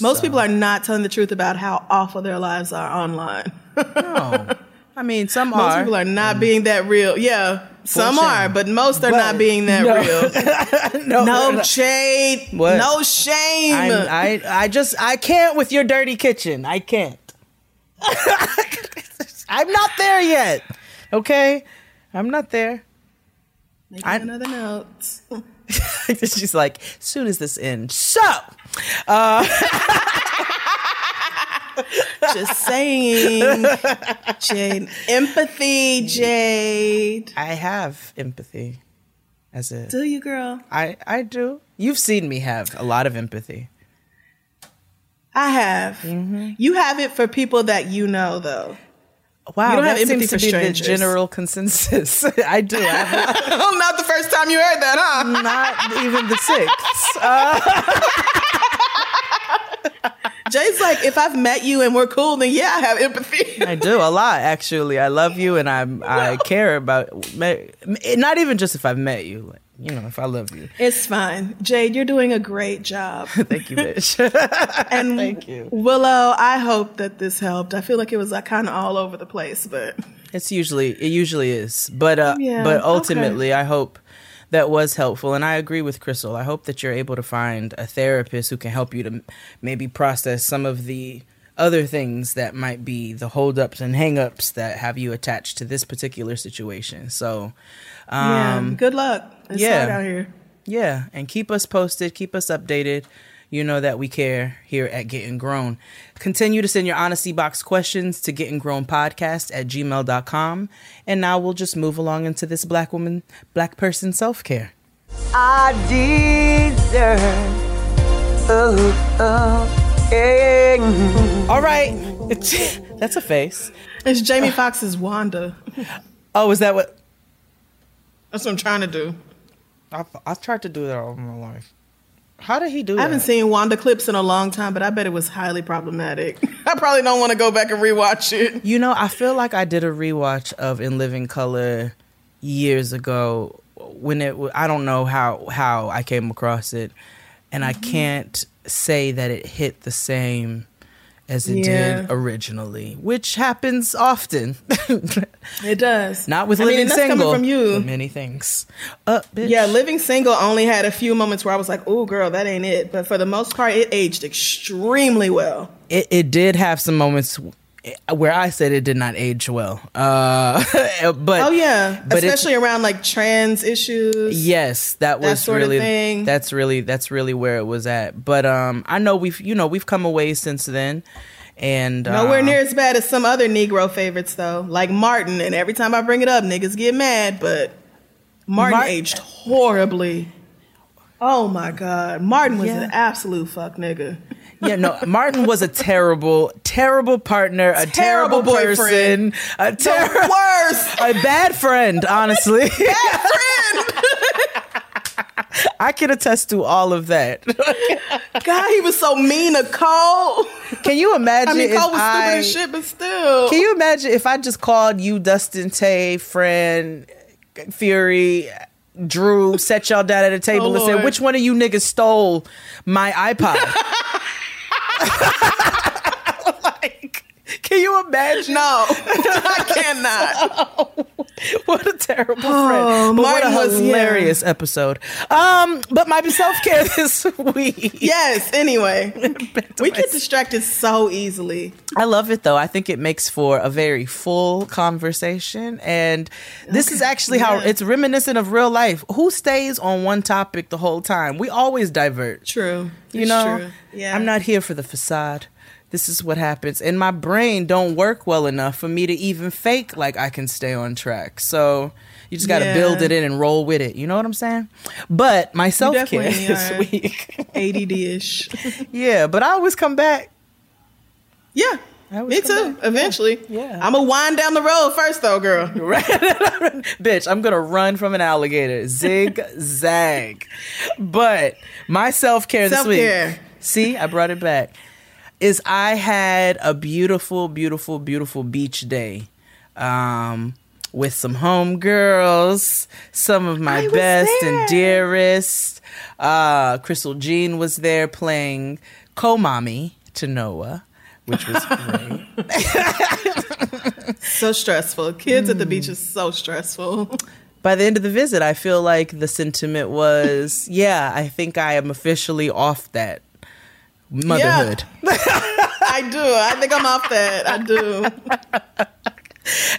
Most people are not telling the truth about how awful their lives are online. No, I mean some Most are. people are not mm. being that real. Yeah, some shame. are, but most are But- not being that no. real. no, No shade, What? no shame. I'm, I I just I can't with your dirty kitchen. I can't. I'm not there yet. Okay, I'm not there. Making I- another note. She's like, soon as this ends. So, uh, Just saying, Jade. Empathy, Jade. I have empathy. As a, Do you, girl? I I do. You've seen me have a lot of empathy. I have. Mm-hmm. You have it for people that you know, though. Wow, You don't that have empathy seems to for be the strangers. general consensus. I do. I have Oh, not the first time you heard that, huh? not even the sixth. Jay's like, if I've met you and we're cool, then yeah, I have empathy. I do a lot actually. I love you and I'm I care about not even just if I've met you. Like, you know, if I love you. It's fine. Jade, you're doing a great job. Thank you, bitch. And Thank you. Willow, I hope that this helped. I feel like it was like, kind of all over the place, but It's usually it usually is, but uh, Yeah, but okay. ultimately, I hope that was helpful, and I agree with Crissle. I hope that you're able to find a therapist who can help you to maybe process some of the other things that might be the holdups and hangups that have you attached to this particular situation. So, yeah, um, good luck. It's yeah. out here. yeah, and keep us posted, keep us updated. You know that we care here at Getting Grown. Continue to send your honesty box questions to Getting Grown Podcast at gmail.com. And now we'll just move along into this black woman, black person self care. I deserve. Oh, oh, yeah. All right. That's a face. It's Jamie Foxx's Wanda. Oh, is that what? That's what I'm trying to do. I've, I've tried to do that all my life. How did he do that? I that? haven't seen Wanda clips in a long time, but I bet it was highly problematic. I probably don't want to go back and rewatch it. You know, I feel like I did a rewatch of In Living Color years ago when it I don't know how how I came across it and I mm-hmm. can't say that it hit the same as it Yeah. did originally, which happens often. It does. Not with I Living that's Single. from you. Many things. Uh, bitch. Yeah, Living Single only had a few moments where I was like, "Oh, girl, that ain't it." But for the most part, it aged extremely well. it, it did have some moments where I said it did not age well. Uh, but Oh yeah, but especially around like trans issues. Yes, that was sort of really thing. that's really that's really where it was at. But um I know we've you know we've come away since then. And Nowhere uh, near as bad as some other Negro favorites though, like Martin. And every time I bring it up, niggas get mad. But Martin Mar- aged horribly. Oh my god, Martin was Yeah. an absolute fuck nigga. Yeah, no, Martin was a terrible, terrible partner, a terrible, Terrible person, boyfriend. a terrible, Worse. a bad friend. Honestly, bad friend. I can attest to all of that. God, he was so mean to Cole. Can you imagine I mean, if Cole was I? stupid as shit, but still. Can you imagine if I just called you Dustin Tay, friend, Fury, Drew, set y'all down at a table Oh, and said, oh, which one of you niggas stole my iPod? Like, Can you imagine? No, I cannot. what a terrible Oh, friend. But what a was- yeah. hilarious episode. Um, but my self care this week. Yes. Anyway, we get distracted so easily. I love it though. I think it makes for a very full conversation. And this is actually how yeah. it's reminiscent of real life. Who stays on one topic the whole time? We always divert. True. You It's know, True. Yeah. I'm not here for the facade. This is what happens. And my brain don't work well enough for me to even fake like I can stay on track. So you just got to Yeah. build it in and roll with it. You know what I'm saying? But my self care definitely this week. ADD ish. yeah, but I always come back. Yeah. Me too. back. Eventually. Yeah. I'm gonna wind down the road first, though, girl. Bitch, I'm gonna run from an alligator. Zig zag. But my self care this week. See, I brought it back. Is I had a beautiful, beautiful, beautiful beach day. Um with some homegirls, some of my I best and dearest. Uh Crissle Jean was there playing co-mommy to Noah, which was great. So stressful. Kids Mm. at the beach is so stressful. by the end of the visit, I feel like the sentiment was, yeah, I think I am officially off that motherhood. I do. I think I'm off that. I do.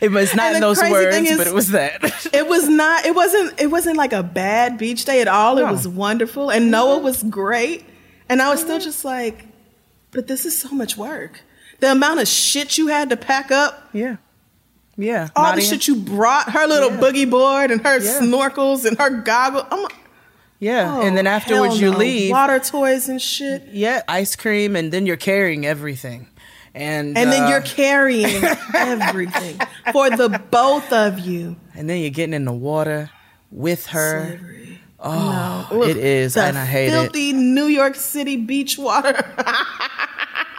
It was not in those words, is- but it was that. It was not. It wasn't. It wasn't like a bad beach day at all. It was wonderful, and Noah mm-hmm. was great. And I was still mm-hmm. just like, but this is so much work. The amount of shit you had to pack up, yeah. Yeah. all the shit you brought, her little boogie board and her Yeah. snorkels and her goggles. I'm like, Yeah. oh, and then afterwards you no. leave. water toys and shit, Yeah, ice cream, and then you're carrying everything. And and then uh, you're carrying everything for the both of you. and then you're getting in the water with her. Slavery. Oh, No. it is, and I hate it filthy New York City beach water.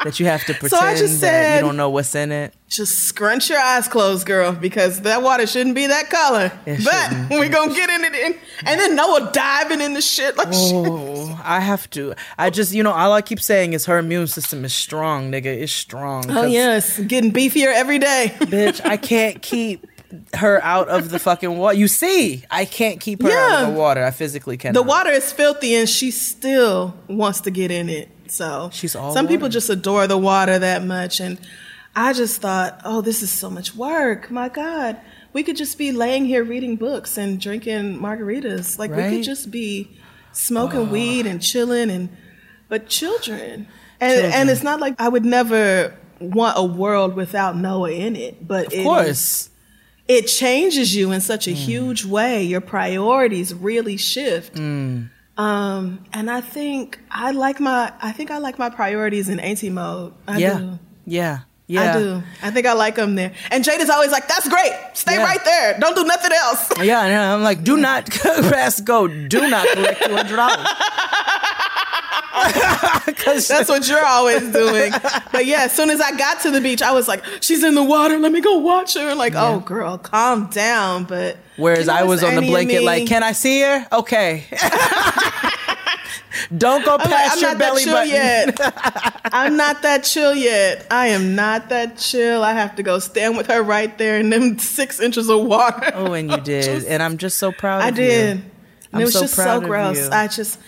that you have to So pretend I just that you don't know what's in it. Just scrunch your eyes closed, girl, because that water shouldn't be that color. It but shouldn't. we're gonna get in it, in, and then Noah diving in the shit like oh, shit. Oh, I have to. I just, you know, all I keep saying is her immune system is strong, nigga. It's strong. Oh yes, getting beefier every day. bitch. I can't keep her out of the fucking water. You see, I can't keep her out of the water. I physically cannot. the water is filthy, and she still wants to get in it. So She's all some people just adore the water that much, and I just thought, oh, this is so much work. My God, we could just be laying here reading books and drinking margaritas. Like we could just be smoking weed and chilling, and but children, and Children. and it's not like I would never want a world without Noah in it, but Of it course. it changes you in such a Mm. huge way. Your priorities really shift. Mm. Um, and I think I like my I think I like my priorities in anti mode. Yeah. Do. Yeah. Yeah. I do. I think I like them there. And Jade is always like, that's great. Stay yeah. right there. Don't do nothing else. Yeah. I'm like, do not pass go. Do not collect $200. Cause that's what you're always doing. But yeah, as soon as I got to the beach, I was like, she's in the water. Let me go watch her. Like, oh, yeah. oh girl, calm down. But whereas I was on the blanket, like, can I see her? Okay. Don't go past like, your belly button. Yet. I'm not that chill yet. I am not that chill. I have to go stand with her right there in them six inches of water. Oh, and you did, just, and I'm just so proud. I did. I'm it was so just so gross. I just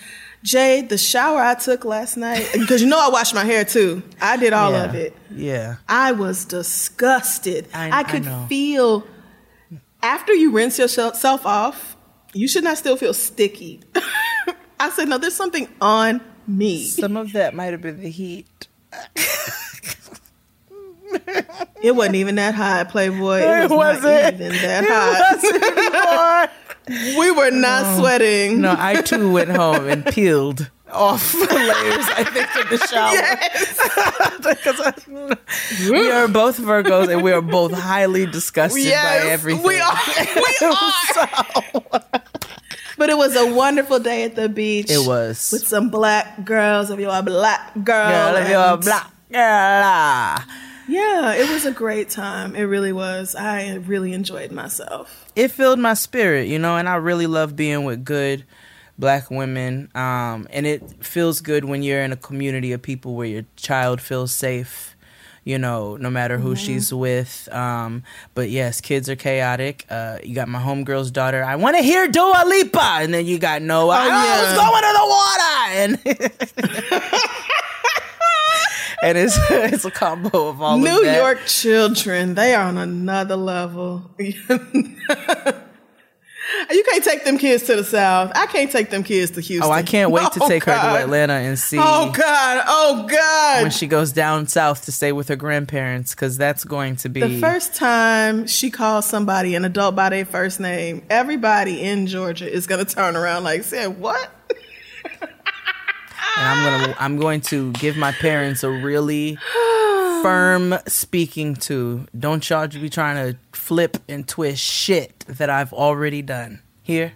Jade, the shower I took last night, because you know I washed my hair too. I did all yeah. of it. Yeah. I was disgusted. I- I, I could know. feel after you rinse yourself off, you should not still feel sticky. I said, no, there's something on me. Some of that might have been the heat. It wasn't even that high, Playboy. It It was wasn't. not even that It high. We were not sweating. No, I too went home and peeled off the layers. I think in the shower. Because I- we are both Virgos and we are both highly disgusted Yes, by everything. we are. We are. so. But it was a wonderful day at the beach. It was. with some black girls. If you're a black girl, Girl, if you're a black girl. Yeah, it was a great time. It really was. I really enjoyed myself. it filled my spirit, you know, and I really love being with good black women. Um, and it feels good when you're in a community of people where your child feels safe. you know, no matter who Mm-hmm. she's with. Um, but yes, kids are chaotic. Uh, you got my homegirl's daughter. I want to hear Dua Lipa, and then you got Noah. Oh, yeah. it's going to the water, and and it's it's a combo of all New of that. York children, they are on another level. you can't take them kids to the South. I can't take them kids to Houston. Oh, I can't wait to Oh, take her to Atlanta and see Oh God! Oh God! when she goes down south to stay with her grandparents because that's going to be the first time she calls somebody an adult by their first name, everybody in Georgia is gonna turn around like, "Said what?" And I'm gonna I'm going to give my parents a really firm speaking to. Don't y'all be trying to flip and twist shit that I've already done. Here,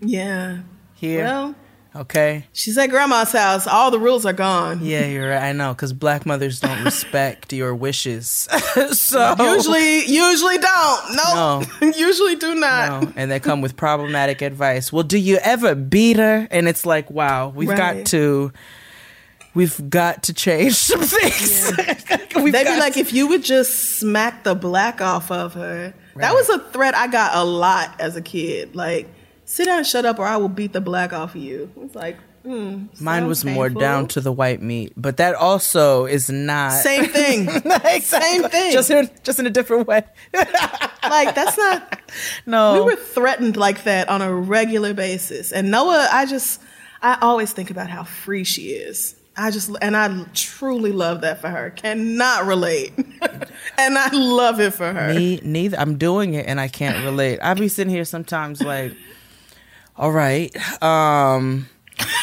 Yeah. here, Well, okay. she's at grandma's house. All the rules are gone. Yeah, you're right. I know because black mothers don't respect your wishes. so Usually, usually don't. Nope. usually do not. No, and they come with problematic advice. Well, do you ever beat her? And it's like, wow, we've got to, we've got to change some things. We've They'd be like, to- if you would just smack the black off of her. That was a threat I got a lot as a kid. Like, sit down and shut up, or I will beat the black off of you. It's like, hmm, mine was more down to the white meat, but that also is not Same thing. Exactly. Same thing. Just in, just in a different way. like, that's not. no, We were threatened like that on a regular basis. And Noah, I just, I always think about how free she is. I just, and I truly love that for her. Cannot relate. and I love it for her. Me neither. I'm doing it and I can't relate. I be sitting here sometimes like, all right, um,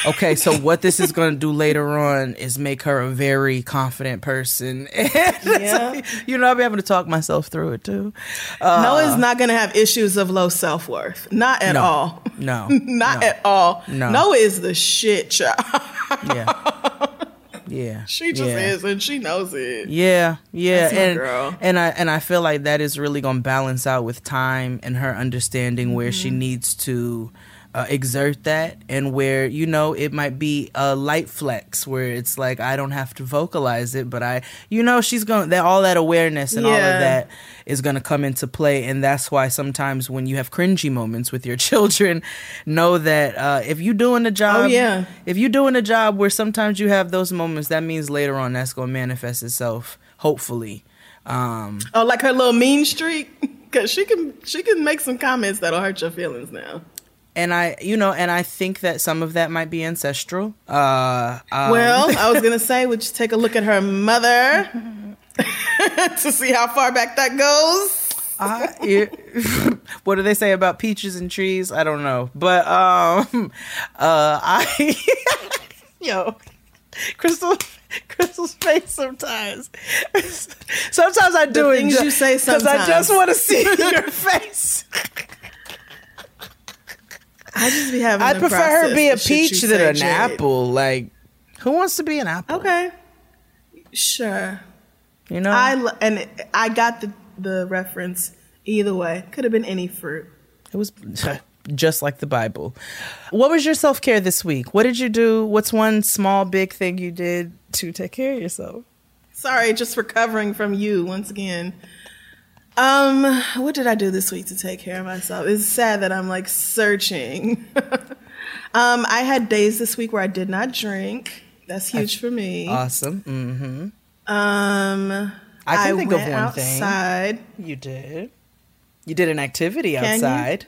okay, so what this is going to do later on is make her a very confident person. Yeah. you know, I'll be able to talk myself through it too. Uh, Noah's not going to have issues of low self worth. Not at No. all. no, Not no. at all. No. Noah is the shit, child. yeah, yeah. she just yeah. is, and she knows it. Yeah, yeah, and girl. and I and I feel like that is really gonna balance out with time and her understanding where she Mm-hmm. needs to uh, exert that, and where you know it might be a light flex where it's like I don't have to vocalize it, but I, you know, she's gonna that all that awareness and all of that is gonna come into play, and that's why sometimes when you have cringy moments with your children, know that uh, if you're doing a job, Oh, yeah. if you're doing a job where sometimes you have those moments, that means later on that's going to manifest itself, hopefully. Um, Oh, like her little mean streak? Because she can, she can make some comments that'll hurt your feelings now. And I, you know, and I think that some of that might be ancestral. Uh, um, Well, I was gonna say, would you take a look at her mother to see how far back that goes? I, what do they say about peaches and trees? I don't know, but um, uh, I, yo, Crissle, Crissle's face sometimes. sometimes I do The it things you say because I just want to see your face. I just be having. I'd prefer her be a the shit you peach than an Jade. apple. Like, who wants to be an apple? Okay, sure. You know, I l- and I got the the reference either way. Could have been any fruit. it was just like the Bible. What was your self care this week? What did you do? What's one small, big thing you did to take care of yourself? Sorry, just recovering from you once again. Um, what did I do this week to take care of myself? It's sad that I'm like searching. um, I had days this week where I did not drink. That's huge for me. Awesome. Mm-hmm. Um, I can think of one thing. outside. You did. You did an activity Can you? outside.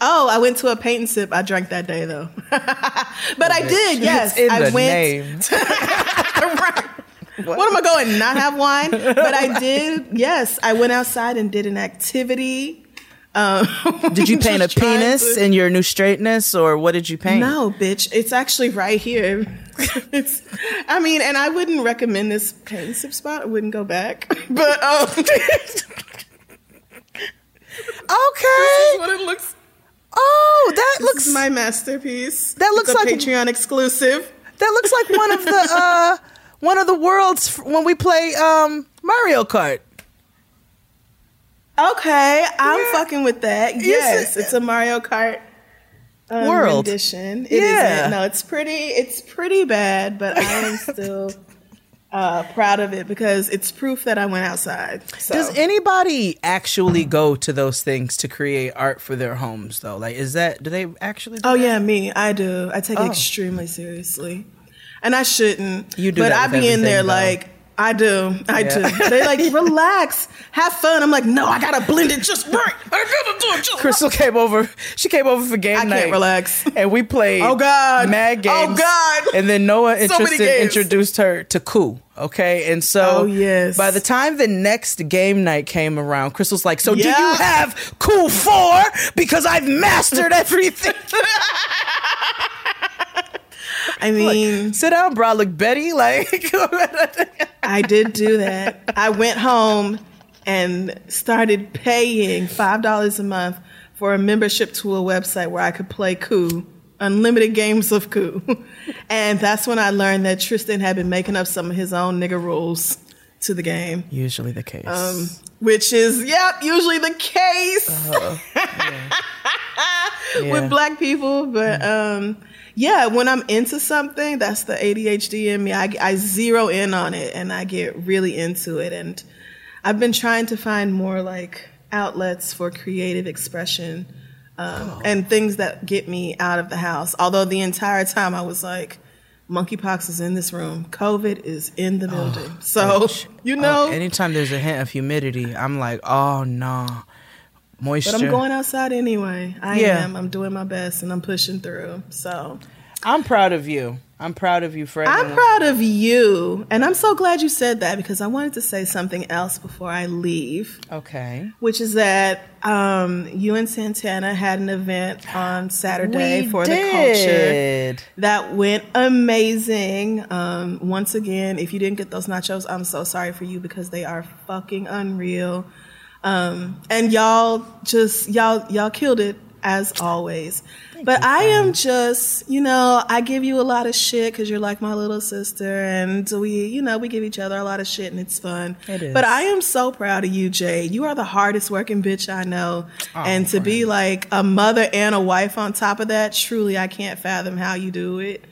Oh, I went to a paint and sip. I drank that day though, but I did. Yes, I went. name. What am I going? Not have wine? But I did. Yes, I went outside and did an activity. Um, Did you paint a penis to- in your new straightness, or what did you paint? No, bitch. It's actually right here. it's. I mean, and I wouldn't recommend this paint spot. I wouldn't go back. But um, Okay. what it looks. Oh, that This looks is my masterpiece. That looks like- Patreon exclusive. that looks like one of the uh one of the worlds f- when we play um Mario Kart. Okay, I'm Yeah. fucking with that. Yes, it's a Mario Kart um, World. rendition. It Yeah. not No, it's pretty. It's pretty bad, but I am still. uh, proud of it because it's proof that I went outside. So. Does anybody actually go to those things to create art for their homes though? Like is that do they actually do Oh that? yeah, me. I do. I take Oh. it extremely seriously, and I shouldn't. You do but I be in there though. like I do. I Yeah. do. They like relax, have fun. I'm like, no, I gotta blend it just right. I gotta do it just. Crissle came over. She came over for game I night. can't relax. And we played. Oh, God. mad oh, games. Oh. God. And then Noah interested games. introduced her to Coup. Okay, and so Oh, yes. by the time the next game night came around, Crissle's like, "So do you have Coup Four? Because I've mastered everything." I mean, Sit down, bro. Look, Betty. Like, I did do that. I went home and started paying five dollars a month for a membership to a website where I could play Coup, unlimited games of Coup, and that's when I learned that Tristan had been making up some of his own nigga rules to the game, usually the case. um, which is yep, usually the case Yeah. with black people. But um, yeah, when I'm into something, that's the ADHD in me. I, I zero in on it and I get really into it. And I've been trying to find more like outlets for creative expression um, and things that get me out of the house. Although the entire time I was like, monkeypox is in this room, COVID is in the building. so, you know. Oh, anytime there's a hint of humidity, I'm like, "Oh no, moisture." but I'm going outside anyway. I Yeah. am. I'm doing my best and I'm pushing through. So I'm proud of you. I'm proud of you Fred. I'm proud of you. And I'm so glad you said that because I wanted to say something else before I leave, Okay. which is that um, you and Santana had an event on Saturday We for the culture that went amazing. Um, once again, if you didn't get those nachos, I'm so sorry for you because they are fucking unreal. Um, and y'all just y'all y'all killed it as always. but I am just, you know, I give you a lot of shit because you're like my little sister, and we, you know, we give each other a lot of shit, and it's fun. It is. But I am so proud of you, Jay. You are the hardest working bitch I know, and to be like a mother and a wife on top of that, truly, I can't fathom how you do it.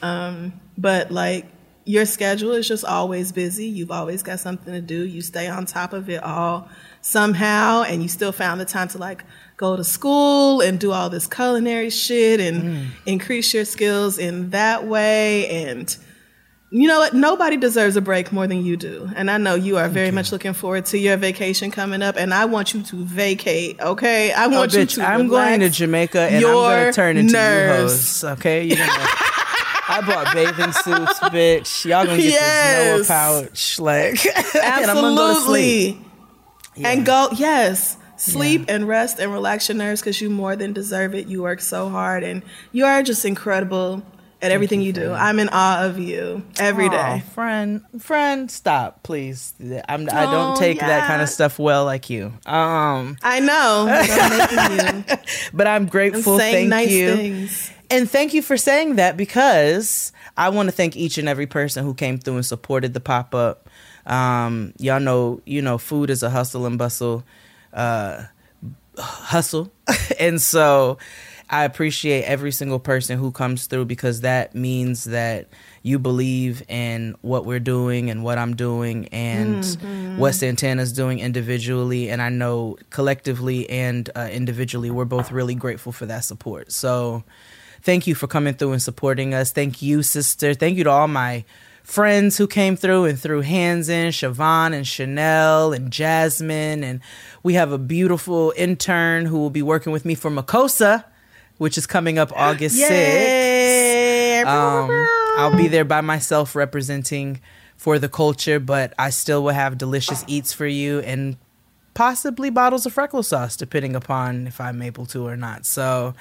Um, but like your schedule is just always busy. You've always got something to do. You stay on top of it all somehow, and you still found the time to like go to school and do all this culinary shit and mm. increase your skills in that way. And you know what? Nobody deserves a break more than you do. And I know you are very much looking forward to your vacation coming up. And I want you to vacate. Okay, I Oh, want you bitch, to. I'm going to Jamaica and I'm going to turn into nerves. you hoes. Okay, you're. I bought bathing suits, bitch. Y'all gonna get Yes. this Noah pouch, like, and I'm gonna go to sleep. Absolutely. And go, yes, sleep and rest and relax your nerves because you more than deserve it. You work so hard and you are just incredible at everything you, do. I'm in awe of you every Aw, day. friend, friend, stop, please. I'm, I don't Oh, take that kind of stuff well, like you. Um, I know. I'm you but I'm grateful. Thank nice you. things. And thank you for saying that because I want to thank each and every person who came through and supported the pop up. Um, y'all know, you know, food is a hustle and bustle, uh, hustle. and so I appreciate every single person who comes through because that means that you believe in what we're doing and what I'm doing and what Santana's doing individually. And I know collectively and uh, individually, we're both really grateful for that support. So thank you for coming through and supporting us. Thank you, sister. Thank you to all my friends who came through and threw hands in Siobhan and Chanel and Jasmine. And we have a beautiful intern who will be working with me for Makosa, which is coming up August 6th. Um, I'll be there by myself representing for the culture, but I still will have delicious eats for you and possibly bottles of freckle sauce, depending upon if I'm able to or not. So,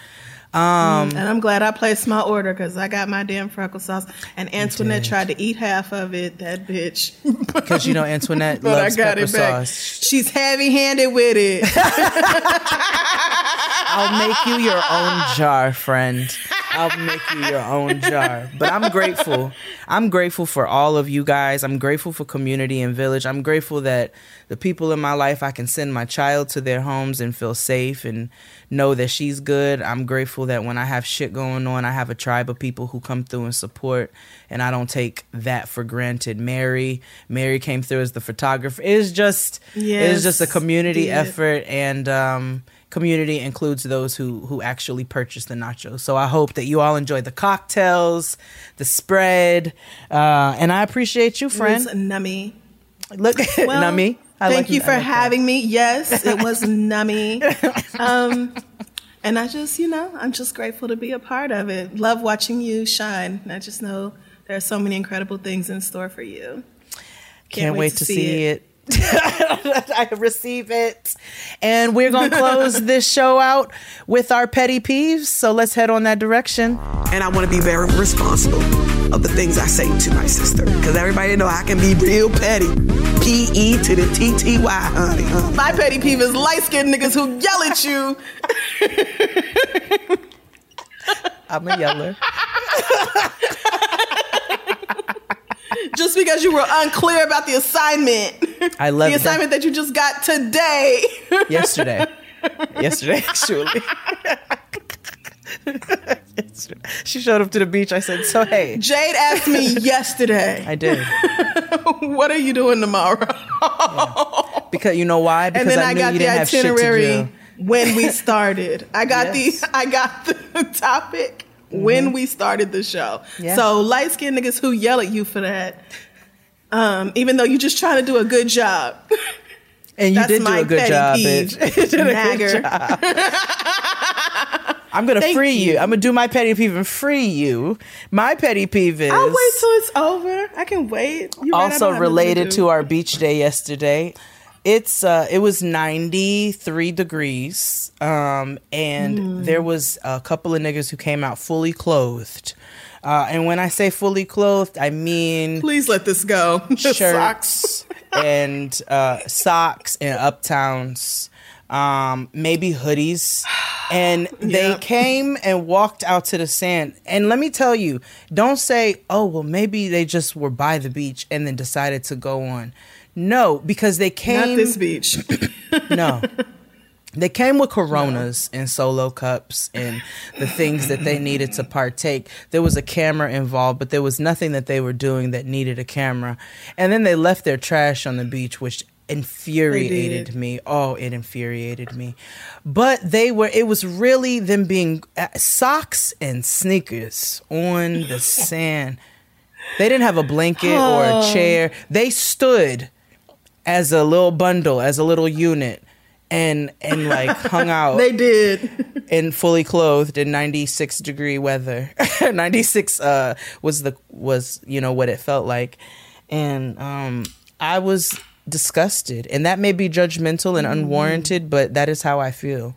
um, and I'm glad I placed my order because I got my damn freckle sauce. And Antoinette tried to eat half of it. That bitch. because you know Antoinette But I loves got pepper it back. sauce. She's heavy handed with it. I'll make you your own jar, friend. I'll make you your own jar. But I'm grateful. I'm grateful for all of you guys. I'm grateful for community and village. I'm grateful that the people in my life I can send my child to their homes and feel safe and know that she's good. I'm grateful that when I have shit going on, I have a tribe of people who come through and support and I don't take that for granted. Mary, Mary came through as the photographer. It's just it's just a community effort and um community includes those who who actually purchase the nachos. So I hope that you all enjoy the cocktails, the spread, uh, and I appreciate you, friend. It was nummy. Look, Well, Nami. I thank like- you for like that. having me. Yes, it was nummy. Um, and I just, you know, I'm just grateful to be a part of it. Love watching you shine. I just know there are so many incredible things in store for you. Can't, wait, to see, it. I receive it. And we're going to close this show out with our petty peeves. So let's head on that direction. and I want to be very responsible of the things I say to my sister. Because everybody know I can be real petty. P E to the T T Y, honey. huh? My petty peeve is light skinned niggas who yell at you. I'm a yeller. Just because you were unclear about the assignment. I love the assignment that you just got today. Yesterday. Yesterday, actually. she showed up to the beach. I said, So, hey, Jade asked me yesterday, I did. "What are you doing tomorrow?" Because you know why? Because and then I, I, got the didn't have shit to itinerary when we started. I got Yes. the I got the topic when we started the show. Yeah. So light skinned niggas who yell at you for that, um, even though you're just trying to do a good job. And you did do a good job, peeve. bitch. Did a good Nagger. job. I'm gonna Thank free you. you. I'm gonna do my petty peeve and free you. My petty peeve is I'll wait till it's over. I can wait. You right, I also don't have nothing related do. to our beach day yesterday. It's uh it was 93 degrees um and Hmm. there was a couple of niggas who came out fully clothed. Uh and when I say fully clothed, I mean Please let this go. Socks. shirts and uh, socks and uptowns, um, maybe hoodies. And they Yep. came and walked out to the sand. And let me tell you, don't say, oh, well, maybe they just were by the beach and then decided to go on. No, because they came. Not this beach. No. They came with coronas and solo cups and the things that they needed to partake. There was a camera involved, but there was nothing that they were doing that needed a camera. And then they left their trash on the beach, which infuriated me. Oh, it infuriated me. But they were, it was really them being uh, socks and sneakers on the sand. They didn't have a blanket or a chair. They stood as a little bundle, as a little unit, and and like hung out they did. and fully clothed in 96 degree weather. 96 uh was the was you know what it felt like, and um I was disgusted, and that may be judgmental and unwarranted, but that is how I feel.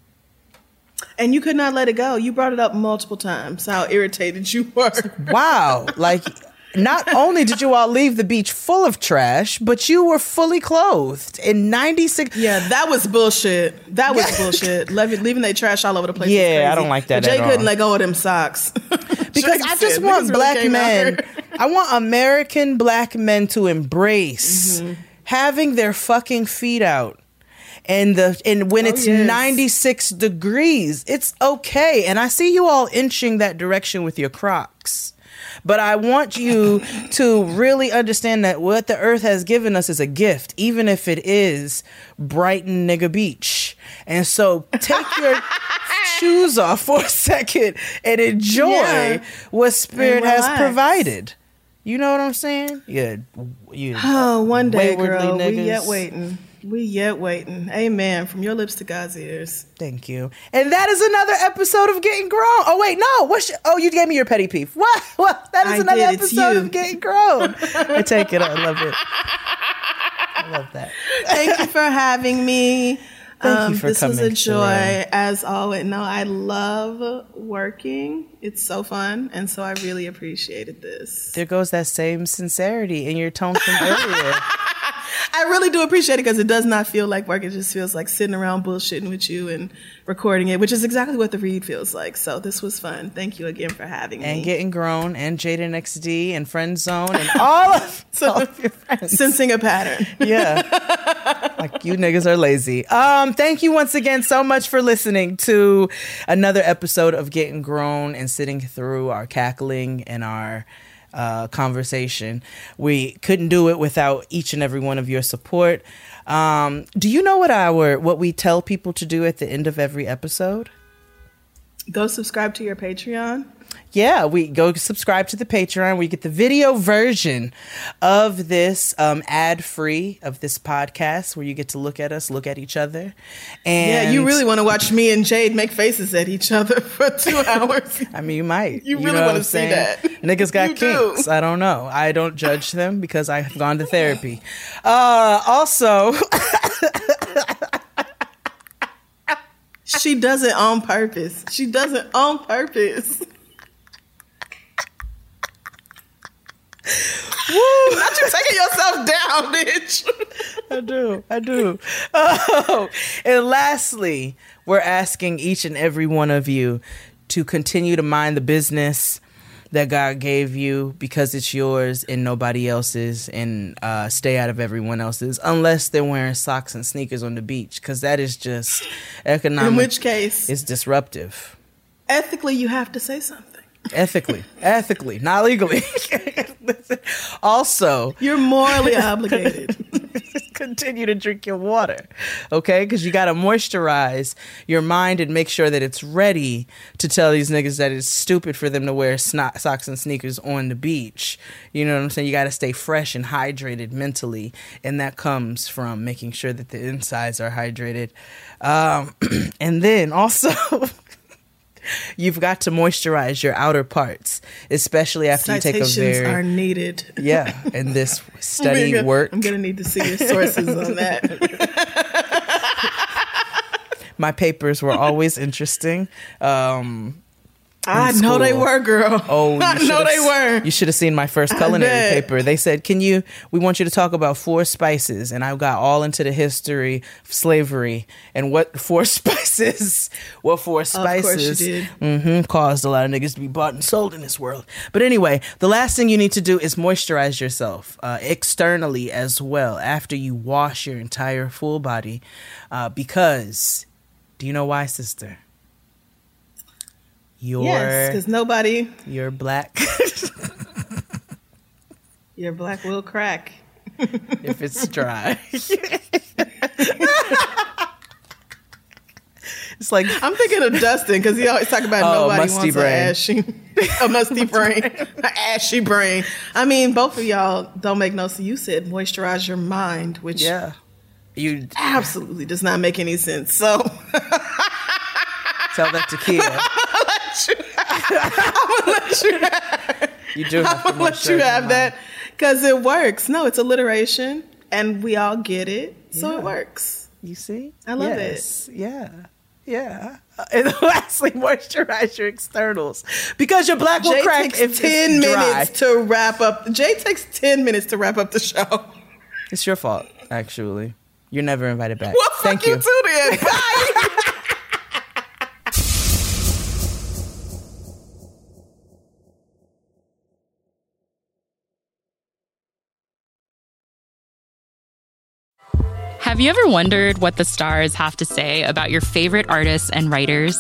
And you could not let it go. You brought it up multiple times how irritated you were. Wow, like. Not only did you all leave the beach full of trash, but you were fully clothed in 96. Yeah, that was bullshit. That was bullshit. Leaving, leaving their trash all over the place. Yeah, I don't like that But Jay couldn't let go of them socks because I just want black men. I want American black men to embrace Mm-hmm. having their fucking feet out. And the and when it's Oh, yes. 96 degrees, it's okay. And I see you all inching that direction with your Crocs. But I want you to really understand that what the earth has given us is a gift, even if it is Brighton Nigga Beach. And so take your shoes off for a second and enjoy Yeah. what Spirit has provided. You know what I'm saying? Yeah. You, Oh, one day, girl. We yet waiting. We yet waiting. Amen. From your lips to God's ears. Thank you. And that is another episode of Getting Grown. Oh wait, no. What's your, oh you gave me your petty peeve. What? What? That is I another did. Episode of Getting Grown. I take it. I love it. I love that. Thank you for having me. Thank you um, for this was a joy, as always. No, I love working. It's so fun, and so I really appreciated this. There goes that same sincerity in your tone from earlier. I really do appreciate it because it does not feel like work. It just feels like sitting around bullshitting with you and recording it, which is exactly what the read feels like. So this was fun. Thank you again for having and me. And getting grown and Jaden XD and friend zone and all of, all of your friends. Sensing a pattern. yeah. like you niggas are lazy. Um, thank you once again so much for listening to another episode of Getting Grown and sitting through our cackling and our uh, conversation. We couldn't do it without each and every one of your support. Um, do you know what our what we tell people to do at the end of every episode? Go subscribe to your Patreon. Yeah, we go subscribe to the Patreon. We get the video version of this um, ad free of this podcast where you get to look at us, look at each other. And Yeah, you really want to watch me and Jade make faces at each other for two hours. I mean, you might. You really wanna I'm see that. Niggas got You do. kinks. I don't know. I don't judge them because I've gone to therapy. Uh, also, she does it on purpose. She does it on purpose. Woo! Not you taking yourself down, bitch. I do. I do. Oh, and lastly, we're asking each and every one of you to continue to mind the business that God gave you because it's yours and nobody else's, and uh, stay out of everyone else's unless they're wearing socks and sneakers on the beach because that is just economic. In which case, it's disruptive. ethically, you have to say something. Ethically, ethically, not legally. also, You're morally obligated. continue to drink your water, okay? Because you got to moisturize your mind and make sure that it's ready to tell these niggas that it's stupid for them to wear socks and sneakers on the beach. You know what I'm saying? You got to stay fresh and hydrated mentally, and that comes from making sure that the insides are hydrated. Um, and then also. You've got to moisturize your outer parts, especially after you take a Citations very are needed. yeah. And this I'm study gonna- work. I'm gonna need to see your sources on that. my papers were always interesting. Um, I in know they were, girl. oh, I know they were. You should have seen my first culinary paper. They said, "Can you? We want you to talk about four spices." And I got all into the history of slavery and what four spices, what four spices, did. hmm caused a lot of niggas to be bought and sold in this world. But anyway, the last thing you need to do is moisturize yourself uh, externally as well after you wash your entire full body, uh, because do you know why, sister? Your Yes, because nobody, your black your black will crack. if it's dry. it's like I'm thinking of Dustin because he always talk about Oh, nobody musty wants brain. an ashy, a musty brain, an ashy brain. I mean, both of y'all don't make no sense. You said moisturize your mind, which yeah. You absolutely does not make any sense. So tell that to Kia. You have do have I'm gonna let you have that because it works. No, it's alliteration, and we all get it, so Yeah. it works. You see? I love it. Yeah. Yeah. And lastly, moisturize your externals because your black will Jay crack takes if ten it's dry. minutes to wrap up. Jay takes ten minutes to wrap up the show. It's your fault, actually. You're never invited back. Well, Thank fuck you you. too then. Bye. Have you ever wondered what the stars have to say about your favorite artists and writers?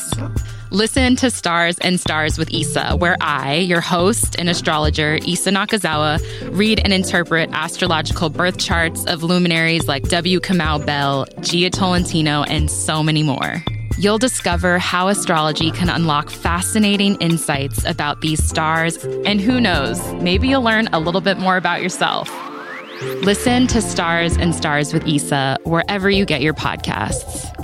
Listen to Stars and Stars with Issa, where I, your host and astrologer, Issa Nakazawa, read and interpret astrological birth charts of luminaries like W. Kamau Bell, Jia Tolentino, and so many more. You'll discover how astrology can unlock fascinating insights about these stars, and who knows, maybe you'll learn a little bit more about yourself. Listen to Stars and Stars with Issa wherever you get your podcasts.